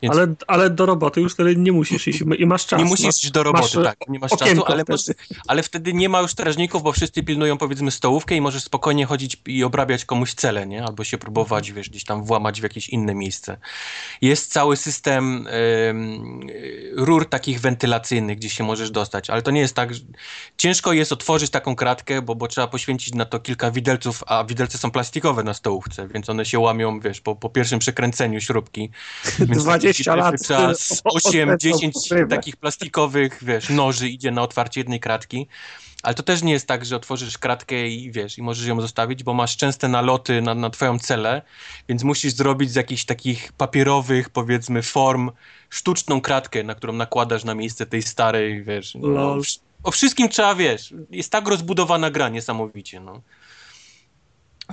Więc Ale, ale do roboty już wtedy nie musisz iść i masz czas. nie musisz masz, iść do roboty, masz, tak, nie masz czasu, ale, wtedy. możesz, ale wtedy nie ma już strażników, bo wszyscy pilnują powiedzmy stołówkę i możesz spokojnie chodzić i obrabiać komuś cele, nie? Albo się próbować, wiesz, gdzieś tam włamać w jakieś inne miejsce. Jest cały system y, rur takich wentylacyjnych, gdzie się możesz dostać, ale to nie jest tak, że... ciężko jest otworzyć taką kratkę, bo, bo trzeba poświęcić na to kilka widelców, a widelce są plastikowe na stołówce, więc one się łamią, wiesz, po, po pierwszym przekręceniu śrubki. Więc 20 takich lat. Trzeba z o- o- 8, o- 10 pokrywę. takich plastikowych, wiesz, noży idzie na otwarcie jednej kratki. Ale to też nie jest tak, że otworzysz kratkę i wiesz, i możesz ją zostawić, bo masz częste naloty na, na twoją celę, więc musisz zrobić z jakichś takich papierowych, powiedzmy, form sztuczną kratkę, na którą nakładasz na miejsce tej starej, wiesz. No, wsz- o wszystkim trzeba, wiesz, jest tak rozbudowana gra niesamowicie, no.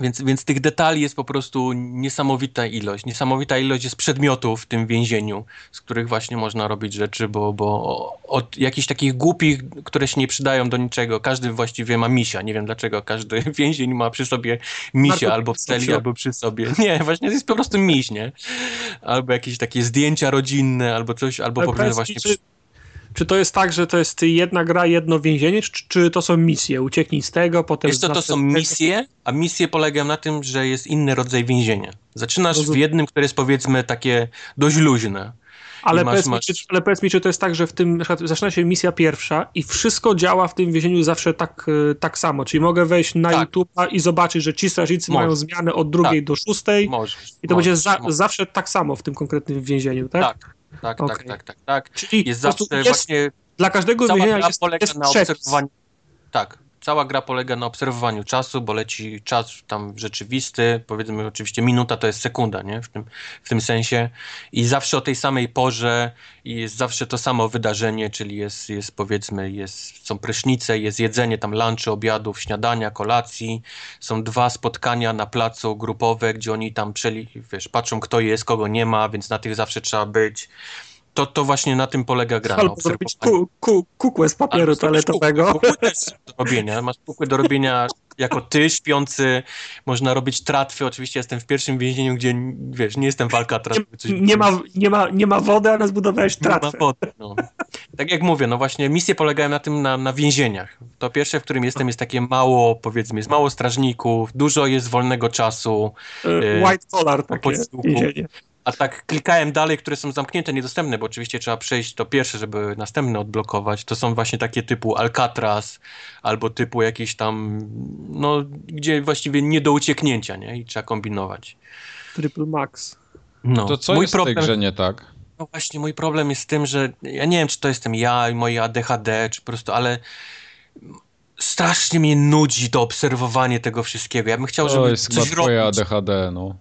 Więc, więc tych detali jest po prostu niesamowita ilość. Niesamowita ilość jest przedmiotów w tym więzieniu, z których właśnie można robić rzeczy, bo, bo od jakichś takich głupich, które się nie przydają do niczego, każdy właściwie ma misia. Nie wiem dlaczego każdy więzień ma przy sobie misia, albo w celi, albo przy sobie. Nie, właśnie to jest po prostu miś, nie? Albo jakieś takie zdjęcia rodzinne, albo coś, albo Ale po prostu właśnie... czy to jest tak, że to jest jedna gra, jedno więzienie, czy, czy to są misje? Ucieknij z tego, potem... Wiesz co, to są misje, a misje polegają na tym, że jest inny rodzaj więzienia. Zaczynasz w Rozumiem. jednym, które jest powiedzmy takie dość luźne. Ale, masz- powiedz masz- Mi, czy, ale powiedz mi, czy to jest tak, że w tym, na przykład zaczyna się misja pierwsza i wszystko działa w tym więzieniu zawsze tak, e, tak samo, czyli mogę wejść na Tak. YouTube'a i zobaczyć, że ci strażnicy Możesz. mają zmianę od drugiej do szóstej Możesz. i to możesz, będzie za, zawsze tak samo w tym konkretnym więzieniu, tak? Tak, tak, Okej. tak, tak, tak, tak. Czyli Jest zawsze jest, właśnie dla każdego więzienia jest, polega jest na obserwowaniu. Tak, cała gra polega na obserwowaniu czasu, bo leci czas tam rzeczywisty, powiedzmy oczywiście minuta to jest sekunda, nie? W tym, w tym sensie. I zawsze o tej samej porze i jest zawsze to samo wydarzenie, czyli jest, jest powiedzmy, jest, są prysznice, jest jedzenie tam lunchy, obiadów, śniadania, kolacji. Są dwa spotkania na placu grupowe, gdzie oni tam przeli, wiesz, patrzą kto jest, kogo nie ma, więc na tych zawsze trzeba być. To, to właśnie na tym polega gra. Albo zrobić obserwowaniu. ku, ku, kukłę z papieru Albo zrobisz toaletowego. Kukły też do robienia. Masz kukły do robienia jako ty, śpiący. Można robić tratwy. Oczywiście jestem w pierwszym więzieniu, gdzie, wiesz, nie jestem w Alcatraz. żeby coś Nie, nie, ma, nie, ma, nie ma wody, ale zbudowałeś nie ma tratwę. wody, no. Tak jak mówię, no właśnie misje polegają na tym, na, na więzieniach. To pierwsze, w którym jestem, jest takie mało, powiedzmy, jest mało strażników, dużo jest wolnego czasu, E, White collar takie posiłku. A tak klikałem dalej, które są zamknięte, niedostępne, bo oczywiście trzeba przejść to pierwsze, żeby następne odblokować. To są właśnie takie typu Alcatraz, albo typu jakieś tam, no, gdzie właściwie nie do ucieknięcia, nie? I trzeba kombinować. Triple Max. No. To co mój jest w tej problem, grze nie tak? No właśnie, mój problem jest z tym, że ja nie wiem, czy to jestem ja i moje ADHD, czy po prostu, ale strasznie mnie nudzi to obserwowanie tego wszystkiego. Ja bym chciał, To żeby jest chyba coś robić. ADHD, no.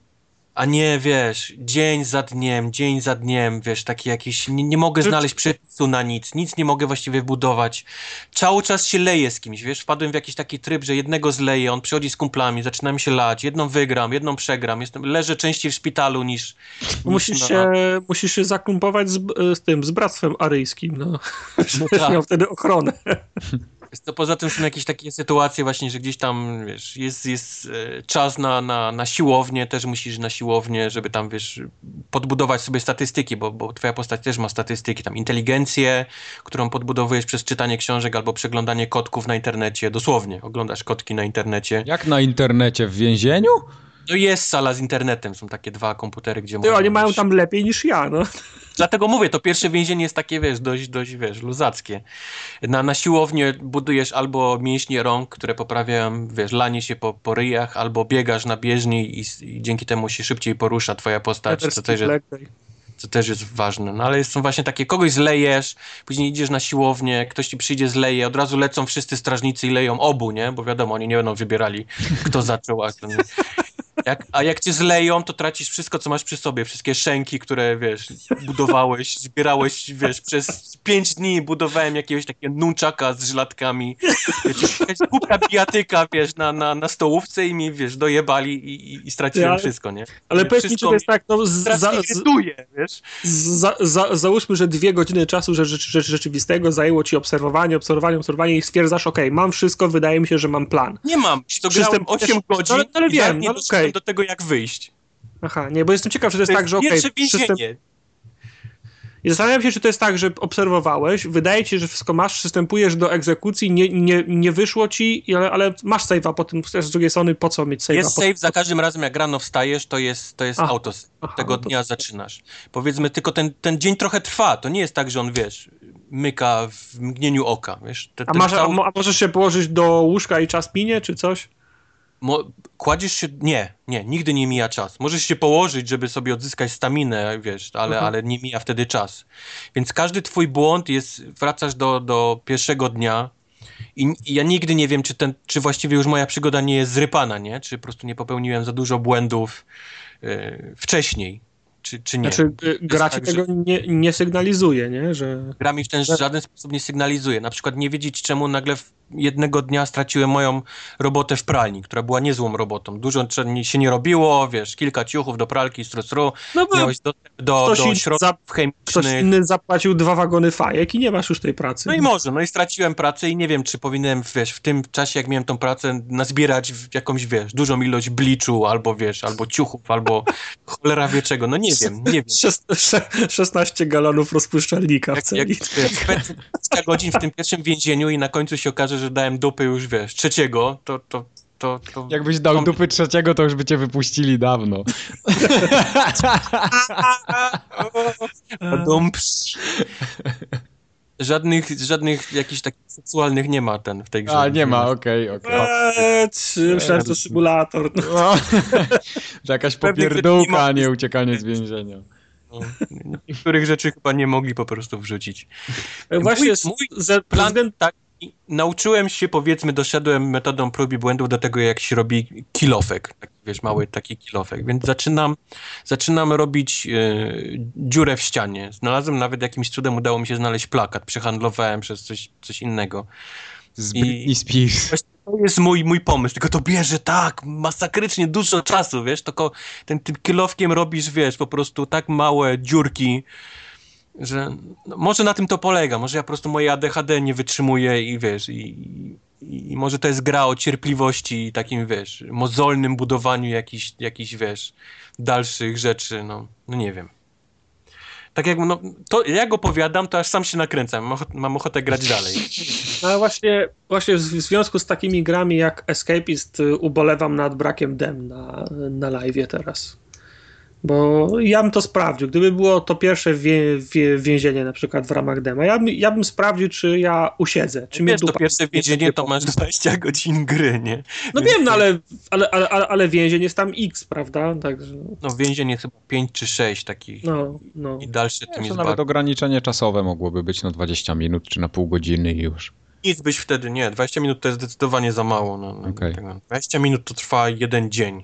A nie, wiesz, dzień za dniem, dzień za dniem, wiesz, taki jakiś, nie, nie mogę znaleźć przepisu na nic, nic nie mogę właściwie budować. Cały czas się leję z kimś, wiesz, wpadłem w jakiś taki tryb, że jednego zleję, on przychodzi z kumplami, zaczynam się lać, jedną wygram, jedną przegram, jestem, leżę częściej w szpitalu niż... niż Musisz na- się, musisz się zaklumpować z, z tym, z bractwem aryjskim, no. Żebyś tak. miał wtedy ochronę. Co, poza tym są jakieś takie sytuacje właśnie, że gdzieś tam, wiesz, jest, jest e, czas na, na, na siłownię, też musisz na siłownię, żeby tam, wiesz, podbudować sobie statystyki, bo, bo twoja postać też ma statystyki, tam inteligencję, którą podbudowujesz przez czytanie książek albo przeglądanie kotków na internecie, dosłownie, oglądasz kotki na internecie. Jak na internecie w więzieniu? No jest sala z internetem, są takie dwa komputery, gdzie można... oni mają tam lepiej niż ja, no. Dlatego mówię, to pierwsze więzienie jest takie, wiesz, dość, dość, wiesz, luzackie. Na, na siłownię budujesz albo mięśnie rąk, które poprawiają, wiesz, lanie się po, po ryjach, albo biegasz na bieżni i, i dzięki temu się szybciej porusza twoja postać. To też jest, co też jest ważne. No ale są właśnie takie, kogoś zlejesz, później idziesz na siłownię, ktoś ci przyjdzie, zleje, od razu lecą wszyscy strażnicy i leją obu, nie? Bo wiadomo, oni nie będą wybierali, kto zaczął, a kto nie. Jak, a jak cię zleją, to tracisz wszystko, co masz przy sobie. Wszystkie szenki, które, wiesz, budowałeś, zbierałeś, wiesz, przez pięć dni budowałem jakiegoś takiego nunczaka z żelatkami. Wiecie, jakaś bijatyka, wiesz, na, na, na stołówce i mi, wiesz, dojebali i, i, i straciłem Ja- wszystko, nie? Ale powiedz mi, czy Wszystko to jest tak, no, za, irytuje, wiesz? za, za, załóżmy, że dwie godziny czasu że, rzecz, rzecz, rzeczywistego zajęło ci obserwowanie, obserwowanie, obserwowanie i stwierdzasz, ok, mam wszystko, wydaje mi się, że mam plan. Nie mam. To grałem System 8 też- godzin ale- wiem, no okej. Do tego, jak wyjść. Aha, nie, bo jestem ciekaw, czy to jest To tak, że okej, pierwsze system... więzienie. I zastanawiam się, czy to jest tak, że obserwowałeś, wydaje ci się, że wszystko masz, przystępujesz do egzekucji, nie, nie, nie wyszło ci, ale, ale masz save'a potem, z drugiej strony po co mieć save'a? Jest po, save za każdym razem, jak rano wstajesz, to jest, to jest auto. aha, Tego no dnia zaczynasz. Powiedzmy, tylko ten, ten dzień trochę trwa. To nie jest tak, że on, wiesz, myka w mgnieniu oka, wiesz. Te, A, masz, cały- a możesz się położyć do łóżka i czas minie, czy coś? Mo- kładziesz się. Nie, nie, nigdy nie mija czas. Możesz się położyć, żeby sobie odzyskać staminę, wiesz, ale, Mhm. ale nie mija wtedy czas. Więc każdy twój błąd jest. Wracasz do, do pierwszego dnia. I, I ja nigdy nie wiem, czy, ten, czy właściwie już moja przygoda nie jest zrypana, nie? Czy po prostu nie popełniłem za dużo błędów yy, wcześniej, czy, czy nie. Znaczy, y, gra ci tak, że- tego nie, nie sygnalizuje, nie? Że... Gra mi w ten żaden sposób nie sygnalizuje. Na przykład nie wiedzieć, czemu nagle w jednego dnia straciłem moją robotę w pralni, która była niezłą robotą. Dużo się nie robiło, wiesz, kilka ciuchów do pralki, stru, No bo miałeś dostęp do, ktoś do środków za- ktoś chemicznych. inny zapłacił dwa wagony fajek i nie masz już tej pracy. No i może, no i straciłem pracę i nie wiem, czy powinienem, wiesz, w tym czasie, jak miałem tą pracę, nazbierać jakąś, wiesz, dużą ilość bliczu, albo, wiesz, albo ciuchów, albo cholera wie czego, no nie wiem, nie wiem. Szes- sze- 16 galonów rozpuszczalnika w Jak, jak celi. wiesz, spędzę 20 godzin w tym pierwszym więzieniu i na końcu się okaże, że dałem dupy już, wiesz, trzeciego, to, to, to, to... Jakbyś dał to- dupy trzeciego, to już by cię wypuścili dawno. Żadnych, żadnych jakichś takich seksualnych nie ma ten w tej grze. A, nie ma, okej, okej. Eee, trzy, myślałem, że to symulator. No. No. Że jakaś popierdółka, nie a nie uciekanie z więzienia. No, niektórych rzeczy chyba nie mogli po prostu wrzucić. Właśnie Mój- z, mój ze Plan prezydent... nauczyłem się, powiedzmy, doszedłem metodą prób i błędów do tego, jak się robi kilofek, taki, wiesz, mały taki kilofek, więc zaczynam, zaczynam robić e, dziurę w ścianie. Znalazłem nawet jakimś cudem, udało mi się znaleźć plakat, przehandlowałem przez coś, coś innego. Z I- Britney Spears. To jest mój, mój pomysł, tylko to bierze tak masakrycznie dużo czasu, wiesz, tylko ten, tym kilowkiem robisz, wiesz, po prostu tak małe dziurki, że no, może na tym to polega, może ja po prostu moje ADHD nie wytrzymuję i wiesz, i, i, i może to jest gra o cierpliwości i takim, wiesz, mozolnym budowaniu jakichś, jakichś wiesz, dalszych rzeczy, no, no nie wiem. Tak jak, no, to jak opowiadam, to aż sam się nakręcam, mam ochotę, mam ochotę grać dalej. No właśnie, właśnie w w związku z takimi grami jak Escapist y, ubolewam nad brakiem dem na, na live teraz. Bo ja bym to sprawdził. Gdyby było to pierwsze wie, wie, więzienie na przykład w ramach dema, ja bym, ja bym sprawdził, czy ja usiedzę. Czy mnie Wiesz, to dupa pierwsze nie więzienie to masz 20 godzin gry, nie? No Więc wiem, no to- ale, ale, ale, ale, ale więzień jest tam X, prawda? Także, No więzienie chyba 5 czy 6 takich no, no. i dalsze tym Jeszcze jest nawet ograniczenie czasowe mogłoby być na 20 minut czy na pół godziny i już. Nic byś wtedy, nie, 20 minut to jest zdecydowanie za mało. No, no, Okej. tego. 20 minut to trwa jeden dzień.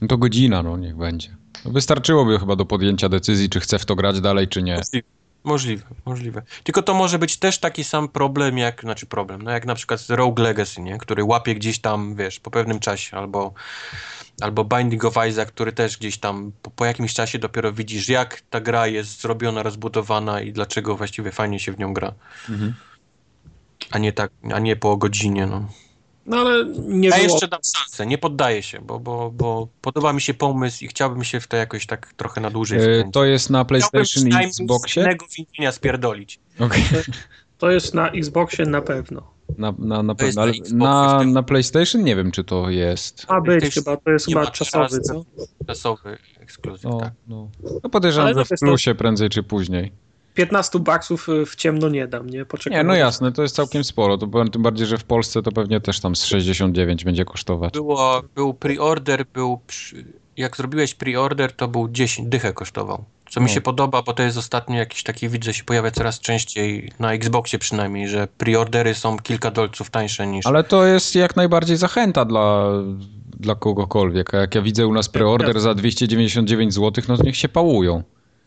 No to godzina, no niech będzie. No wystarczyłoby chyba do podjęcia decyzji, czy chcę w to grać dalej, czy nie. Możliwe, możliwe, możliwe. Tylko to może być też taki sam problem jak, znaczy problem, no jak na przykład Rogue Legacy, nie? Który łapie gdzieś tam, wiesz, po pewnym czasie, albo, albo Binding of Isaac, który też gdzieś tam po, po jakimś czasie dopiero widzisz, jak ta gra jest zrobiona, rozbudowana i dlaczego właściwie fajnie się w nią gra. Mhm. A nie tak, a nie po godzinie, no. No ale nie Ja było... jeszcze dam szansę, nie poddaję się, bo, bo, bo podoba mi się pomysł i chciałbym się w to jakoś tak trochę na dłużej wkręcić. to jest na Chciałbym PlayStation i przynajmniej Xboxie? innego więzienia spierdolić. Okej. To jest na Xboxie na pewno. Na, na, na pewno. ale na Na, PlayStation nie wiem, czy to jest. Ma być chyba, to jest chyba czasowy? Czasowy ekskluzyw, No, tak. no. no podejrzewam, że w plusie prędzej czy później. 15 baksów y, w ciemno nie dam, nie? Poczekam. Nie, no aż- jasne, to jest całkiem sporo. To powiem tym bardziej, że w Polsce to pewnie też tam z 69 będzie kosztować. Było, był pre-order, był przy, jak zrobiłeś pre-order, to był 10, dychę kosztował. Co mi No. się podoba, bo to jest ostatnio jakiś taki, widzę, się pojawia coraz częściej, na Xboxie przynajmniej, że preordery są kilka dolców tańsze niż... Ale to jest jak najbardziej zachęta dla, dla kogokolwiek. A jak ja widzę u nas preorder za 299 zł, no to niech się pałują.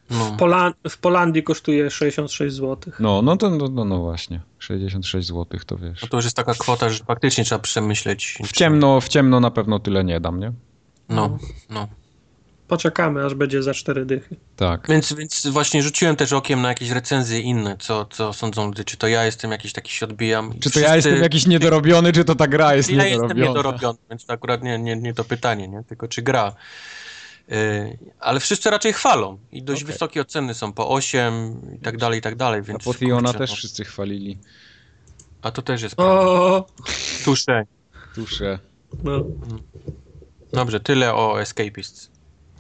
No. Pola w Polandii kosztuje 66 zł. No, no to no, no, no właśnie. 66 zł to wiesz. No to już jest taka kwota, że faktycznie trzeba przemyśleć. W ciemno, w ciemno na pewno tyle nie dam, nie? No, no. Poczekamy, aż będzie za 4 dychy. Tak. Więc, więc właśnie rzuciłem też okiem na jakieś recenzje inne, co, co sądzą ludzie, czy to ja jestem jakiś taki się odbijam. Czy to ja jestem jakiś niedorobiony, czy to ta gra jest Ja jestem niedorobiona? niedorobiony, więc to akurat nie, nie, nie to pytanie, nie? tylko czy gra. Yy, ale wszyscy raczej chwalą i dość Okej. wysokie oceny są po 8 i tak dalej, i tak dalej, A więc... Potiona kurczę, też no. wszyscy chwalili. A to też jest prawda. Tusze. Tusze. no. Dobrze, tyle o Escapists.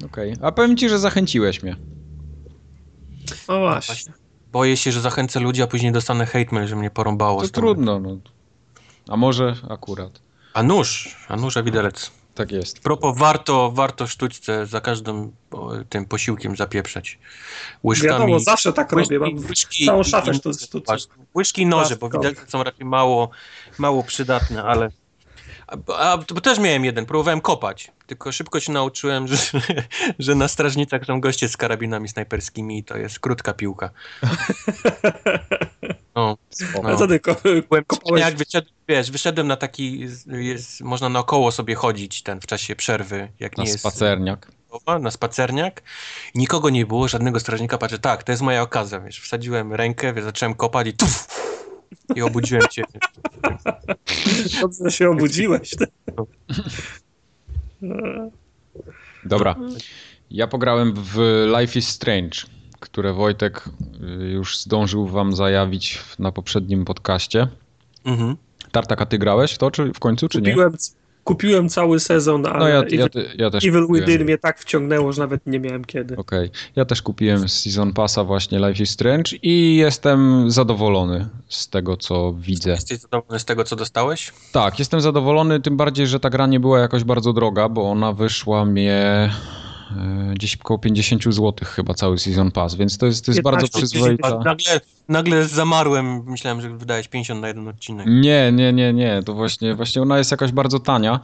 Okej. A powiem ci, że zachęciłeś mnie. o właśnie. Boję się, że zachęcę ludzi, a później dostanę hate mail, że mnie porąbało. To trudno, no. A może akurat. A nóż, a nóż, a widelec. Tak jest. Propos, warto, warto sztućce za każdym tym posiłkiem zapieprzać. Łyżkami. Wiadomo, zawsze tak robię. łyżki, Mam łyżki, całą szafę i- sztuc- sztuczek. patrz, Łyżki i noże, bo Plastikowych. widelce są raczej mało, mało przydatne, ale... A, a, bo też miałem jeden, próbowałem kopać, tylko szybko się nauczyłem, że, że na strażnicach są goście z karabinami snajperskimi i to jest krótka piłka. No. Ale co ty, ko- kopałeś? jak wyszedłem, wiesz, wyszedłem na taki, jest, można naokoło sobie chodzić ten w czasie przerwy, jak Na nie jest spacerniak. na spacerniak. Nikogo nie było, żadnego strażnika. Patrzę, tak, to jest moja okazja, wiesz. Wsadziłem rękę, wiesz, zacząłem kopać i tuf! I obudziłem cię. Dobrze, się obudziłeś. Dobra. Ja pograłem w Life is Strange, które Wojtek y, już zdążył wam zajawić na poprzednim podcaście. Mhm. Tartak, a ty grałeś w to, czy w końcu, czy nie? Kupiłem, kupiłem cały sezon, ale No ja, Evil, ja, ja też Evil kupiłem. Within mnie tak wciągnęło, że nawet nie miałem kiedy. Okej. Ja też kupiłem Season Passa właśnie Life is Strange i jestem zadowolony z tego, co widzę. Jesteś zadowolony z tego, co dostałeś? Tak, jestem zadowolony, tym bardziej, że ta gra nie była jakoś bardzo droga, bo ona wyszła mnie gdzieś około 50 zł chyba cały Season Pass, więc to jest, to jest bardzo 15, przyzwoita. Nagle, nagle zamarłem, myślałem, że wydałeś 50 na jeden odcinek. Nie, nie, nie, nie, to właśnie, właśnie ona jest jakaś bardzo tania.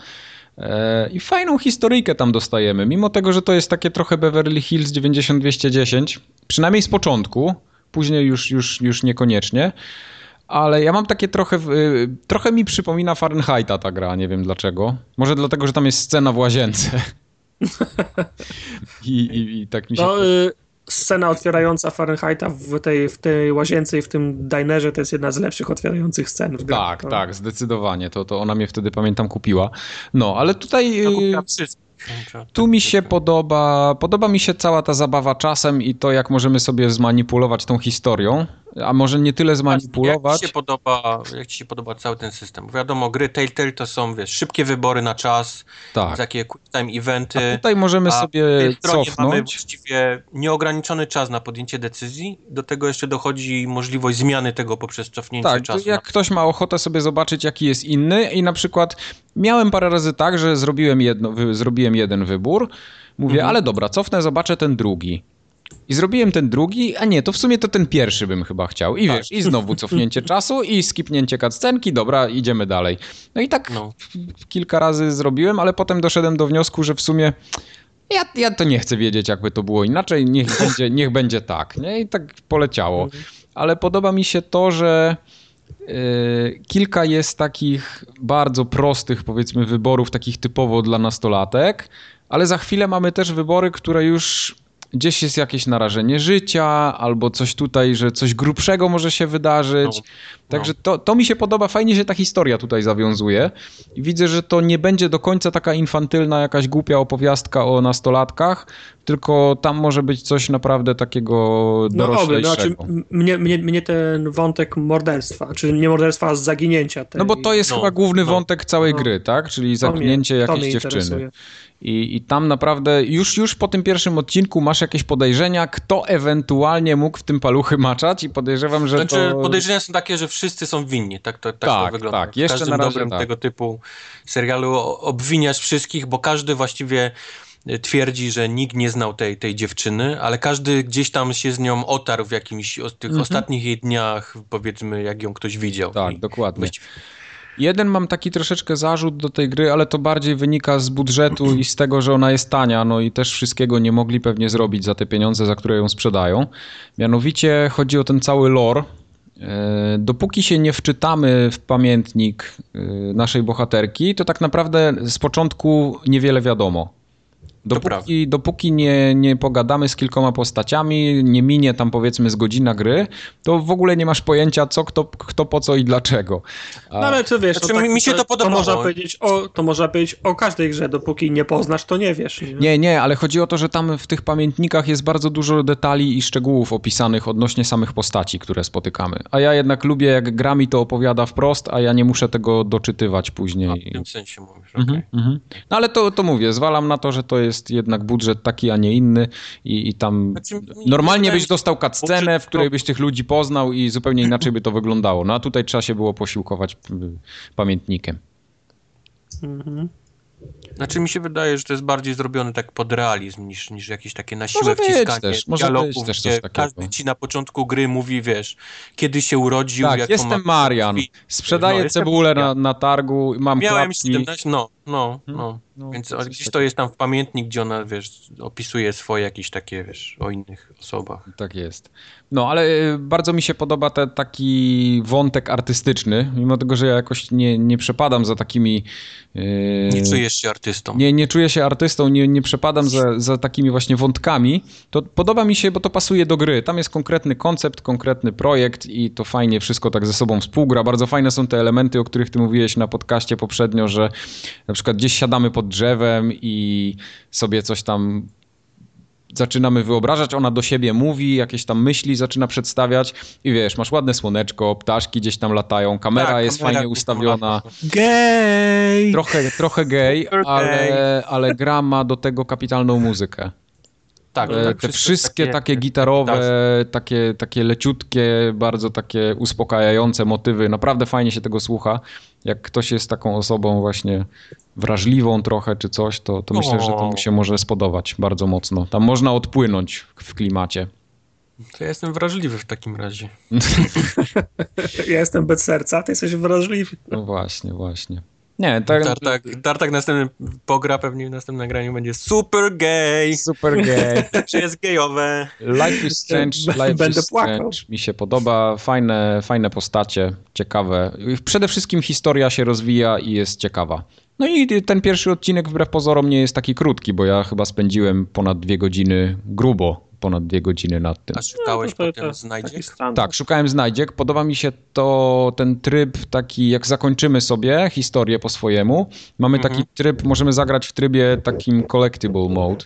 E, I fajną historyjkę tam dostajemy, mimo tego, że to jest takie trochę Beverly Hills 90210, przynajmniej z początku, później już, już, już niekoniecznie, ale ja mam takie trochę, y, trochę mi przypomina Fahrenheita ta gra, nie wiem dlaczego. Może dlatego, że tam jest scena w łazience. I, i, i tak mi się... No, y, scena otwierająca Fahrenheita w tej, w tej łazience i w tym dinerze to jest jedna z lepszych otwierających scen w. Tak, To- tak, zdecydowanie. To, to ona mnie wtedy, pamiętam, kupiła. No, ale tutaj... Ja y. Tu mi się podoba, podoba mi się cała ta zabawa czasem i to, jak możemy sobie zmanipulować tą historią, a może nie tyle Jak zmanipulować. ci, się podoba, jak ci się podoba cały ten system? Bo wiadomo, gry Telltale to są, wiesz, szybkie wybory na czas, Tak. takie quick time eventy. Tutaj możemy A sobie stronie mamy cofnąć. właściwie nieograniczony czas na podjęcie decyzji. Do tego jeszcze dochodzi możliwość zmiany tego poprzez cofnięcie Tak, czasu. jak ktoś ma ochotę sobie zobaczyć, jaki jest inny i na przykład miałem parę razy tak, że zrobiłem, jedno, zrobiłem jeden wybór, mówię, Mhm. ale dobra, cofnę, zobaczę ten drugi. I zrobiłem ten drugi, a nie, to w sumie to ten pierwszy bym chyba chciał. I Tak. wiesz, i znowu cofnięcie czasu i skipnięcie cutscenki, dobra, idziemy dalej. No i tak No. kilka razy zrobiłem, ale potem doszedłem do wniosku, że w sumie ja, ja to nie chcę wiedzieć, jakby to było inaczej, niech będzie, niech będzie tak, nie? I tak poleciało. Ale podoba mi się to, że yy, kilka jest takich bardzo prostych, powiedzmy, wyborów, takich typowo dla nastolatek, ale za chwilę mamy też wybory, które już gdzieś jest jakieś narażenie życia, albo coś tutaj, że coś grubszego może się wydarzyć. No. Także to, to mi się podoba, fajnie się ta historia tutaj zawiązuje i widzę, że to nie będzie do końca taka infantylna, jakaś głupia opowiastka o nastolatkach, tylko tam może być coś naprawdę takiego No oby, no, doroślejszego. znaczy, m- mnie, mnie, mnie ten wątek morderstwa, czy nie morderstwa, a zaginięcia. Tej, No bo to jest No, chyba główny no, wątek całej no. gry, tak? Czyli mnie- zaginięcie to jakiejś mnie dziewczyny. interesuje. I, I tam naprawdę już, już po tym pierwszym odcinku masz jakieś podejrzenia, kto ewentualnie mógł w tym paluchy maczać i podejrzewam, że Znaczy, to... podejrzenia są takie, że wszyscy są winni. Tak to, tak Tak, to wygląda. tak. W Jeszcze każdym na razie dobrym tak. tego typu serialu obwiniasz wszystkich, bo każdy właściwie y, twierdzi, że nikt nie znał tej, tej dziewczyny, ale każdy gdzieś tam się z nią otarł w jakimś o tych ostatnich jej dniach, powiedzmy, jak ją ktoś widział. Tak, I dokładnie. właściwie- Jeden mam taki troszeczkę zarzut do tej gry, ale to bardziej wynika z budżetu i z tego, że ona jest tania, no i też wszystkiego nie mogli pewnie zrobić za te pieniądze, za które ją sprzedają. Mianowicie chodzi o ten cały lore. E, Dopóki się nie wczytamy w pamiętnik e, naszej bohaterki, to tak naprawdę z początku niewiele wiadomo. Dopóki, dopóki nie, nie pogadamy z kilkoma postaciami, nie minie tam powiedzmy z godzina gry, to w ogóle nie masz pojęcia co, kto, kto po co i dlaczego. A- No ale to wiesz, Znaczy, no, tak, mi się to podobało. można powiedzieć o, to można powiedzieć o każdej grze, dopóki nie poznasz, to nie wiesz. Nie? Nie, nie, ale chodzi o to, że tam w tych pamiętnikach jest bardzo dużo detali i szczegółów opisanych odnośnie samych postaci, które spotykamy. A ja jednak lubię, jak gra mi to opowiada wprost, a ja nie muszę tego doczytywać A, później. w tym sensie mówisz, Mhm, okej. mhm. No ale to, to mówię, zwalam na to, że to jest jednak budżet taki, a nie inny i, i tam Znaczy, normalnie byś dostał cutscenę, w której byś tych ludzi poznał i zupełnie inaczej by to wyglądało. No a tutaj trzeba się było posiłkować y, pamiętnikiem. Mhm. Znaczy mi się wydaje, że to jest bardziej zrobione tak pod realizm niż, niż jakieś takie na siłę Może wciskanie też, może dialogów, być też gdzie coś takiego. każdy ci na początku gry mówi, wiesz, kiedy się urodził, Tak, jestem ma- Marian, sprzedaję No, cebulę na, na targu, mam Miałem klapki. 17, no, no, no. No, Więc gdzieś to jest tam w pamiętnik, gdzie ona, wiesz, opisuje swoje jakieś takie, wiesz, o innych osobach. Tak jest. No, ale y, bardzo mi się podoba ten taki wątek artystyczny, mimo tego, że ja jakoś nie, nie przepadam za takimi... yy, Nie czujesz się artystą. nie, nie czuję się artystą, nie, nie przepadam za, za takimi właśnie wątkami, to podoba mi się, bo to pasuje do gry. Tam jest konkretny koncept, konkretny projekt i to fajnie wszystko tak ze sobą współgra. Bardzo fajne są te elementy, o których ty mówiłeś na podcaście poprzednio, że na przykład gdzieś siadamy pod drzewem i sobie coś tam zaczynamy wyobrażać, ona do siebie mówi, jakieś tam myśli zaczyna przedstawiać i wiesz, masz ładne słoneczko, ptaszki gdzieś tam latają, kamera Tak, jest kamera fajnie ustawiona. Gej! Trochę, trochę gej, ale, ale gra ma do tego kapitalną muzykę. Tak, E, tak, Te wszystkie takie jak- gitarowe, takie, takie leciutkie, bardzo takie uspokajające motywy. Naprawdę fajnie się tego słucha. Jak ktoś jest taką osobą właśnie wrażliwą trochę czy coś, to, to myślę, że to mu się może spodobać bardzo mocno. Tam można odpłynąć w klimacie. To ja jestem wrażliwy w takim razie. Ja jestem bez serca, ty jesteś wrażliwy. No właśnie, właśnie. Nie, tak. Tartak, Tartak następny pogra pewnie w następnym nagraniu będzie super gay, Super gay. czy jest gejowe. Life is Strange, Life Będę is płakał. Strange mi się podoba. Fajne, fajne postacie, ciekawe. Przede wszystkim historia się rozwija i jest ciekawa. No i ten pierwszy odcinek wbrew pozorom nie jest taki krótki, bo ja chyba spędziłem ponad dwie godziny, grubo ponad dwie godziny nad tym. A szukałeś No, to- potem to znajdziek? Tak, szukałem znajdziek. Podoba mi się to ten tryb taki, jak zakończymy sobie historię po swojemu. Mamy Mhm. taki tryb, możemy zagrać w trybie takim collectible mode.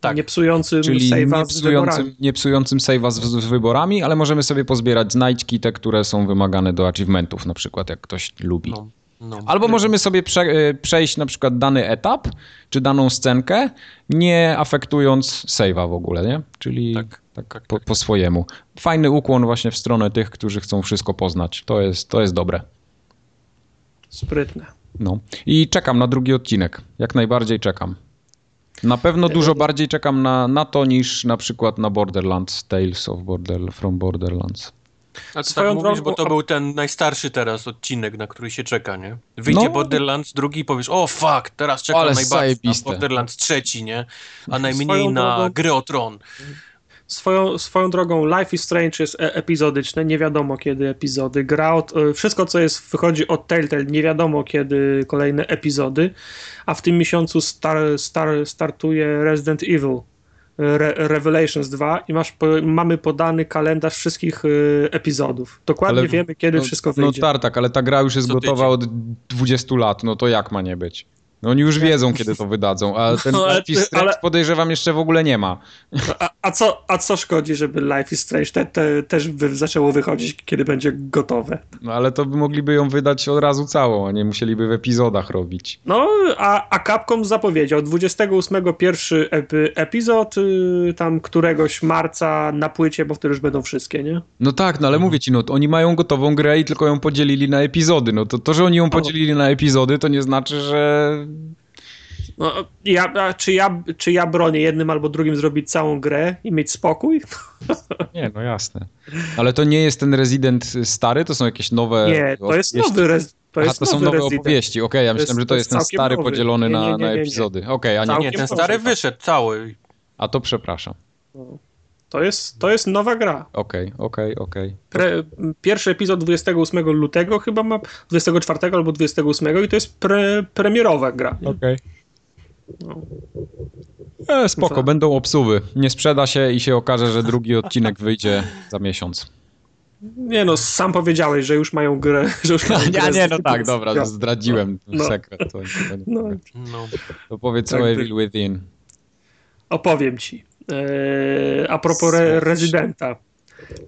Tak. Nie psującym Czyli save'a nie z wyborami. psującym, nie psującym save'a z, z wyborami, ale możemy sobie pozbierać znajdźki, te, które są wymagane do achievementów, na przykład, jak ktoś lubi. No, no. Albo możemy sobie prze, y, przejść na przykład dany etap, czy daną scenkę, nie afektując save'a w ogóle, nie? Czyli tak, Tak, tak, po, tak. po swojemu. Fajny ukłon właśnie w stronę tych, którzy chcą wszystko poznać. To jest, to jest dobre. Sprytne. No. I czekam na drugi odcinek. Jak najbardziej czekam. Na pewno dużo bardziej czekam na, na to niż na przykład na Borderlands, Tales of Border, from Borderlands. A ty Swoją tak mówisz, drogą- bo to był ten najstarszy teraz odcinek, na który się czeka, nie? Wyjdzie No. Borderlands drugi i powiesz, o fuck, teraz czekam Ale najbardziej zajebiste. na Borderlands trzeci, nie? A najmniej na drogą- gry o tron. Swoją, swoją drogą Life is Strange jest e- epizodyczne, nie wiadomo kiedy epizody. Gra od, e, wszystko co jest, wychodzi od Telltale, nie wiadomo kiedy kolejne epizody, a w tym miesiącu star, star, startuje Resident Evil Re, Revelations 2 i masz, po, mamy podany kalendarz wszystkich e, epizodów. Dokładnie Ale- wiemy kiedy no, wszystko No wyjdzie. tartak, ale ta gra już jest Co gotowa tydzień. od 20 lat, no to jak ma nie być? No oni już wiedzą, kiedy to wydadzą, a ten No, ale Life is Strange ale- podejrzewam jeszcze w ogóle nie ma. A, a, co, a co szkodzi, żeby Life is Strange te, te, też wy, zaczęło wychodzić, kiedy będzie gotowe? No ale to by mogliby ją wydać od razu całą, a nie musieliby w epizodach robić. No, a, a Capcom zapowiedział 28 pierwszy epi, epizod y, tam któregoś marca na płycie, bo wtedy już będą wszystkie, nie? No tak, no ale mówię ci, no oni mają gotową grę i tylko ją podzielili na epizody. No to to, że oni ją podzielili na epizody, to nie znaczy, że No, ja, czy, ja, czy ja bronię jednym albo drugim zrobić całą grę i mieć spokój? Nie, no jasne. Ale to nie jest ten Resident stary? To są jakieś nowe Nie, to jest opowieści? nowy res, to Aha, jest to są nowe Resident. opowieści. Okej, ja To jest- myślałem, że to to jest jest ten stary nowy. podzielony Nie, nie, na, nie, nie, na nie. epizody. Okej, a nie. Nie, ten stary wyszedł cały. A to przepraszam. To jest, to jest nowa gra. Okej, okej, okej. Pre, pierwszy epizod 28 lutego chyba ma, 24 albo 28 i to jest pre, premierowa gra. Okej. No. E, spoko, Co? będą obsuwy. Nie sprzeda się i się okaże, że drugi odcinek wyjdzie za miesiąc. Nie no, sam powiedziałeś, że już mają grę. Że już mają Ja grę nie, no tak, dobra, Ja- zdradziłem No. sekret. To, to, No, No. to powiedz Tak o Evil Within. opowiem ci. Eee, a propos re, Rezydenta.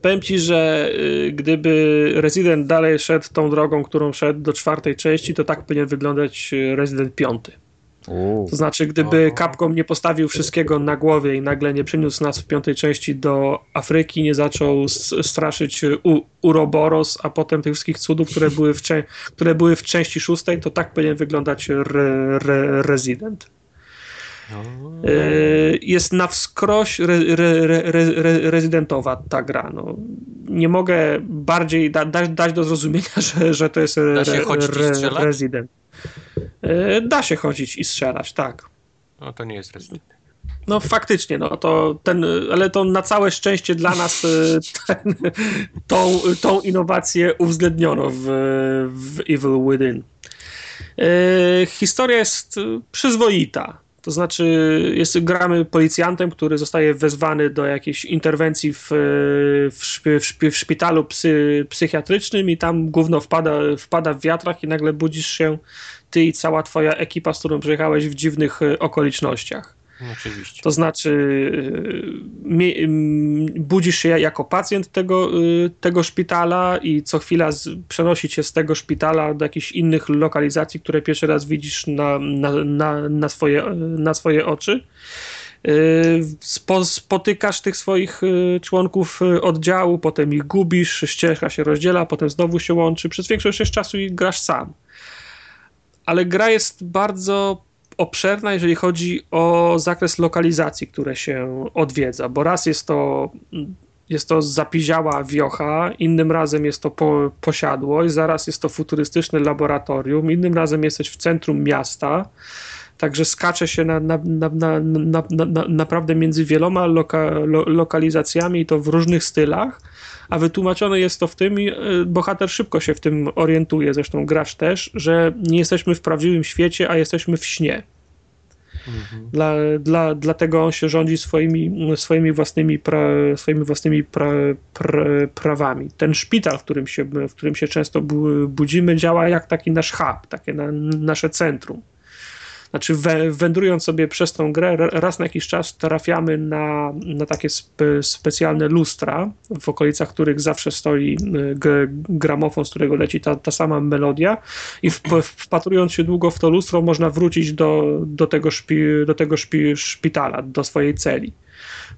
Powiem ci, że y, gdyby Resident dalej szedł tą drogą, którą szedł do czwartej części, to tak powinien wyglądać y, Resident 5. Uuu. To znaczy, gdyby. Capcom nie postawił wszystkiego na głowie i nagle nie przeniósł nas w piątej części do Afryki, nie zaczął straszyć u, Uroboros, a potem tych wszystkich cudów, które były w, które były w części szóstej, to tak powinien wyglądać re, re, Resident. Yy, jest na wskroś re, re, re, re, re, rezydentowa ta gra. No, nie mogę bardziej da, da, dać do zrozumienia, że, że to jest Da się chodzić i re, strzelać? rezydent. Yy, Da się chodzić i strzelać, tak. no to nie jest Resident. No faktycznie, no to ten, ale to na całe szczęście dla nas y, ten, tą, tą innowację uwzględniono w, w Evil Within. Historia jest przyzwoita. To znaczy, jest, gramy policjantem, który zostaje wezwany do jakiejś interwencji w, w, w, w szpitalu psy, psychiatrycznym i tam gówno wpada, wpada w wiatrach i nagle budzisz się ty i cała twoja ekipa, z którą przyjechałeś w dziwnych y, okolicznościach. Oczywiście. To znaczy, y, ym, budzisz się jako pacjent tego, y, tego szpitala i co chwila z, przenosić się z tego szpitala do jakichś innych lokalizacji, które pierwszy raz widzisz na, na, na, na, swoje, na swoje oczy. Y, Spo, spotykasz tych swoich y, członków y, oddziału, potem ich gubisz, ścieżka się rozdziela, potem znowu się łączy. Przez większość czasu grasz sam. Ale gra jest bardzo obszerna, jeżeli chodzi o zakres lokalizacji, które się odwiedza, bo raz jest to jest to zapiziała wiocha, innym razem jest to po, posiadłość, zaraz jest to futurystyczne laboratorium, innym razem jesteś w centrum miasta, także skacze się na, na, na, na, na, na, na, naprawdę między wieloma loka, lo, lokalizacjami i to w różnych stylach, a wytłumaczone jest to w tym, i y, bohater szybko się w tym orientuje, zresztą grasz też, że nie jesteśmy w prawdziwym świecie, a jesteśmy w śnie. Mhm. Dla, dla, dlatego on się rządzi swoimi, swoimi własnymi, pra, swoimi własnymi pra, pra, prawami. Ten szpital, w którym się, w którym się często bu, budzimy, działa jak taki nasz hub, takie na, nasze centrum. Znaczy, wę, wędrując sobie przez tą grę, raz na jakiś czas trafiamy na, na takie spe, specjalne lustra, w okolicach których zawsze stoi y, gramofon, z którego leci ta, ta sama melodia, i wpatrując się długo w to lustro, można wrócić do, do tego, szpi, do tego szpi, szpitala, do swojej celi.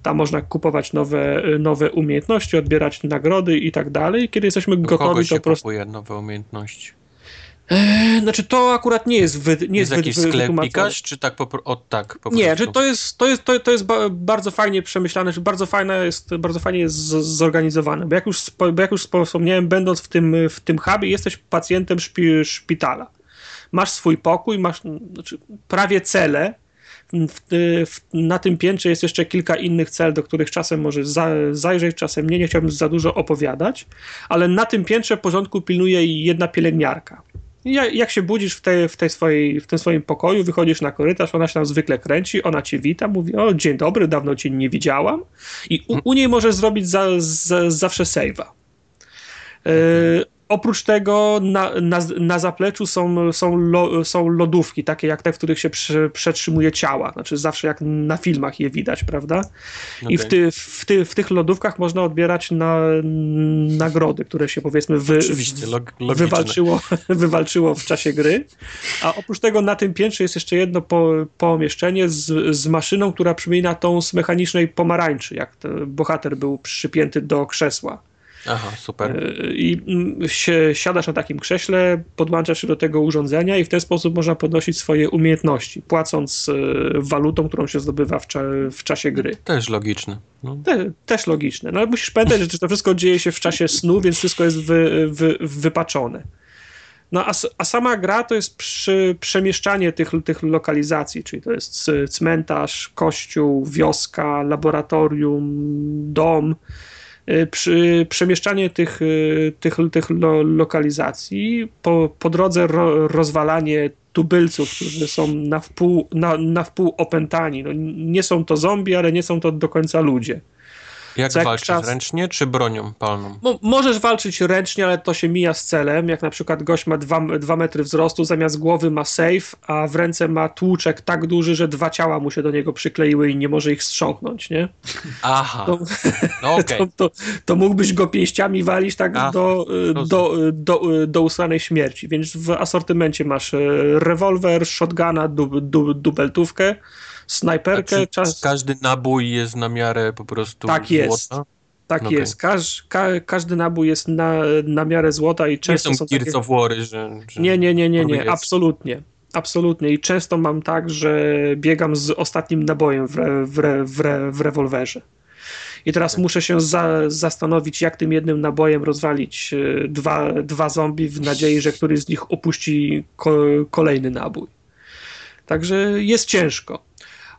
Tam można kupować nowe, nowe umiejętności, odbierać nagrody i tak dalej. Kiedy jesteśmy U kogo gotowi, się to po prostu. kupuje nowe umiejętności? Eee, znaczy, to akurat nie jest, wy, nie Jest jest jakiś wy, sklep czy tak po, o, tak po Nie, prostu? że to jest, to jest, to, to jest ba, bardzo fajnie przemyślane, że bardzo fajne jest, bardzo fajnie jest zorganizowane, bo jak już, bo jak już wspomniałem, będąc w tym, w tym hubie, jesteś pacjentem szpi, szpitala. Masz swój pokój, masz znaczy, prawie cele, w, w, na tym piętrze jest jeszcze kilka innych cel, do których czasem możesz za, zajrzeć, czasem nie, nie chciałbym za dużo opowiadać, ale na tym piętrze porządku pilnuje jedna pielęgniarka. Jak, jak się budzisz w, tej, w, tej swojej, w tym swoim pokoju, wychodzisz na korytarz, ona się tam zwykle kręci, ona cię wita, mówi, o dzień dobry, dawno cię nie widziałam i u, u niej możesz zrobić za, za, zawsze save'a. Yy, oprócz tego na, na, na zapleczu są, są, lo, są lodówki, takie jak te, w których się przy, przetrzymuje ciała. Znaczy zawsze jak na filmach je widać, prawda? I w, ty, w, ty, w tych lodówkach można odbierać na, nagrody, które się powiedzmy wy, wywalczyło, wywalczyło w czasie gry. A oprócz tego na tym piętrze jest jeszcze jedno po, pomieszczenie z, z maszyną, która przypomina tą z mechanicznej pomarańczy, jak bohater był przypięty do krzesła. Aha, super. E, I się, siadasz na takim krześle, podłączasz się do tego urządzenia i w ten sposób można podnosić swoje umiejętności, płacąc e, walutą, którą się zdobywa w, cza w czasie gry. Też logiczne. No. Te, też logiczne. No ale musisz pamiętać, że to wszystko dzieje się w czasie snu, więc wszystko jest wy, wy, wypaczone. No a, a, sama gra to jest przy, przemieszczanie tych, tych lokalizacji, czyli to jest cmentarz, kościół, wioska, laboratorium, dom. Y, przy, przemieszczanie tych, y, tych, tych lo, lokalizacji, po, po drodze ro, rozwalanie tubylców, którzy są na wpół, na, na wpół opętani. No, nie są to zombie, ale nie są to do końca ludzie. Jak walczysz, czas... ręcznie czy bronią palną? Mo możesz walczyć ręcznie, ale to się mija z celem. Jak na przykład gość ma 2 metry wzrostu, zamiast głowy ma safe, a w ręce ma tłuczek tak duży, że dwa ciała mu się do niego przykleiły i nie może ich strząknąć, nie? Aha, to, no okay. to, to, to, mógłbyś go pięściami walić tak Aha, do, do, do, do usłanej śmierci. Więc w asortymencie masz e, rewolwer, shotguna, dub, dub, dubeltówkę, snajperkę. Czas... Każdy nabój jest na miarę po prostu Tak jest. Złota? Tak okay. jest. Każ, ka, każdy nabój jest na, na miarę złota i często nie są, są takie... of War, że, że... Nie, nie, nie, nie, nie. absolutnie. Absolutnie. I często mam tak, że biegam z ostatnim nabojem w, re, w, re, w, re, w rewolwerze. I teraz muszę się za, zastanowić, jak tym jednym nabojem rozwalić e, dwa, dwa zombie w nadziei, że któryś z nich opuści ko, kolejny nabój. Także jest ciężko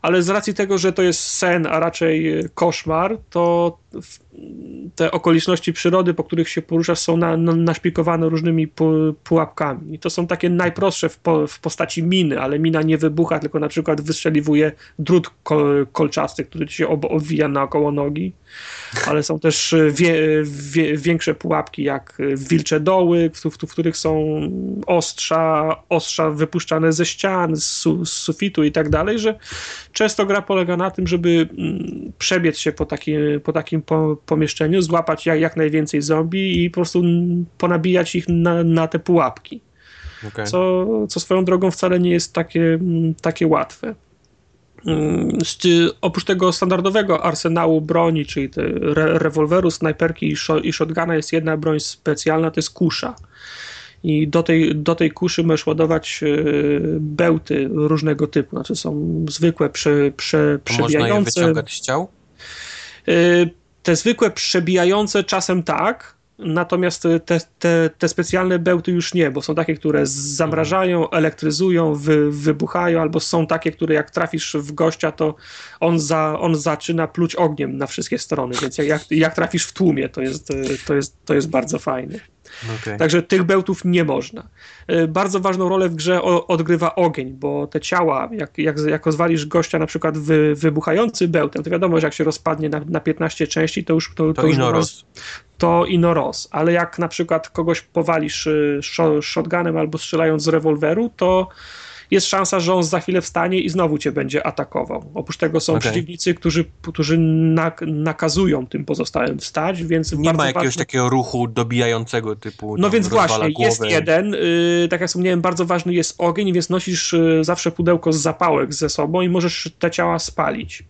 ale z racji tego, że to jest sen, a raczej koszmar, to te okoliczności przyrody, po których się poruszasz, są na, na, naszpikowane różnymi pu, pułapkami. I to są takie najprostsze w, po, w, postaci miny, ale mina nie wybucha, tylko na przykład wystrzeliwuje drut kol, kolczasty, który ci się ob, obwija naokoło nogi. Ale są też wie, wie, większe pułapki, jak wilcze doły, w, w, w, których są ostrza, ostrza wypuszczane ze ścian, z, su, z sufitu i tak dalej, że często gra polega na tym, żeby mm, przebiec się po, taki, po takim po, pomieszczeniu, złapać jak, jak najwięcej zombie i po prostu ponabijać ich na, na te pułapki. Okay. Co, co swoją drogą wcale nie jest takie, takie łatwe. Mm, oprócz tego standardowego arsenału broni, czyli re rewolweru, snajperki i, i shotguna jest jedna broń specjalna, to jest kusza. I do tej, do tej kuszy możesz ładować e, bełty różnego typu. Znaczy są zwykłe, prze, prze, przebijające. Można je wyciągać z ciał? Te zwykłe przebijające czasem tak, natomiast te, te, te specjalne bełty już nie, bo są takie, które zamrażają, elektryzują, wy, wybuchają, albo są takie, które jak trafisz w gościa, to on, za, on zaczyna pluć ogniem na wszystkie strony, więc jak, jak, jak trafisz w tłumie, to jest, to jest, to jest bardzo fajne. Okay. Także tych bełtów nie można. E, bardzo ważną rolę w grze odgrywa ogień, bo te ciała, jak, jak, jak rozwalisz gościa na przykład wy, wybuchający bełtem, to wiadomo, że jak się rozpadnie na, na 15 części, to już to, to, to ino roz. To ino roz. Ale jak na przykład kogoś powalisz y, shotgunem albo strzelając z rewolweru, to jest szansa, że on za chwilę wstanie i znowu cię będzie atakował. Oprócz tego są okay. przeciwnicy, którzy, którzy nak nakazują tym pozostałym wstać, więc... Nie ma jakiegoś ważne... takiego ruchu dobijającego typu No więc właśnie, głowę. jest jeden, yy, tak jak wspomniałem, bardzo ważny jest ogień, więc nosisz yy, zawsze pudełko z zapałek ze sobą i możesz te ciała spalić.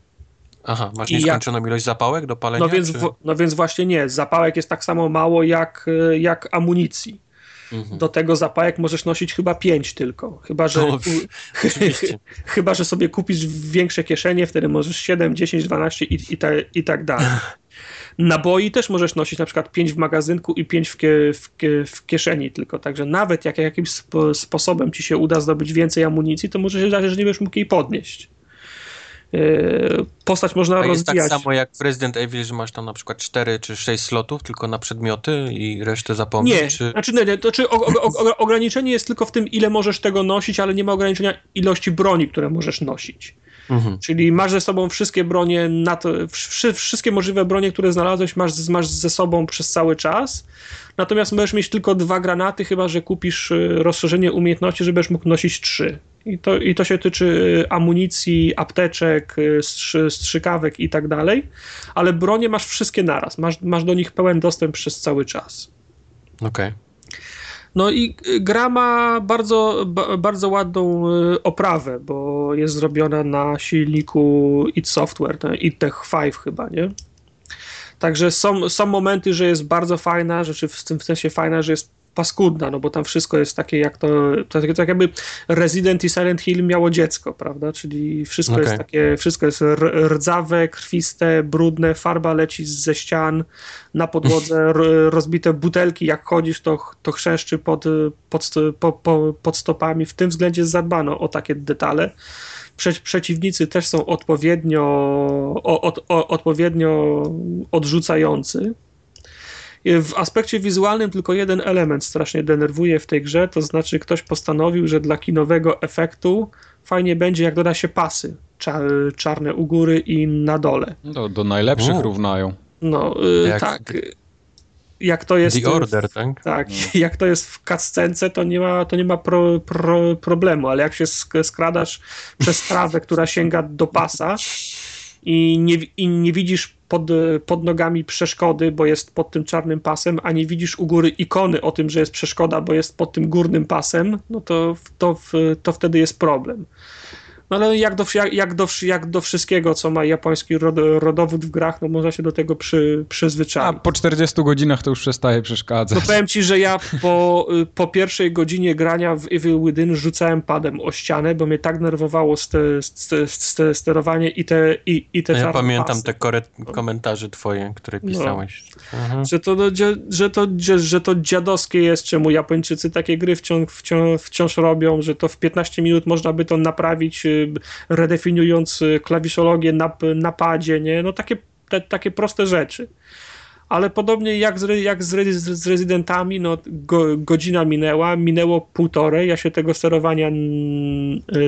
Aha, masz nieskończoną jak... ilość zapałek do palenia? No więc, w, no więc właśnie nie, zapałek jest tak samo mało jak, y, jak amunicji. Mhm. Do tego zapałek możesz nosić chyba pięć tylko. Chyba, że, no, chyba, że sobie kupisz większe kieszenie, wtedy możesz 7, 10, 12 i, i, ta, i tak dalej. Naboi też możesz nosić na przykład 5 w magazynku i 5 w, kie, w, kie, w, kieszeni tylko. Także nawet jak jakimś spo, sposobem ci się uda zdobyć więcej amunicji, to może się zdarzyć, że nie będziesz mógł jej podnieść. E, postać można A jest tak rozwijać. samo jak w Resident Evil, że masz tam na przykład 4 czy 6 slotów tylko na przedmioty i resztę zapomnieć? Nie, czy... znaczy, nie, to czy ograniczenie jest tylko w tym, ile możesz tego nosić, ale nie ma ograniczenia ilości broni, które możesz nosić. Mhm. Czyli masz ze sobą wszystkie bronie, na to, wszystkie możliwe bronie, które znalazłeś, masz, masz ze sobą przez cały czas. Natomiast możesz mieć tylko dwa granaty, chyba że kupisz y, rozszerzenie umiejętności, żebyś mógł nosić trzy. I to, I to się tyczy y, amunicji, apteczek, y, strzy, strzykawek i tak dalej. Ale bronie masz wszystkie naraz. Masz, masz do nich pełen dostęp przez cały czas. Okej. Okay. No i gra ma bardzo, bardzo ładną oprawę, bo jest zrobiona na silniku id Software, id Tech 5 chyba, nie? Także są, są momenty, że jest bardzo fajna, że w tym sensie fajna, że jest paskudna, no bo tam wszystko jest takie jak to, tak, tak jakby Resident i Silent Hill miało dziecko, prawda, czyli wszystko okay. jest takie, wszystko jest rdzawe, krwiste, brudne, farba leci ze ścian, na podłodze rozbite butelki, jak chodzisz to, to chrzeszczy pod, pod, po, po, pod stopami, w tym względzie zadbano o takie detale. Prze przeciwnicy też są odpowiednio, o, o, odpowiednio odrzucający, w aspekcie wizualnym tylko jeden element strasznie denerwuje w tej grze, to znaczy ktoś postanowił, że dla kinowego efektu fajnie będzie, jak doda się pasy czarne u góry i na dole. Do, do najlepszych U. równają. No, y, jak, tak. Jak to jest. The Order, tak? Tak, no. jak to jest w cutscence, to nie ma, to nie ma pro, pro, problemu, ale jak się skradasz przez trawę, która sięga do pasa i nie, i nie widzisz pod, pod nogami przeszkody, bo jest pod tym czarnym pasem, a nie widzisz u góry ikony o tym, że jest przeszkoda, bo jest pod tym górnym pasem, no to, to, to wtedy jest problem. No ale jak do, jak, jak, do, jak do wszystkiego, co ma japoński rod, rodowód w grach, no można się do tego przy, przyzwyczaić. A po 40 godzinach to już przestaje przeszkadzać. No powiem ci, że ja po, po pierwszej godzinie grania w Evil Within rzucałem padem o ścianę, bo mnie tak nerwowało ste, ste, ste, sterowanie i te i, i te no Ja pamiętam pasy. te kore- komentarze twoje, które no. pisałeś. No. Mhm. Że, to, że, to, że, że to dziadowskie jest, czemu Japończycy takie gry wciąż, wciąż, wciąż robią, że to w 15 minut można by to naprawić y, redefiniując y, klawiszologię na, na padzie, nie? No takie, te, takie proste rzeczy. Ale podobnie jak z, jak z, z rezydentami, no go, godzina minęła, minęło półtorej, ja się tego sterowania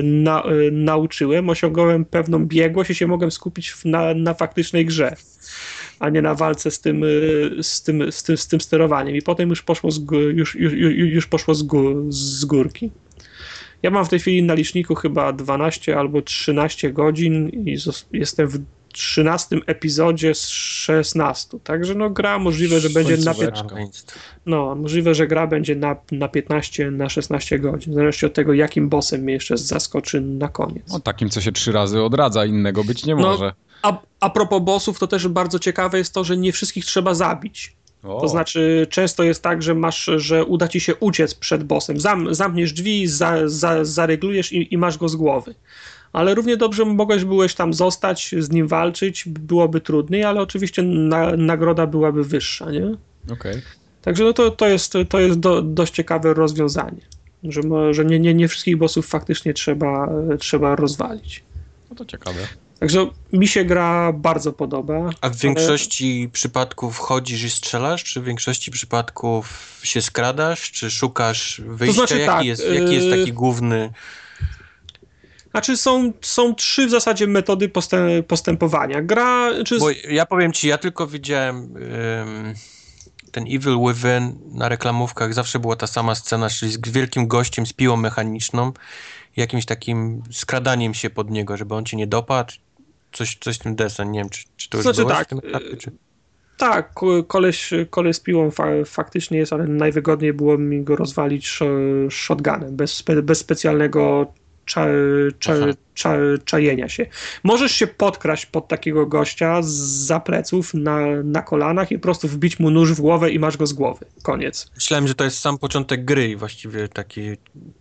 na, nauczyłem, osiągnąłem pewną biegłość i się mogłem skupić na, na faktycznej grze a nie na walce z tym, y, z tym, z tym, z tym sterowaniem. I potem już poszło z, już, już, już poszło z, z górki. Ja mam w tej chwili na liczniku chyba 12 albo 13 godzin i jestem w 13 epizodzie z 16. Także no gra możliwe, że będzie na No, możliwe, że gra będzie na, na 15, na 16 godzin. Zależy od tego, jakim bossem mnie jeszcze zaskoczy na koniec. No takim, co się trzy razy odradza, innego być nie no, może. A, a propos bossów, to też bardzo ciekawe jest to, że nie wszystkich trzeba zabić. O. To znaczy, często jest tak, że masz, że uda ci się uciec przed bossem. Zam, zamkniesz drzwi, za, za, zareglujesz i, i, masz go z głowy. Ale równie dobrze mogłeś byłeś tam zostać, z nim walczyć, byłoby trudniej, ale oczywiście na, nagroda byłaby wyższa, nie? Okay. Także no to, to jest, to jest do, dość ciekawe rozwiązanie, że, że nie, nie, nie wszystkich bossów faktycznie trzeba, trzeba rozwalić. No to ciekawe. Także mi się gra bardzo podoba. A w większości ale... przypadków chodzisz i strzelasz, czy w większości przypadków się skradasz, czy szukasz wyjścia? To znaczy, jaki, tak, jest, jaki jest taki y- główny... Znaczy są, są trzy w zasadzie metody postęp, postępowania. Gra... Czy... Bo ja powiem ci, ja tylko widziałem ten Evil Within na reklamówkach, zawsze była ta sama scena, czyli z wielkim gościem z piłą mechaniczną, jakimś takim skradaniem się pod niego, żeby on cię nie dopadł, coś, coś tym desen, nie wiem, czy, czy to już znaczy, było tak, etapie, czy... Tak, koleś, koleś z piłą fa faktycznie jest, ale najwygodniej było mi go rozwalić shotgunem, bez, bez specjalnego cza, cza, cza, czajenia się. Możesz się podkraść pod takiego gościa za pleców na, na kolanach i po prostu wbić mu nóż w głowę i masz go z głowy. Koniec. Myślałem, że to jest sam początek gry i właściwie taki...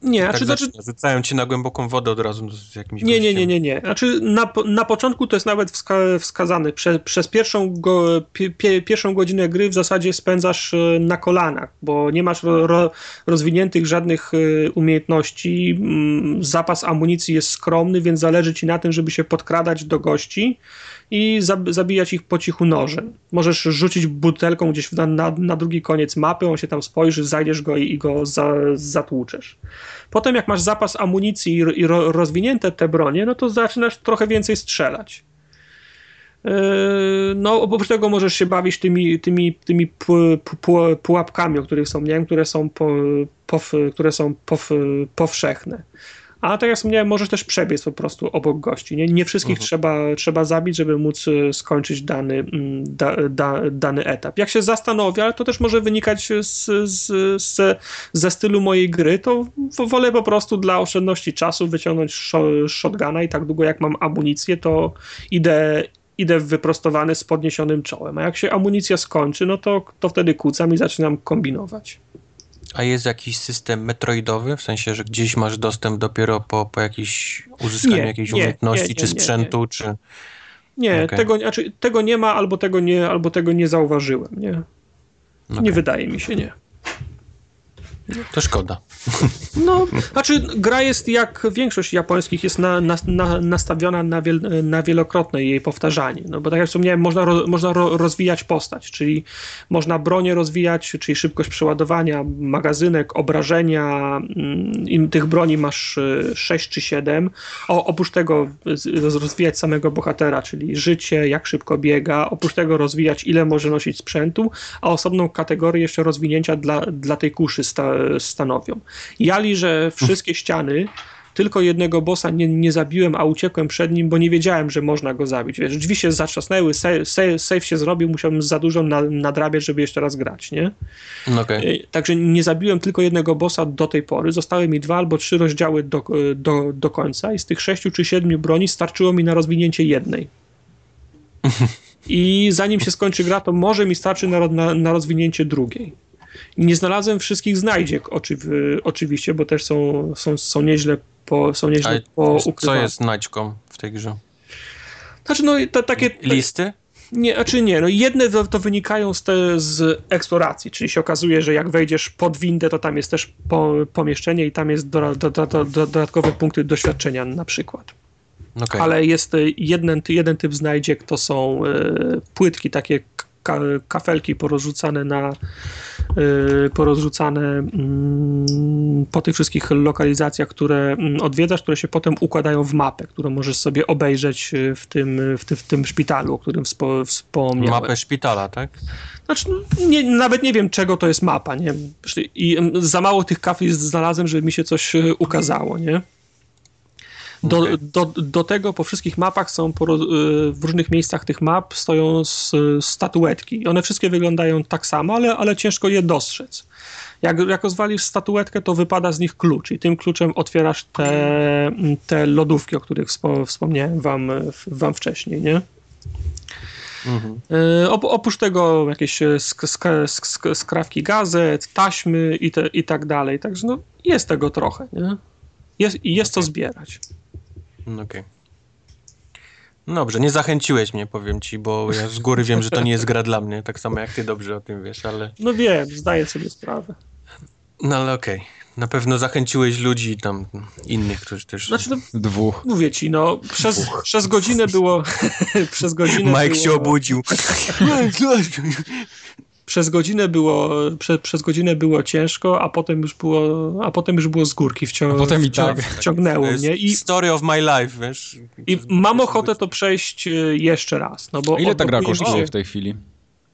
Nie, tak znaczy... znaczy rzucają cię na głęboką wodę od razu z jakimś Nie, nie, nie, nie, nie. Znaczy na, na początku to jest nawet wska wskazane. Prze, przez pierwszą, go, pie, pierwszą godzinę gry w zasadzie spędzasz e, na kolanach, bo nie masz ro, ro, rozwiniętych żadnych e, umiejętności. Mm, zapas amunicji jest skromny, więc zależy ci na tym, żeby się podkradać do gości i zabijać ich po cichu nożem. Możesz rzucić butelką gdzieś na, na, na drugi koniec mapy, on się tam spojrzy, zajdziesz go i, i go za, zatłuczesz. Potem jak masz zapas amunicji i, i ro, rozwinięte te bronie, no to zaczynasz trochę więcej strzelać. Yy, no, oprócz tego możesz się bawić tymi, tymi, tymi pu, pu, pułapkami, o których są, nie wiem, które są, po, po, które są powszechne. A tak jak wspomniałem, możesz też przebiec po prostu obok gości. Nie, nie wszystkich mhm. trzeba, trzeba zabić, żeby móc e, skończyć dany, mm, da, da, dany etap. Jak się zastanowię, ale to też może wynikać z, z, z, ze stylu mojej gry, to wolę po prostu dla oszczędności czasu wyciągnąć shotguna i tak długo jak mam amunicję, to idę idę wyprostowany z podniesionym czołem, a jak się amunicja skończy, no to, to wtedy kucam i zaczynam kombinować. A jest jakiś system metroidowy, w sensie, że gdzieś masz dostęp dopiero po, po jakiś uzyskaniu Nie, jakiejś nie, umiejętności, nie, czy nie, nie, sprzętu, czy... Nie, Okej. tego, znaczy, tego nie ma, albo tego nie, albo tego nie zauważyłem, nie? Nie Okej. wydaje mi się, nie. To szkoda. No, znaczy gra jest jak większość japońskich jest na, na, na, nastawiona na, wiel, na wielokrotne jej powtarzanie. No bo tak jak wspomniałem, można, ro, można ro, rozwijać postać, czyli można bronię rozwijać, czyli szybkość przeładowania, magazynek, obrażenia. mm, tych broni masz 6 czy 7. O, oprócz tego rozwijać samego bohatera, czyli życie, jak szybko biega. Oprócz tego rozwijać ile może nosić sprzętu, a osobną kategorię jeszcze rozwinięcia dla, dla tej kuszy sta, stanowią. Jali, że wszystkie ściany, tylko jednego bossa nie, nie zabiłem, a uciekłem przed nim, bo nie wiedziałem, że można go zabić. Wiesz, drzwi się zatrzasnęły, save, save, save się zrobił, musiałem za dużo na, nadrabiać, żeby jeszcze raz grać, nie? No okej. E, Także nie zabiłem tylko jednego bossa do tej pory. Zostały mi dwa albo trzy rozdziały do, do, do końca i z tych sześciu czy siedmiu broni starczyło mi na rozwinięcie jednej. I zanim się skończy gra, to może mi starczy na, na, na rozwinięcie drugiej. Nie znalazłem wszystkich znajdziek, oczy, oczywiście, bo też są, są, są nieźle, po, są nieźle Ale co poukrywane. jest naćką w tej grze? Znaczy, no, to, takie, Listy? Nie, a czy nie, no jedne to, to wynikają z, te, z eksploracji, czyli się okazuje, że jak wejdziesz pod windę, to tam jest też po, pomieszczenie i tam jest do, do, do, do, dodatkowe punkty doświadczenia na przykład. Okej. Ale jest y, jeden, jeden typ znajdziek, to są y, płytki, takie ka, kafelki porozrzucane na porozrzucane mm, po tych wszystkich lokalizacjach, które mm, odwiedzasz, które się potem układają w mapę, którą możesz sobie obejrzeć y, w tym, w tym, w tym szpitalu, o którym wspo, wspomniałem. Mapę szpitala, tak? Znaczy, no, nie, nawet nie wiem, czego to jest mapa, nie? I mm, za mało tych kafli znalazłem, żeby mi się coś y, ukazało, nie? Do, do, do tego po wszystkich mapach są po, y, w różnych miejscach tych map stoją s, statuetki. I one wszystkie wyglądają tak samo, ale, ale ciężko je dostrzec. Jak, jak rozwalisz statuetkę, to wypada z nich klucz i tym kluczem otwierasz te, te lodówki, o których wspo, wspomniałem wam, wam wcześniej, nie? Mhm. Op oprócz tego jakieś e, sk sk sk skrawki gazet, taśmy i, te, i tak dalej. Także no, jest tego trochę, nie? Jest, jest co zbierać. No Okej. No Dobrze, nie zachęciłeś mnie, powiem ci, bo ja z góry wiem, że to nie jest gra dla mnie, tak samo jak ty dobrze o tym wiesz, ale... No wiem, zdaję sobie sprawę. No ale okej. Na pewno zachęciłeś ludzi tam innych, którzy też... Znaczy, no, Dwóch. mówię ci, no, przez, przez godzinę było... przez godzinę Mike było, się obudził. Przez godzinę było, prze, przez godzinę było ciężko, a potem już było, a potem już było z górki wcią, A potem i wcią, tak. wciągnęło To jest mnie i, Story of my life, wiesz? i mam ochotę to przejść e, jeszcze raz. No bo A ile ta gra kosztuje w tej chwili?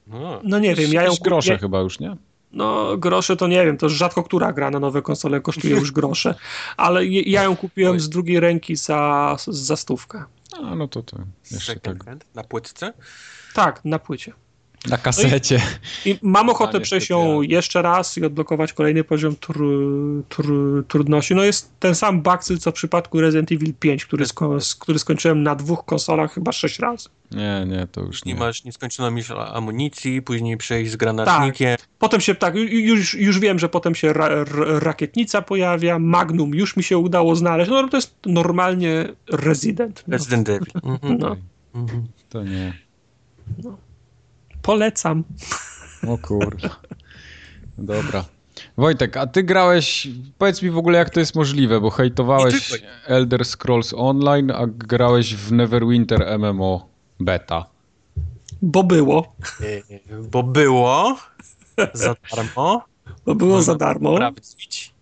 No. No nie wiem, ja ją grosze kupię- chyba już, nie? No, grosze to nie wiem, to rzadko która gra na nowe konsole kosztuje już grosze, ale je- ja ją kupiłem z drugiej ręki za, za stówkę. A, no to to jeszcze tak. Na płytce? Tak, na płycie. Na kasecie. I mam ochotę przejść ją jeszcze raz i odblokować kolejny poziom tr, tr, trudności. No jest ten sam bakcyl, co w przypadku Resident Evil 5, który, sko, który skończyłem na dwóch konsolach chyba sześć razy. Nie, nie, to już Nie nie. masz nieskończoną ilość amunicji, później przejść z granatnikiem. Potem się tak, ju- już, już wiem, że potem się ra, rakietnica pojawia, Magnum już mi się udało znaleźć. No to jest normalnie Resident. No. Resident Evil. Mhm. No. Mhm. To nie. Polecam. O kurde. Dobra. Wojtek, a ty grałeś, powiedz mi w ogóle jak to jest możliwe, bo hejtowałeś Elder Scrolls Online, a grałeś w Neverwinter MMO beta. Bo było. E, Bo było za darmo. Bo było Można za darmo sprawdzić.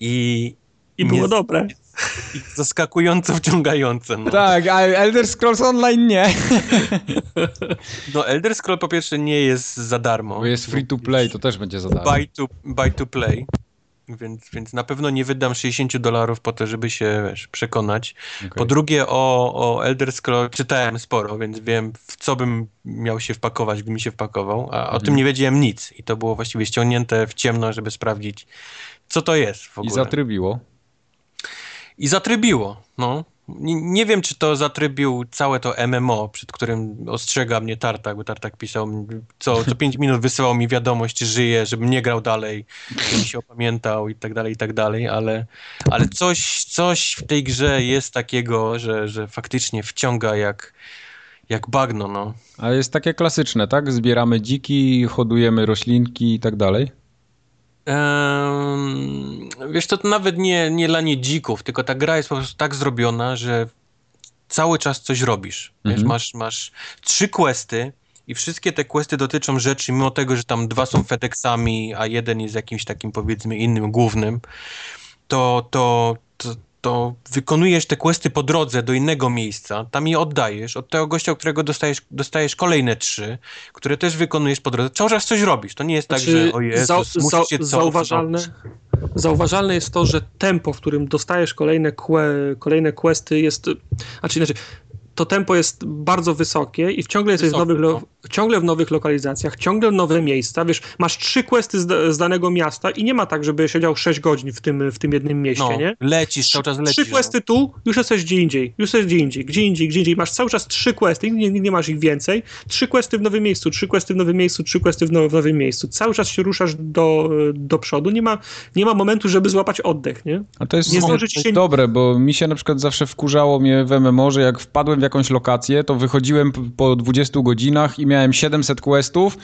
I, i było nie- dobre. I zaskakująco wciągające. No. Tak, a Elder Scrolls Online nie. no Elder Scroll po pierwsze nie jest za darmo. Bo jest free to play, to też będzie za darmo. Buy to, buy to play. Więc, więc na pewno nie wydam 60 dolarów po to, żeby się wiesz, przekonać. Okej. Po drugie o, o Elder Scroll czytałem sporo, więc wiem w co bym miał się wpakować, gdybym się wpakował, a o Mhm. tym nie wiedziałem nic. I to było właściwie ściągnięte w ciemno, żeby sprawdzić co to jest w I ogóle. zatrybiło. I zatrybiło, no. Nie, nie wiem, czy to zatrybił całe to MMO, przed którym ostrzega mnie Tartak, bo Tartak pisał, co, co 5 minut wysyłał mi wiadomość, czy żyje, żebym nie grał dalej, żebym się opamiętał i tak dalej, i tak dalej, ale, ale coś, coś w tej grze jest takiego, że, że faktycznie wciąga jak, jak bagno, no. A jest takie klasyczne, tak? Zbieramy dziki, hodujemy roślinki i tak dalej? Wiesz, to nawet nie, nie lanie dzików, tylko ta gra jest po prostu tak zrobiona, że cały czas coś robisz. Wiesz, Mhm. masz, masz trzy questy i wszystkie te questy dotyczą rzeczy, mimo tego, że tam dwa są FedExami, a jeden jest jakimś takim powiedzmy innym, głównym, to, to, to, to wykonujesz te questy po drodze do innego miejsca, tam je oddajesz, od tego gościa, którego dostajesz, dostajesz kolejne trzy, które też wykonujesz po drodze. Cały czas coś robisz. To nie jest tak, że o Jezus, Znaczy, za, za, cofnąć. zauważalne, zauważalne jest to, że tempo, w którym dostajesz kolejne, que, kolejne questy jest, znaczy inaczej, to tempo jest bardzo wysokie i ciągle jesteś w nowych, lo, no. ciągle w nowych lokalizacjach, ciągle nowe miejsca, wiesz, masz trzy questy z, z danego miasta i nie ma tak, żeby siedział 6 godzin w tym, w tym jednym mieście, No, nie? lecisz, cały czas lecisz. Trzy questy tu, już jesteś gdzie indziej, już jesteś gdzie indziej, gdzie indziej, gdzie indziej. Masz cały czas trzy questy, nie, nie masz ich więcej. Trzy questy w nowym miejscu, trzy questy w nowym miejscu, trzy questy w, now, w nowym miejscu. Cały czas się ruszasz do, do przodu. Nie ma, nie ma momentu, żeby złapać oddech, nie? A to jest Nie zdąży się- dobre, bo mi się na przykład zawsze wkurzało mnie w MMO, że jak wpadłem w jakąś lokację, to wychodziłem po 20 godzinach i miałem 700 questów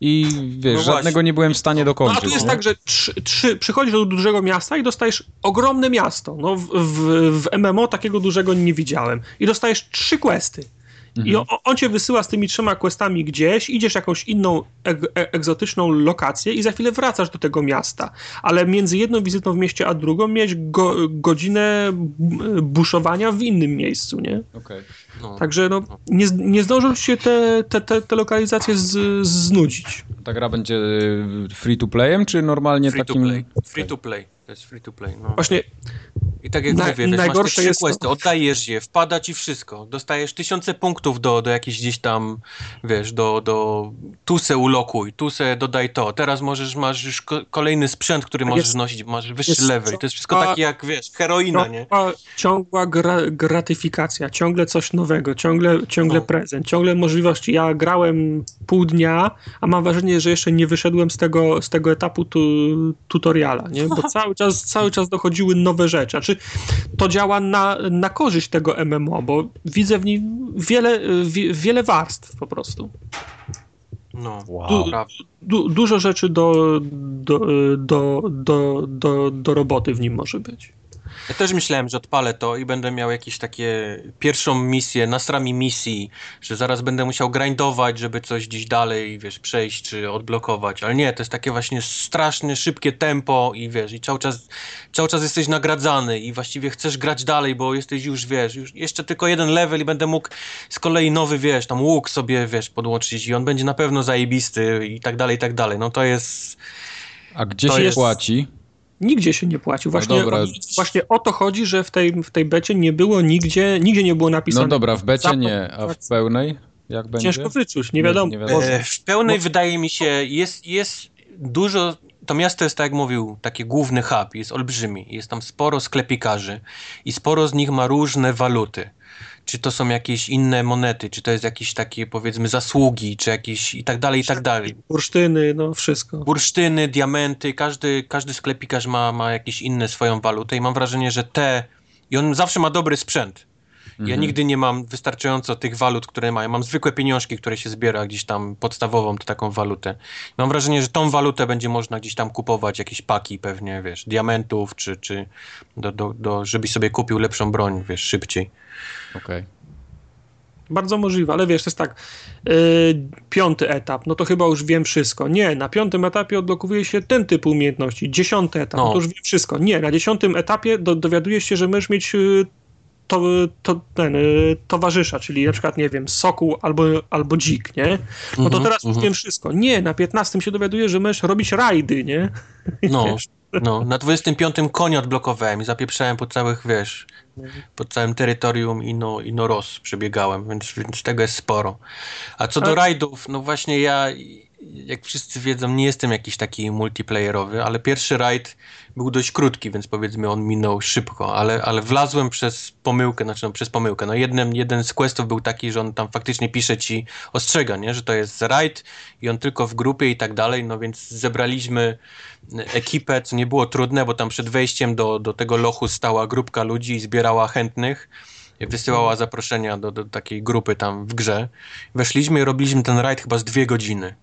i wiesz, No żadnego nie byłem w stanie No, dokończyć. a tu jest nie? tak, że trzy, trzy, przychodzisz do dużego miasta i dostajesz ogromne miasto. No, w, w, w MMO takiego dużego nie widziałem. I dostajesz trzy questy. I on, on cię wysyła z tymi trzema questami gdzieś, idziesz jakąś inną eg, e, egzotyczną lokację i za chwilę wracasz do tego miasta. Ale między jedną wizytą w mieście a drugą mieć go, godzinę buszowania w innym miejscu, nie? Okej. No. Także no, nie, z- nie zdążą ci się te, te, te, te lokalizacje z, znudzić. Ta gra będzie free to playem, czy normalnie Free takim... to play. Free to play. To jest free to play. No. Właśnie I tak jak Na- mówię, wiesz, masz te najgorsze trzy jest to- questy, oddajesz je, wpada ci wszystko. Dostajesz tysiące punktów do, do jakiejś gdzieś tam, wiesz, do, do tu se ulokuj, tu se dodaj to. Teraz możesz, masz już ko- kolejny sprzęt, który Tak możesz jest- nosić, masz wyższy jest level. To jest wszystko takie jak, wiesz, heroina, nie? Ciągła, ciągła gra, gratyfikacja, ciągle coś nowego, ciągle, ciągle No. prezent, ciągle możliwości. Ja grałem pół dnia, a mam wrażenie, że jeszcze nie wyszedłem z tego, z tego etapu tu, tutoriala, nie? bo cały czas, cały czas dochodziły nowe rzeczy. Znaczy, to działa na, na korzyść tego MMO, bo widzę w nim wiele, wie, wiele warstw po prostu. No, Wow. prawda. Du, dużo rzeczy do, do, do, do, do, do roboty w nim może być. Ja też myślałem, że odpalę to i będę miał jakieś takie pierwszą misję, nastrami misji, że zaraz będę musiał grindować, żeby coś gdzieś dalej, wiesz, przejść czy odblokować, ale nie, to jest takie właśnie straszne, szybkie tempo i wiesz, i cały czas, cały czas jesteś nagradzany i właściwie chcesz grać dalej, bo jesteś już, wiesz, już jeszcze tylko jeden level i będę mógł z kolei nowy, wiesz, tam łuk sobie, wiesz, podłączyć i on będzie na pewno zajebisty i tak dalej, i tak dalej. No to jest... A gdzie To się jest- płaci? Nigdzie się nie płaci. Właśnie, dobra. właśnie o to chodzi, że w tej, w tej becie nie było nigdzie, nigdzie nie było napisane. No dobra, w becie nie, a w pełnej jak będzie? Ciężko wyczuć, nie wiadomo. Nie wiadomo. E, w pełnej wydaje mi się, jest, jest dużo. To miasto jest, tak jak mówił, taki główny hub, jest olbrzymi. Jest tam sporo sklepikarzy i sporo z nich ma różne waluty. Czy to są jakieś inne monety, czy to jest jakieś takie, powiedzmy, zasługi, czy jakieś i tak dalej, i tak dalej. Bursztyny, no wszystko. Bursztyny, diamenty, każdy, każdy sklepikarz ma, ma jakieś inne swoją walutę i mam wrażenie, że te. I on zawsze ma dobry sprzęt. Ja Mhm. nigdy nie mam wystarczająco tych walut, które mają. Mam zwykłe pieniążki, które się zbiera gdzieś tam podstawową to taką walutę. Mam wrażenie, że tą walutę będzie można gdzieś tam kupować, jakieś paki pewnie, wiesz, diamentów, czy, czy do, do, do, żebyś sobie kupił lepszą broń, wiesz, szybciej. Okej. Bardzo możliwe, ale wiesz, to jest tak. Yy, piąty etap, no to chyba już wiem wszystko. Nie, na piątym etapie odblokowuje się ten typ umiejętności. Dziesiąty etap, No. no. to już wiem wszystko. Nie, na dziesiątym etapie do, dowiadujesz się, że możesz mieć yy, to, to, ten, yy, towarzysza, czyli na przykład, nie wiem, sokół albo, albo dzik, nie? No to Mhm, teraz już mhm. wiem wszystko. Nie, na piętnastym się dowiadujesz, że możesz robić rajdy, nie? No, no, na 25 konia odblokowałem i zapieprzałem po całych, wiesz, po całym terytorium Ino, Ino Ross przebiegałem, więc, więc tego jest sporo. A co do rajdów, no właśnie ja, jak wszyscy wiedzą, nie jestem jakiś taki multiplayerowy, ale pierwszy rajd był dość krótki, więc powiedzmy on minął szybko, ale, ale wlazłem przez pomyłkę, znaczy no, przez pomyłkę. No jeden, jeden z questów był taki, że on tam faktycznie pisze ci, ostrzega, nie? że to jest rajd i on tylko w grupie i tak dalej, no więc zebraliśmy ekipę, co nie było trudne, bo tam przed wejściem do, do tego lochu stała grupka ludzi i zbierała chętnych wysyłała zaproszenia do, do takiej grupy tam w grze. Weszliśmy i robiliśmy ten rajd chyba z dwie godziny.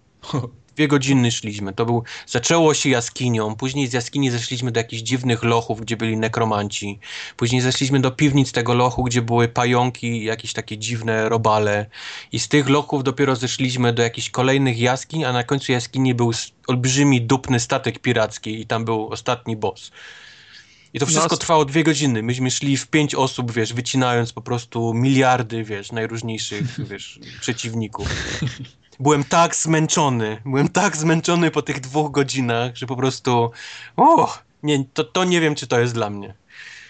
Dwie godziny szliśmy. To był, zaczęło się jaskinią, później z jaskini zeszliśmy do jakichś dziwnych lochów, gdzie byli nekromanci. Później zeszliśmy do piwnic tego lochu, gdzie były pająki, jakieś takie dziwne robale. I z tych lochów dopiero zeszliśmy do jakichś kolejnych jaskiń, a na końcu jaskini był olbrzymi, dupny statek piracki i tam był ostatni boss. I to wszystko no, trwało dwie godziny. Myśmy szli w pięć osób, wiesz, wycinając po prostu miliardy, wiesz, najróżniejszych, wiesz, przeciwników. Byłem tak zmęczony, byłem tak zmęczony po tych dwóch godzinach, że po prostu, o, nie, to, to nie wiem, czy to jest dla mnie.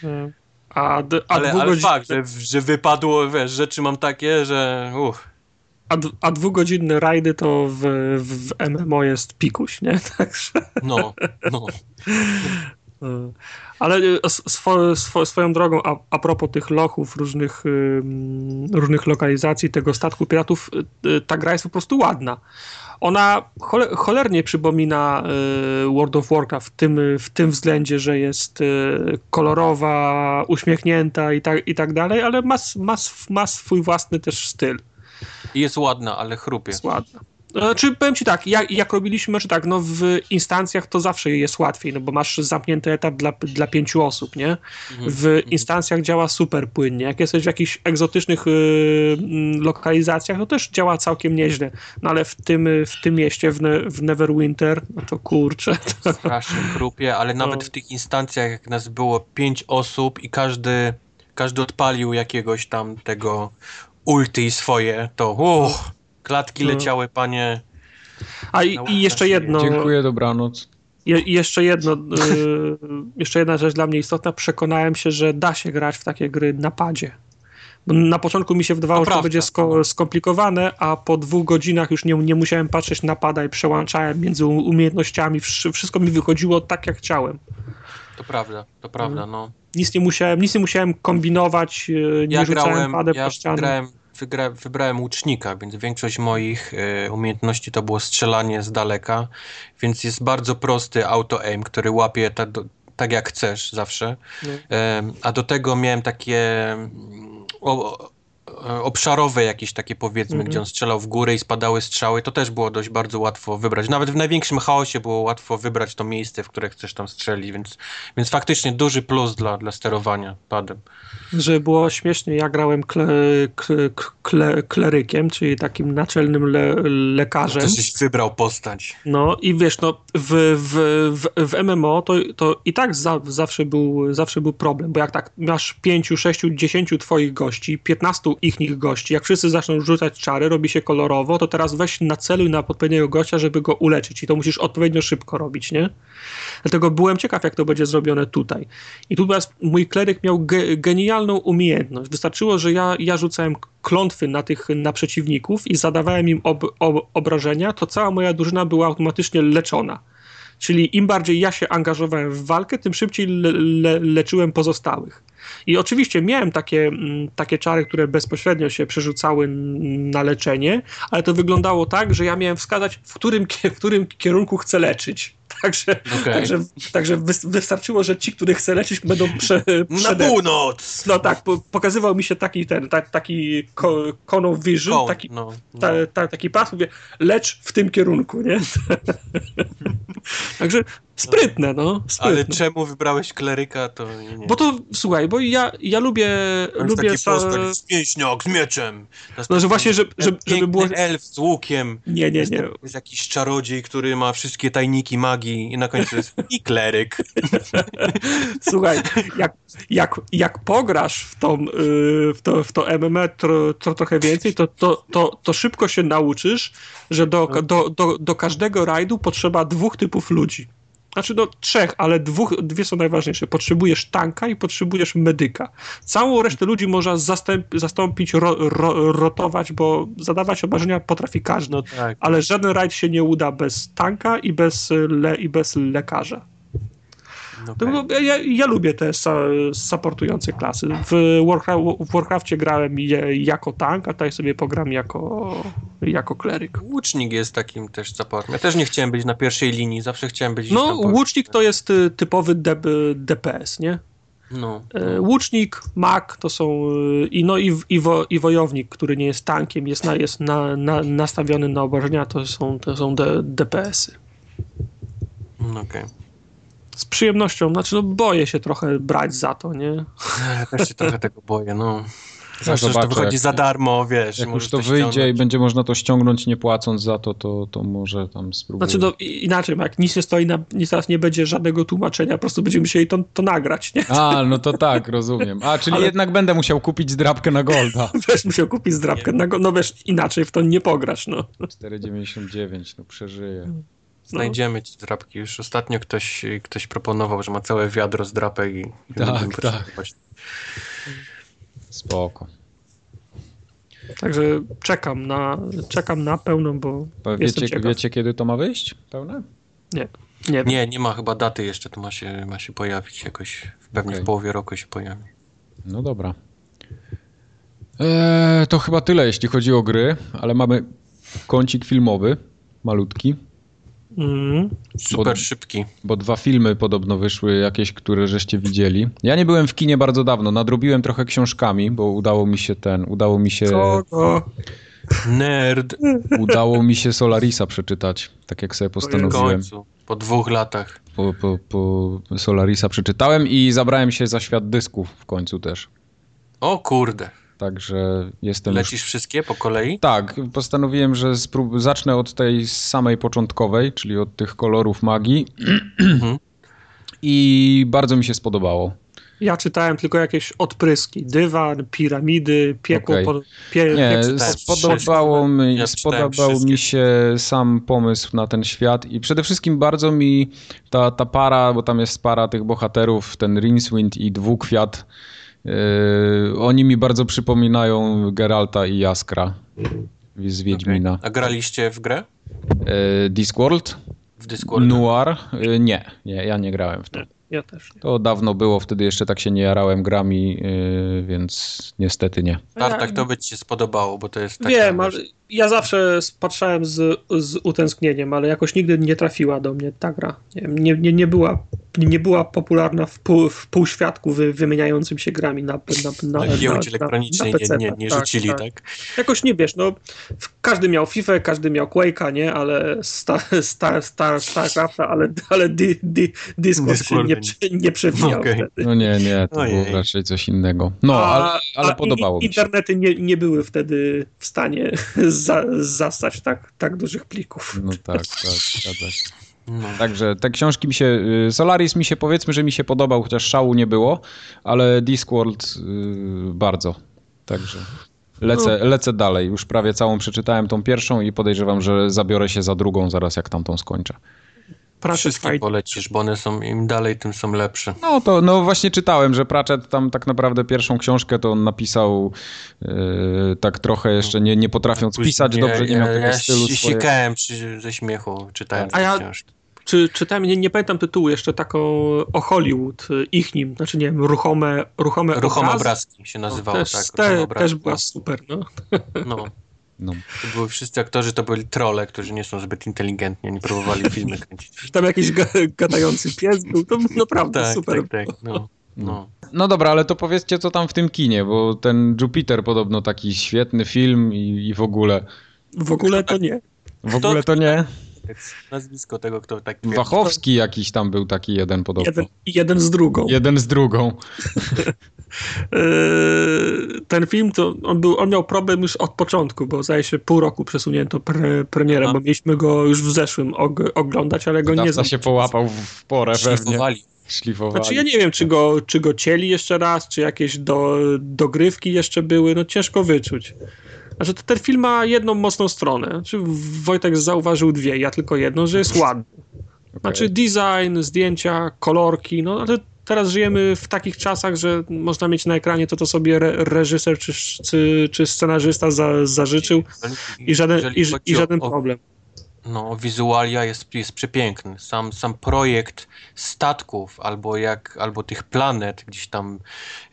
Hmm. A, ale, ale fakt, że, że wypadło, wiesz, rzeczy mam takie, że uch. A, a dwugodzinne rajdy to w, w, w MMO jest pikuś, nie? Także... No, no. Ale e, swo, swo, swoją drogą, a, a propos tych lochów, różnych, różnych lokalizacji tego statku piratów, e, ta gra jest po prostu ładna. Ona cholernie przypomina World of Warcraft w tym, w tym względzie, że jest kolorowa, uśmiechnięta i tak, i tak dalej, ale ma, ma, ma swój własny też styl. Jest ładna, ale chrupie. Jest ładna. Znaczy, powiem ci tak, jak, jak robiliśmy, że tak, no w instancjach to zawsze jest łatwiej, no bo masz zamknięty etap dla, dla pięciu osób, nie? Mhm, w mhm. instancjach działa super płynnie. Jak jesteś w jakichś egzotycznych y, lokalizacjach, to też działa całkiem nieźle. No ale w tym, w tym mieście, w, ne, w Neverwinter, no to kurczę. To... Strasznie grupie, ale nawet no. w tych instancjach, jak nas było pięć osób i każdy, każdy odpalił jakiegoś tam tego ulti swoje, to uff, Klatki no. leciały, panie. A i, i jeszcze jedno. Dziękuję, dobranoc. Je, jeszcze jedno, y, jeszcze jedna rzecz dla mnie istotna. Przekonałem się, że da się grać w takie gry na padzie. Bo na początku mi się wydawało, że to będzie sko skomplikowane, a po dwóch godzinach już nie, nie musiałem patrzeć na pada i przełączałem między umiejętnościami. Wszystko mi wychodziło tak, jak chciałem. To prawda, to prawda, no. Nic nie musiałem, nic nie musiałem kombinować, y, nie ja rzucałem grałem, padem ja po ścianie. grałem wygra, wybrałem łucznika, więc większość moich y, umiejętności to było strzelanie z daleka, więc jest bardzo prosty auto-aim, który łapie ta, do, tak jak chcesz zawsze. No. Y, a do tego miałem takie o, obszarowe jakieś takie powiedzmy, mm -hmm. gdzie on strzelał w górę i spadały strzały, to też było dość bardzo łatwo wybrać. Nawet w największym chaosie było łatwo wybrać to miejsce, w które chcesz tam strzelić, więc, więc faktycznie duży plus dla, dla sterowania padem. Żeby było śmiesznie, ja grałem kle, kle, kle, klerykiem, czyli takim naczelnym le, lekarzem. Żeś wybrał postać. No i wiesz, no w, w, w, w MMO to, to i tak za, zawsze, był, zawsze był problem, bo jak tak masz pięciu, sześciu, dziesięciu twoich gości, piętnastu ich nich gości, jak wszyscy zaczną rzucać czary, robi się kolorowo, to teraz weź naceluj na odpowiedniego gościa, żeby go uleczyć i to musisz odpowiednio szybko robić, nie? Dlatego byłem ciekaw, jak to będzie zrobione tutaj. I tu teraz mój kleryk miał ge genialną umiejętność. Wystarczyło, że ja, ja rzucałem klątwy na tych na przeciwników i zadawałem im ob, ob, obrażenia, to cała moja drużyna była automatycznie leczona. Czyli im bardziej ja się angażowałem w walkę, tym szybciej le, le, leczyłem pozostałych. I oczywiście miałem takie, mm, takie czary, które bezpośrednio się przerzucały na leczenie, ale to wyglądało tak, że ja miałem wskazać, w którym, w którym kierunku chcę leczyć. Także, okay. także, także wystarczyło, że ci, których chcę leczyć, będą prze, przede... Na północ! No tak, pokazywał mi się taki ten, tak, taki cone of vision, taki, no, no. Ta, ta, taki pas, mówię, lecz w tym kierunku, nie? także sprytne, no. Sprytne. Ale czemu wybrałeś kleryka, to nie. Bo to, słuchaj, bo ja, ja lubię... On lubię taki sa... postać z mięśniak, z mieczem. No, że właśnie, że, że, żeby było... elf z łukiem. Nie, nie, nie. Jest jakiś czarodziej, który ma wszystkie tajniki magii i na końcu jest i kleryk. Słuchaj, jak, jak, jak pograsz w, tą, y, w, to, w to MMA tro, tro, trochę więcej, to, to, to, to szybko się nauczysz, że do, do, do, do każdego rajdu potrzeba dwóch typów ludzi. Znaczy no trzech, ale dwóch, dwie są najważniejsze. Potrzebujesz tanka i potrzebujesz medyka. Całą resztę ludzi można zastęp, zastąpić, ro, ro, rotować, bo zadawać obrażenia potrafi każdy. No tak. Ale żaden rajd się nie uda bez tanka i bez, le, i bez lekarza. No było- ja, ja lubię te supportujące klasy. W, Warcraft, w Warcrafcie grałem je, jako tank, a tutaj sobie pogram jako, jako kleryk. Łucznik jest takim też supportem. Ja też nie chciałem być na pierwszej linii, zawsze chciałem być No, łucznik to jest y, typowy DPS, nie? No, E, Łucznik, mag to są y, i no i, i, wo, i wojownik, który nie jest tankiem, jest, na, jest na, na, nastawiony na obrażenia, to są, to są DPS-y. no okej. Z przyjemnością, znaczy no boję się trochę brać za to, nie? Ja też się trochę tego boję, no. Zawsze, że to zobaczę, wychodzi jak- za darmo, wiesz. Jak już to to wyjdzie i ściągnąć. będzie można to ściągnąć nie płacąc za to, to, to może tam spróbuję. Znaczy no i- inaczej, jak nic nie stoi, na, nic teraz nie będzie żadnego tłumaczenia, po prostu będziemy musieli to, to nagrać, nie? A, no to tak, rozumiem. A, czyli Ale- jednak będę musiał kupić zdrabkę na Golda. Wiesz, musiał kupić zdrabkę, no, no wiesz, inaczej w to nie pograsz, no. 4,99, no przeżyję. Znajdziemy ci drapki. Już ostatnio ktoś, ktoś proponował, że ma całe wiadro z drapek i... Tak, tak. Spoko. Także czekam na, czekam na pełną, bo Wiecie, wiecie, kiedy to ma wyjść? Pełne? Nie, nie. Nie, nie ma chyba daty jeszcze, to ma się, ma się pojawić jakoś, pewnie Okej. w połowie roku się pojawi. No dobra. Eee, to chyba tyle, jeśli chodzi o gry, ale mamy kącik filmowy, malutki, Mm. Super Pod- szybki. bo dwa filmy podobno wyszły, jakieś, które żeście widzieli. Ja nie byłem w kinie bardzo dawno, nadrobiłem trochę książkami, bo udało mi się ten, udało mi się, Kogo? Nerd udało mi się Solarisa przeczytać, tak jak sobie w postanowiłem. końcu, po dwóch latach. Po, po, po Solarisa przeczytałem i zabrałem się za świat dysków w końcu też. O kurde. Także jestem już Lecisz wszystkie po kolei? Tak, postanowiłem, że sprób- zacznę od tej samej początkowej, czyli od tych kolorów magii. Mhm. I bardzo mi się spodobało. Ja czytałem tylko jakieś odpryski. Dywan, piramidy, piekło. Okej. Po, pie, Nie, spodobało mi, Ja spodobał mi się sam pomysł na ten świat i przede wszystkim bardzo mi ta, ta para, bo tam jest para tych bohaterów, ten Rincewind i Dwukwiat, yy, oni mi bardzo przypominają Geralta i Jaskra z Wiedźmina. A graliście w grę? Yy, Discworld? W Discordzie? Noir? Yy, nie, nie, ja nie grałem w to. Ja też. nie. To dawno było, wtedy jeszcze tak się nie jarałem grami, yy, więc niestety nie. Tartak, to by ci się spodobało, bo to jest taka... Wiem, ale ja zawsze patrzałem z, z utęsknieniem, ale jakoś nigdy nie trafiła do mnie ta gra. Nie, nie, nie, nie, była, nie była popularna w, pół, w półświadku wy, wymieniającym się grami na, na, na, Na na, giełdzie na, elektronicznej na nie, nie, nie Tak, rzucili, tak? Jakoś nie wiesz, no w- każdy miał FIFA, każdy miał Quake'a, nie, ale Star, Star, Star, StarCrafta, ale, ale di, di, Discord się Discord nie, nie. prze- nie przewijał Okej. wtedy. No nie, nie, to Ojej. było raczej coś innego. No, A- ale, ale a podobało i- mi się. Internety nie, nie były wtedy w stanie za, zastać tak, tak dużych plików. No tak, tak, zgadza się. No. Także te książki mi się, y, Solaris mi się powiedzmy, że mi się podobał, chociaż szału nie było, ale Discworld y, bardzo. Także lecę, No. lecę dalej. Już prawie całą przeczytałem tą pierwszą i podejrzewam, że zabiorę się za drugą zaraz jak tamtą skończę. Prace Wszystkie fajne. polecisz, bo one są, im dalej, tym są lepsze. No to no właśnie czytałem, że Pratchett tam tak naprawdę pierwszą książkę to on napisał y, tak trochę jeszcze nie, nie potrafiąc pisać dobrze, nie miał ja, tego ja stylu się swojego. sikałem ze śmiechu, czytając A te ja- książki. Czy czytałem, nie, nie pamiętam tytułu, jeszcze taką o Hollywood, ich nim, znaczy nie wiem, ruchome, ruchome, Ruchome obrazy. obrazki się nazywało, też, tak. te, też była super, no. No, No. to były wszyscy aktorzy, to byli trolle, którzy nie są zbyt inteligentni, oni próbowali filmy kręcić. Tam jakiś ga, gadający pies był, to naprawdę Tak, super. tak, tak, no. no. No dobra, ale to powiedzcie co tam w tym kinie, bo ten Jupiter podobno taki świetny film i, i w ogóle. W ogóle to nie. W ogóle to nie. Nazwisko tego, kto tak twierdzi. Wachowski jakiś tam był taki jeden podobno. Jeden, jeden z drugą. Jeden z drugą. Yy, ten film, to on, był, on miał problem już od początku, bo zdaje się pół roku przesunięto pre, premierę, bo mieliśmy go już w zeszłym og, oglądać, ale go nie Dawca znam. się połapał w porę pewnie. Szlifowali. Znaczy ja nie wiem, czy go, czy go cieli jeszcze raz, czy jakieś do, dogrywki jeszcze były, no ciężko wyczuć. Znaczy ten film ma jedną mocną stronę. Znaczy Wojtek zauważył dwie, ja tylko jedną, że jest ładny. Znaczy design, zdjęcia, kolorki, no ale teraz żyjemy w takich czasach, że można mieć na ekranie to, co sobie re reżyser czy, czy, czy scenarzysta za, zażyczył i żaden, i, i żaden problem. No, wizualia jest, jest przepiękny. Sam, sam projekt statków, albo jak, albo tych planet, gdzieś tam,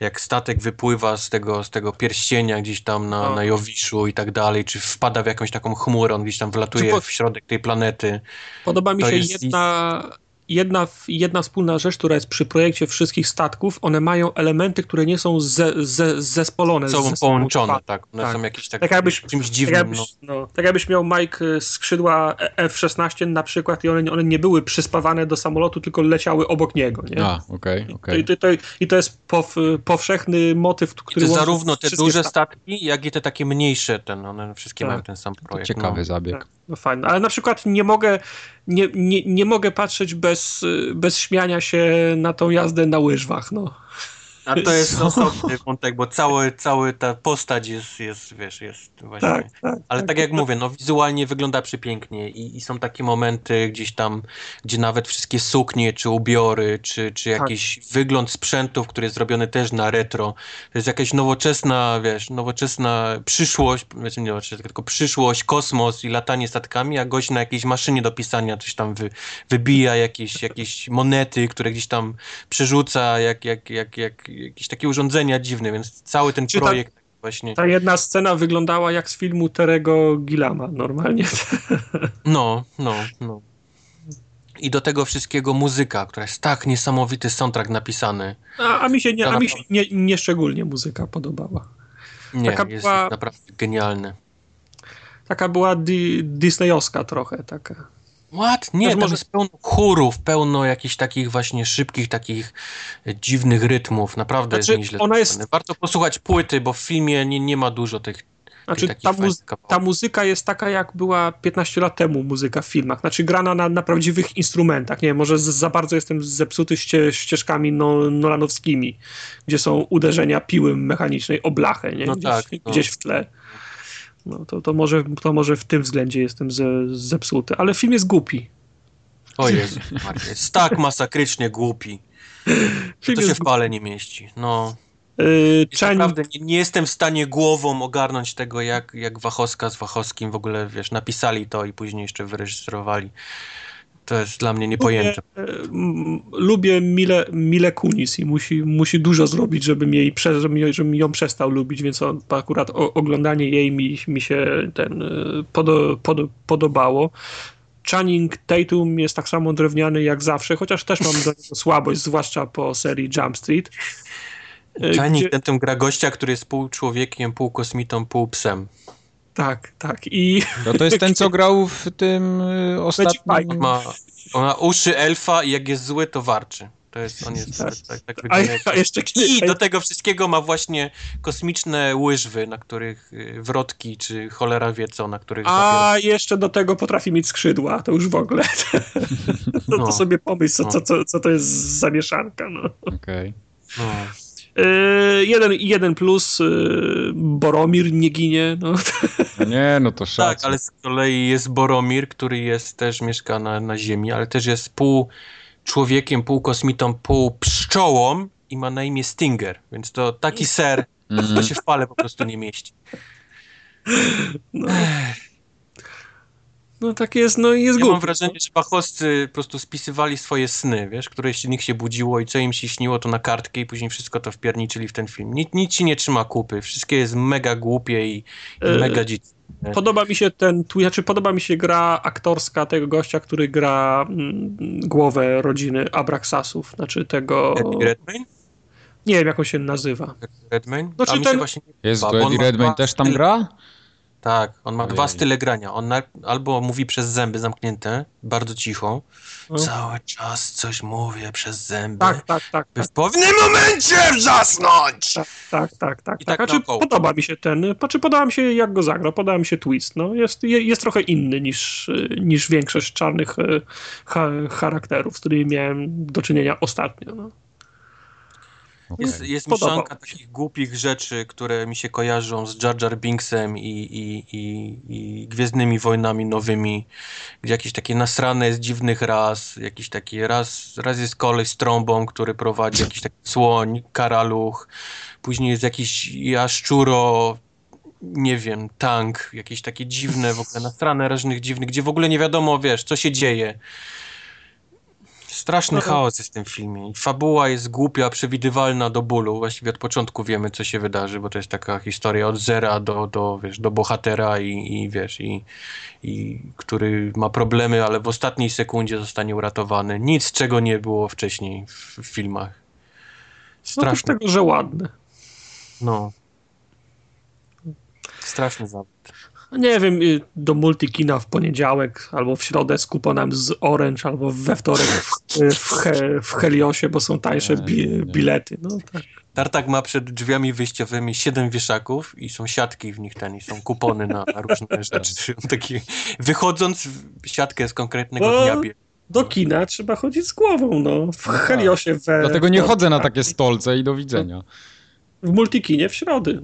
jak statek wypływa z tego, z tego pierścienia gdzieś tam na, no. na Jowiszu i tak dalej, czy wpada w jakąś taką chmurę, on gdzieś tam wlatuje po... w środek tej planety. Podoba mi to się jest... jedna jedna, jedna wspólna rzecz, która jest przy projekcie wszystkich statków, one mają elementy, które nie są ze, ze, zespolone. Są połączone, tak. One tak. są jakieś tak, tak jakbyś, czymś dziwnym. Tak jakbyś, no. No, tak jakbyś miał Mike y, skrzydła F-16 na przykład i one, one nie były przyspawane do samolotu, tylko leciały obok niego. Nie? A, okej, okay, okay. I, to, I to jest pow, powszechny motyw, który... I to zarówno te duże statki, jak i te takie mniejsze, ten, one wszystkie tak. mają ten sam projekt. To ciekawy no. zabieg. Tak. No fajne, ale na przykład nie mogę, nie, nie, nie mogę patrzeć bez, bez śmiania się na tą jazdę na łyżwach, no. A to jest osobny wątek, bo cały, cały ta postać jest, jest wiesz, jest właśnie... Tak, tak, Ale tak, tak jak mówię, no wizualnie wygląda przepięknie i, i są takie momenty gdzieś tam, gdzie nawet wszystkie suknie, czy ubiory, czy, czy tak. jakiś wygląd sprzętów, który jest zrobiony też na retro. To jest jakaś nowoczesna, wiesz, nowoczesna przyszłość, znaczy nie nowoczesna, tylko przyszłość, kosmos i latanie statkami, a gość na jakiejś maszynie do pisania coś tam wy, wybija jakieś, jakieś monety, które gdzieś tam przerzuca, jak, jak, jak, jak jakieś takie urządzenia dziwne, więc cały ten Czy projekt ta, właśnie... Ta jedna scena wyglądała jak z filmu Terego Gilama, normalnie. No, no, no. I do tego wszystkiego muzyka, która jest tak niesamowity soundtrack napisany. A, a mi się, nie, a mi się nie, nie szczególnie muzyka podobała. Nie, taka jest była, naprawdę genialny. Taka była di, disneyowska trochę, taka. What? Nie, może... jest pełno chórów, pełno jakichś takich właśnie szybkich, takich e, dziwnych rytmów. Naprawdę znaczy, jest nieźle. Ona jest... Warto posłuchać płyty, bo w filmie nie, nie ma dużo tych znaczy, ta, ta, muzyka jest taka, jak była 15 lat temu muzyka w filmach. Znaczy, grana na, na prawdziwych instrumentach. Nie wiem, może z, za bardzo jestem zepsuty ście, ścieżkami no, nolanowskimi, gdzie są uderzenia piły mechanicznej o blachę, nie? No gdzieś, tak, no. gdzieś w tle. No, to, to, może, to może w tym względzie jestem ze, zepsuty, ale film jest głupi. O Jezu, jest tak masakrycznie głupi. Film to się w pale nie mieści. No. Yy, Naprawdę nie, nie, jestem w stanie głową ogarnąć tego, jak, jak Wachowska z Wachowskim w ogóle, wiesz, napisali to i później jeszcze wyreżyserowali. To jest dla mnie niepojęte. Lubię, lubię Mile, Mile Kunis i musi, musi dużo zrobić, żeby jej, żeby, żeby ją przestał lubić, więc on, akurat oglądanie jej mi, mi się ten y, podo, pod, podobało. Channing Tatum jest tak samo drewniany jak zawsze, chociaż też mam do niego słabość, zwłaszcza po serii Jump Street. Y, Channing gdzie... Tatum gra gościa, który jest pół człowiekiem, pół kosmitą, pół psem. Tak, tak. I... No to jest ten, co grał w tym y, ostatnim... Ma, on ma uszy elfa i jak jest zły, to warczy. To jest, on jest tak, tak, tak a, a jeszcze, I do tego wszystkiego ma właśnie kosmiczne łyżwy, na których y, wrotki, czy cholera wie co, na których A zabiera. jeszcze do tego potrafi mieć skrzydła, to już w ogóle. no, to sobie pomyśl, co, no. co, co, co to jest za mieszanka. No. Okej. Okay. No. Yy, jeden, jeden plus, yy, Boromir nie ginie. No. Nie, no to szacunek. Tak, ale z kolei jest Boromir, który jest też mieszka na, na Ziemi, ale też jest pół człowiekiem, pół kosmitą, pół pszczołą i ma na imię Stinger, więc to taki ser, mm. to się w pale po prostu nie mieści. No. No tak jest, no i jest ja mam wrażenie, że bachowscy po prostu spisywali swoje sny, wiesz, które z nich się budziło i co im się śniło, to na kartkę i później wszystko to wpierniczyli w ten film. Nic, nic ci nie trzyma kupy, wszystkie jest mega głupie i, i e, mega dziwne. Podoba mi się ten, znaczy podoba mi się gra aktorska tego gościa, który gra mm, głowę rodziny Abraxasów, znaczy tego... Eddie Redmayne? Nie wiem, jak on się nazywa. Redmayne? Znaczy ten... Właśnie... Jest, Eddie Redmayne też tam gra? Tak, on ma Ojej. dwa style grania. On na, albo mówi przez zęby zamknięte, bardzo cicho. No. Cały czas coś mówię przez zęby. Tak, tak, tak. By tak. w pewnym momencie wrzasnąć! Tak, tak, tak. tak, I tak. Znaczy, podoba mi się ten, znaczy, podoba mi się jak go zagra, podoba mi się twist. No, jest, jest trochę inny niż, niż większość czarnych e, ha, charakterów, z którymi miałem do czynienia ostatnio. No. Okej. Jest, jest mieszanka się. takich głupich rzeczy, które mi się kojarzą z Jar Jar Binksem i, i, i, i Gwiezdnymi Wojnami nowymi, gdzie jakieś takie nasrane z dziwnych ras, jakiś taki raz, raz jest koleś z trąbą, który prowadzi jakiś taki słoń, karaluch, później jest jakiś jaszczuro, nie wiem, tank, jakieś takie dziwne, w ogóle nasrane różnych dziwnych, gdzie w ogóle nie wiadomo, wiesz, co się dzieje. Straszny No. chaos jest w tym filmie. Fabuła jest głupia, przewidywalna do bólu. Właściwie od początku wiemy, co się wydarzy, bo to jest taka historia od zera do, do, wiesz, do bohatera i, i wiesz, i, i który ma problemy, ale w ostatniej sekundzie zostanie uratowany. Nic, czego nie było wcześniej w, w filmach. No Straszny. tego, że ładne. No. Straszny zawód. No Nie wiem, y, do multikina w poniedziałek albo w środę z kuponem z Orange albo we wtorek w, w, He, w Heliosie, bo są tańsze bi, bilety. No tak. Tartak ma przed drzwiami wyjściowymi siedem wieszaków i są siatki w nich ten, i są kupony na, na różne rzeczy. Taki, wychodząc, w- siatkę z konkretnego O! dnia bie. Do kina trzeba chodzić z głową, no. W Heliosie we... Dlatego nie chodzę na takie stolce i do widzenia. W multikinie w środy.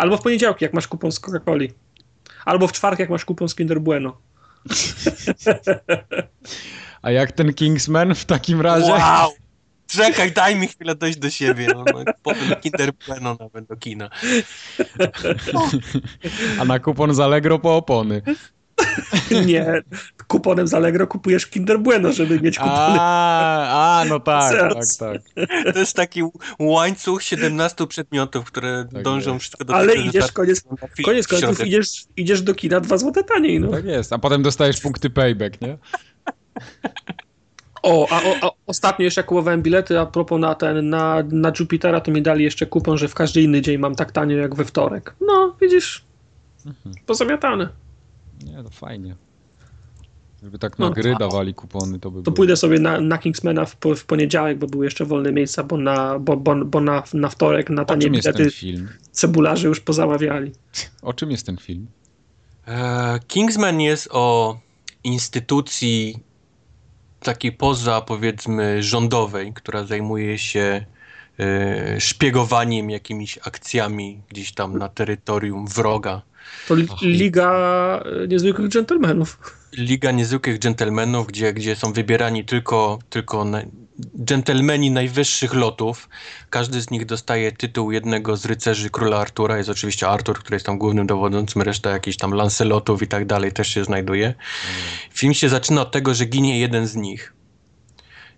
Albo w poniedziałki, jak masz kupon z Coca-Coli. Albo w czwartek, jak masz kupon z Kinder Bueno. A jak ten Kingsman w takim razie? Wow! Czekaj, daj mi chwilę dojść do siebie. No, no, potem Kinder Bueno nawet do kina. A na kupon z Allegro po opony. Nie, kuponem z Allegro kupujesz Kinder Bueno, żeby mieć kupony. A, a no tak, tak, tak. To jest taki łańcuch 17 przedmiotów, które Tak dążą jest. wszystko do Ale idziesz, koniec, koniec końców idziesz, idziesz do kina dwa złote taniej, no. Tak jest. A potem dostajesz punkty payback, nie? O, a o, a ostatnio jeszcze jak kupowałem bilety, a propos na ten, na, na Jupitera, to mi dali jeszcze kupon, że w każdy inny dzień mam tak tanio jak we wtorek. No, widzisz, Mhm. pozamiatane. Nie, to fajnie. Żeby tak No, na gry a- dawali kupony, to by To było. pójdę sobie na, na Kingsmana w, w poniedziałek, bo były jeszcze wolne miejsca, bo na, bo, bo, bo na, na wtorek na O tanie bilety ten film? cebularze już pozamawiali. O czym jest ten film? E, Kingsman jest o instytucji takiej poza, powiedzmy, rządowej, która zajmuje się e, szpiegowaniem jakimiś akcjami gdzieś tam na terytorium wroga. To. Liga e, Niezwykłych Dżentelmenów. Liga Niezwykłych Dżentelmenów, gdzie, gdzie są wybierani tylko, tylko na, dżentelmeni najwyższych lotów. Każdy z nich dostaje tytuł jednego z rycerzy króla Artura. Jest oczywiście Artur, który jest tam głównym dowodzącym, reszta jakichś tam lancelotów i tak dalej też się znajduje. Film się zaczyna od tego, że ginie jeden z nich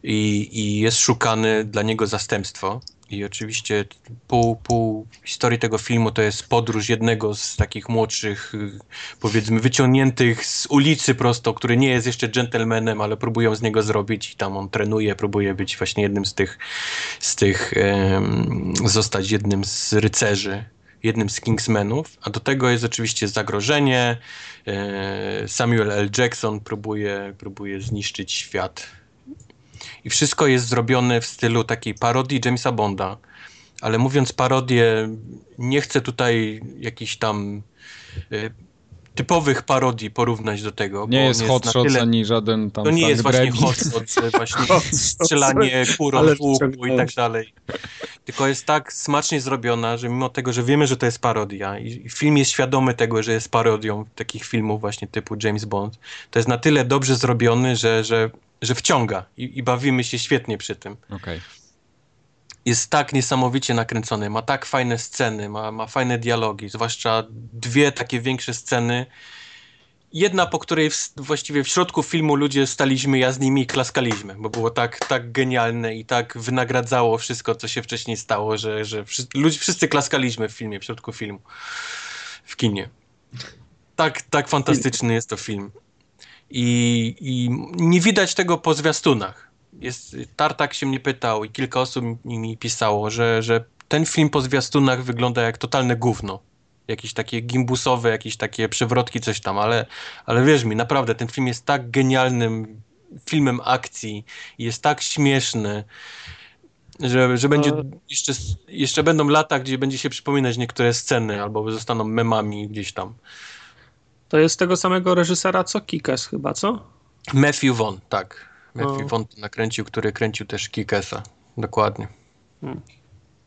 i, i jest szukany dla niego zastępstwo. I oczywiście pół, pół historii tego filmu to jest podróż jednego z takich młodszych, y, powiedzmy, wyciągniętych z ulicy prosto, który nie jest jeszcze dżentelmenem, ale próbują z niego zrobić i tam on trenuje, próbuje być właśnie jednym z tych, z tych em, zostać jednym z rycerzy, jednym z Kingsmenów, a do tego jest oczywiście zagrożenie. E, Samuel L. Jackson próbuje, próbuje zniszczyć świat. I wszystko jest zrobione w stylu takiej parodii Jamesa Bonda. Ale mówiąc parodię, nie chcę tutaj jakichś tam e, typowych parodii porównać do tego. Nie bo jest on Hot Shots tyle- ani żaden tam To nie jest właśnie hot shot, że właśnie strzelanie kurą z łuku i tak dalej. Tylko jest tak smacznie zrobiona, że mimo tego, że wiemy, że to jest parodia i i film jest świadomy tego, że jest parodią takich filmów właśnie typu James Bond, to jest na tyle dobrze zrobiony, że, że, że wciąga i, i bawimy się świetnie przy tym. Okej. Jest tak niesamowicie nakręcony, ma tak fajne sceny, ma, ma fajne dialogi, zwłaszcza dwie takie większe sceny. Jedna, po której w, właściwie w środku filmu ludzie staliśmy, ja z nimi klaskaliśmy, bo było tak, tak genialne i tak wynagradzało wszystko, co się wcześniej stało, że, że wszyscy, ludzie, wszyscy klaskaliśmy w filmie, w środku filmu, w kinie. Tak, tak fantastyczny jest to film. I, I nie widać tego po zwiastunach. Jest, Tartak się mnie pytał i kilka osób mi, mi pisało, że, że ten film po zwiastunach wygląda jak totalne gówno. Jakieś takie gimbusowe, jakieś takie przewrotki, coś tam, ale, ale wierz mi, naprawdę, ten film jest tak genialnym filmem akcji jest tak śmieszny, że, że będzie jeszcze, jeszcze będą lata, gdzie będzie się przypominać niektóre sceny, albo zostaną memami gdzieś tam. To jest tego samego reżysera co Kikas chyba, co? Matthew Vaughn, tak. Matthew O. Vaughn to nakręcił, który kręcił też Kikesa. Dokładnie.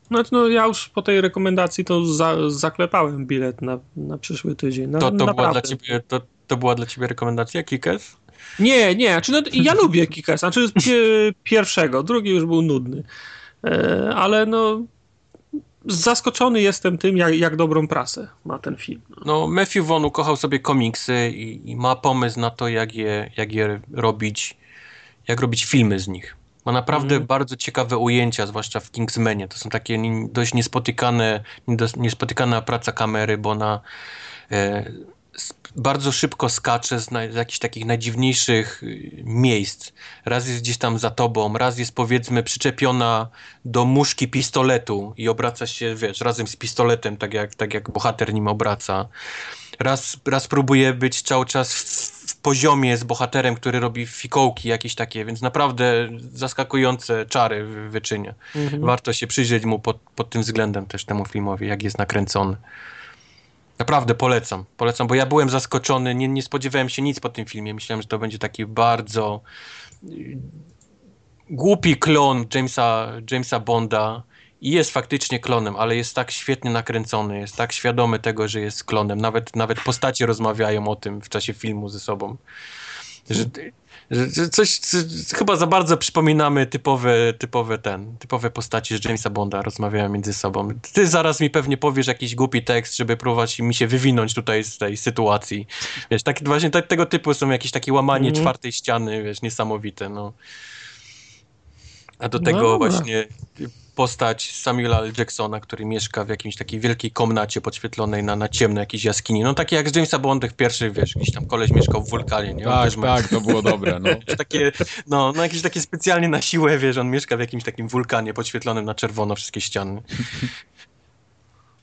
No, no ja już po tej rekomendacji to za, zaklepałem bilet na, na przyszły tydzień. No, To, to, była dla ciebie, to, to była dla ciebie rekomendacja, Kikes? Nie, nie, znaczy, no, ja lubię Kickers, znaczy pie, pierwszego, drugi już był nudny, e, ale no zaskoczony jestem tym, jak, jak dobrą prasę ma ten film. No, Matthew Vaughn ukochał sobie komiksy i, i ma pomysł na to, jak je, jak je robić, jak robić filmy z nich. Ma naprawdę Mhm. bardzo ciekawe ujęcia, zwłaszcza w Kingsmanie. To są takie dość niespotykane, niespotykana praca kamery, bo ona e, bardzo szybko skacze z, naj, z jakichś takich najdziwniejszych y, miejsc. Raz jest gdzieś tam za tobą, raz jest powiedzmy przyczepiona do muszki pistoletu i obraca się, wiesz, razem z pistoletem, tak jak, tak jak bohater nim obraca. Raz, raz próbuje być cały czas w, w poziomie z bohaterem, który robi fikołki jakieś takie, więc naprawdę zaskakujące czary wy- wyczynia. Warto się przyjrzeć mu pod, pod tym względem też temu filmowi, jak jest nakręcony. Naprawdę polecam, polecam, bo ja byłem zaskoczony, nie, nie spodziewałem się nic po tym filmie. Myślałem, że to będzie taki bardzo y, głupi klon Jamesa, Jamesa Bonda i jest faktycznie klonem, ale jest tak świetnie nakręcony, jest tak świadomy tego, że jest klonem. Nawet, nawet postacie rozmawiają o tym w czasie filmu ze sobą. Że, że coś, co- chyba za bardzo przypominamy typowe, typowe ten, typowe postacie z Jamesa Bonda rozmawiają między sobą. Ty zaraz mi pewnie powiesz jakiś głupi tekst, żeby próbować mi się wywinąć tutaj z tej sytuacji. Wiesz, tak, właśnie tego typu są jakieś takie łamanie Mhm. czwartej ściany, wiesz, niesamowite, no. A do No tego dobra. właśnie postać Samuela L. Jacksona, który mieszka w jakiejś takiej wielkiej komnacie podświetlonej na, na ciemno jakiejś jaskini. No takie jak z Jamesa Bondach pierwszy, wiesz, jakiś tam koleś mieszkał w wulkanie, nie? Tak, tak, to było dobre. No. jakieś takie, no, no jakieś takie specjalnie na siłę, wiesz, on mieszka w jakimś takim wulkanie podświetlonym na czerwono wszystkie ściany.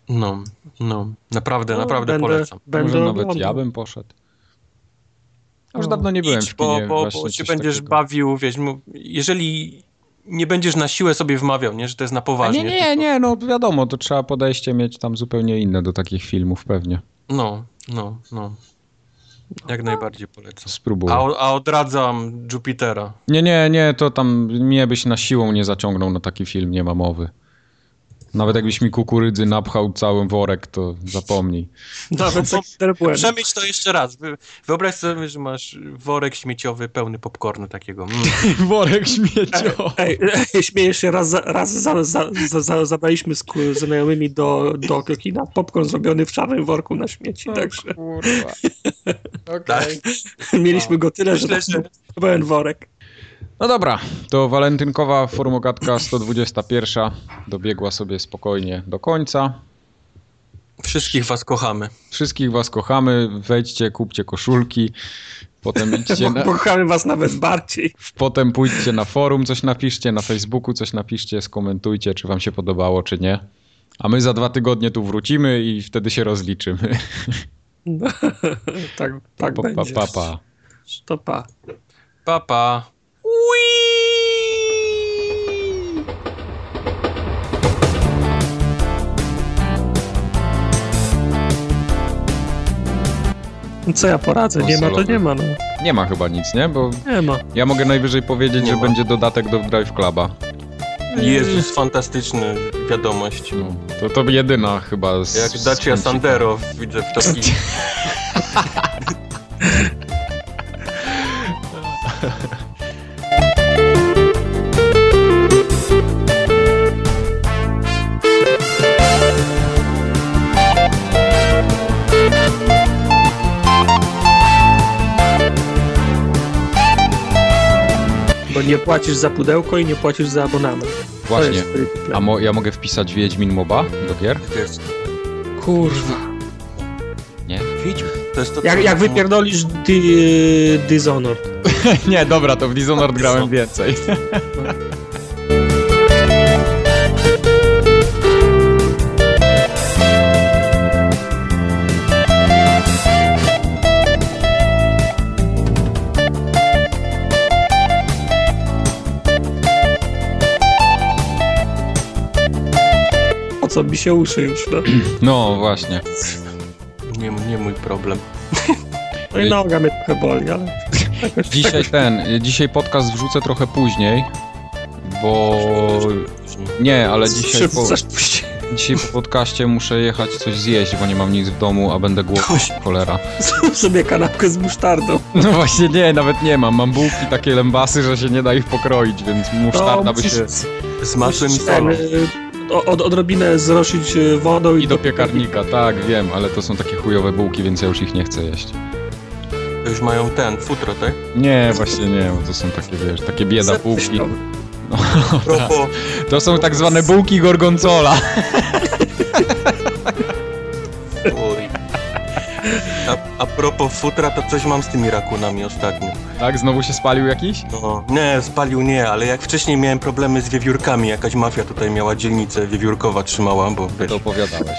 No, no, naprawdę, No, naprawdę będę- polecam. Będę Może nawet oglądał. ja bym poszedł. Już No. dawno nie byłem Idź, w bo, kinie. bo, właśnie bo się będziesz takiego. bawił, wiesz, jeżeli nie będziesz na siłę sobie wmawiał, nie, że to jest na A poważnie. nie, nie, tylko- nie, no wiadomo, to trzeba podejście mieć tam zupełnie inne do takich filmów pewnie. No, no, no. Jak najbardziej polecam. Spróbuję. A, a odradzam Jupitera. Nie, nie, nie, to tam mnie byś na siłą nie zaciągnął na taki film, nie ma mowy. Nawet jakbyś mi kukurydzy napchał cały worek, to zapomnij. Nawet Bueno. Przemyśl to jeszcze raz. Wy- Wyobraź sobie, że masz worek śmieciowy pełny popcornu takiego. Mm. worek śmieciowy. Ej, ej, śmiejesz się, raz, za, raz za, za, za, za, zabraliśmy z znajomymi do, do kina popcorn zrobiony w czarnym worku na śmieci, także Kurwa. Tak? mieliśmy go tyle, że Myślę, że- był pełen worek. No dobra, to walentynkowa formogatka 121 dobiegła sobie spokojnie do końca. Wszystkich was kochamy. Wszystkich was kochamy, wejdźcie, kupcie koszulki, potem idźcie na, Kochamy was nawet bardziej. potem pójdźcie na forum, coś napiszcie, na Facebooku coś napiszcie, skomentujcie, czy wam się podobało, czy nie. A my za dwa tygodnie tu wrócimy i wtedy się rozliczymy. No, tak tak Pa, pa, będzie. pa, pa. To pa. Pa, pa. No Co ja poradzę? Nie ma to nie ma, no. Nie ma chyba nic, nie? Bo Nie ma. ja mogę najwyżej powiedzieć, Nie że ma. będzie dodatek do Drive Cluba. Jezus, fantastyczna wiadomość. No, to, to jedyna chyba z... Jak z Dacia chęci. Sandero widzę w takim... Bo nie płacisz za pudełko i nie płacisz za abonament. Właśnie. A mo ja mogę wpisać Wiedźmin MOBA do gier? Kurwa. Nie? Wiedźmin. To jest to, Jak, jak wypierdolisz di, Dishonored. nie, dobra, to w Dishonored grałem więcej. Co mi się uszy już, no. No właśnie. Nie, nie mój problem. No i noga mnie trochę boli, ale... jakoś- Dzisiaj ten, dzisiaj podcast wrzucę trochę później, bo. Nie, ale dzisiaj po, dzisiaj po podcaście muszę jechać coś zjeść, bo nie mam nic w domu, a będę głodny. Cholera. Zrób sobie kanapkę z musztardą. No właśnie nie, nawet nie mam. Mam bułki takie lębasy, że się nie da ich pokroić, więc musztarda by musisz- się... Z masłem i solą. Od, odrobinę zroszyć y, wodą i, I do piekarnika, tak, wiem, ale to są takie chujowe bułki, więc ja już ich nie chcę jeść. To już mają ten, futro, tak? Nie, właśnie nie, bo to są takie, wiesz, takie bieda bułki. No, A propos, to są tak zwane bułki gorgonzola. oj. A, a propos futra, to coś mam z tymi rakunami ostatnio. Tak, znowu się spalił jakiś? No, nie, spalił nie, ale jak wcześniej miałem problemy z wiewiórkami, jakaś mafia tutaj miała dzielnicę wiewiórkowa trzymała, bo wiesz, To opowiadałeś.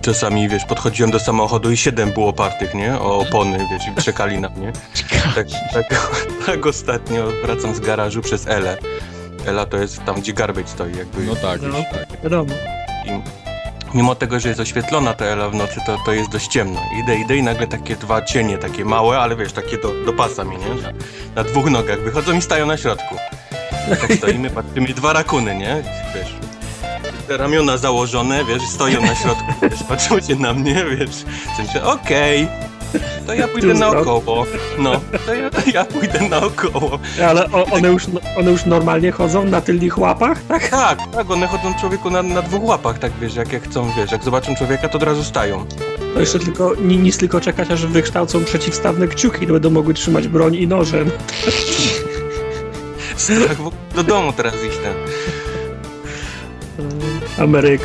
czasami, wiesz, podchodziłem do samochodu i siedem było partych, nie? O opony, wiesz, i czekali na mnie. Tak, tak, tak ostatnio wracam z garażu przez Elę. Ela to jest tam, gdzie garbage stoi, jakby. No tak, No. tak. Wiadomo. I mimo tego, że jest oświetlona ta Ela w nocy, to, to jest dość ciemno. Idę, idę i nagle takie dwa cienie, takie małe, ale wiesz, takie do, do pasa mi, nie? Że Na dwóch nogach wychodzą i stają na środku. I tak stoimy, patrzymy, dwa rakuny, nie? Wiesz, ramiona założone, wiesz, stoją na środku, wiesz, patrzą się na mnie, wiesz, w sensie, okej, to ja pójdę naokoło, no, to ja, ja pójdę naokoło. Ale o, one, już, one już normalnie chodzą na tylnych łapach, tak? Tak, tak, one chodzą człowieku na, na dwóch łapach, tak wiesz, jak, jak chcą, wiesz, jak zobaczą człowieka, to od razu stają. To jeszcze tylko, ni- nic tylko czekać, aż wykształcą przeciwstawne kciuki, to będą mogły trzymać broń i noże. Strach do domu teraz iść ten. Ameryka.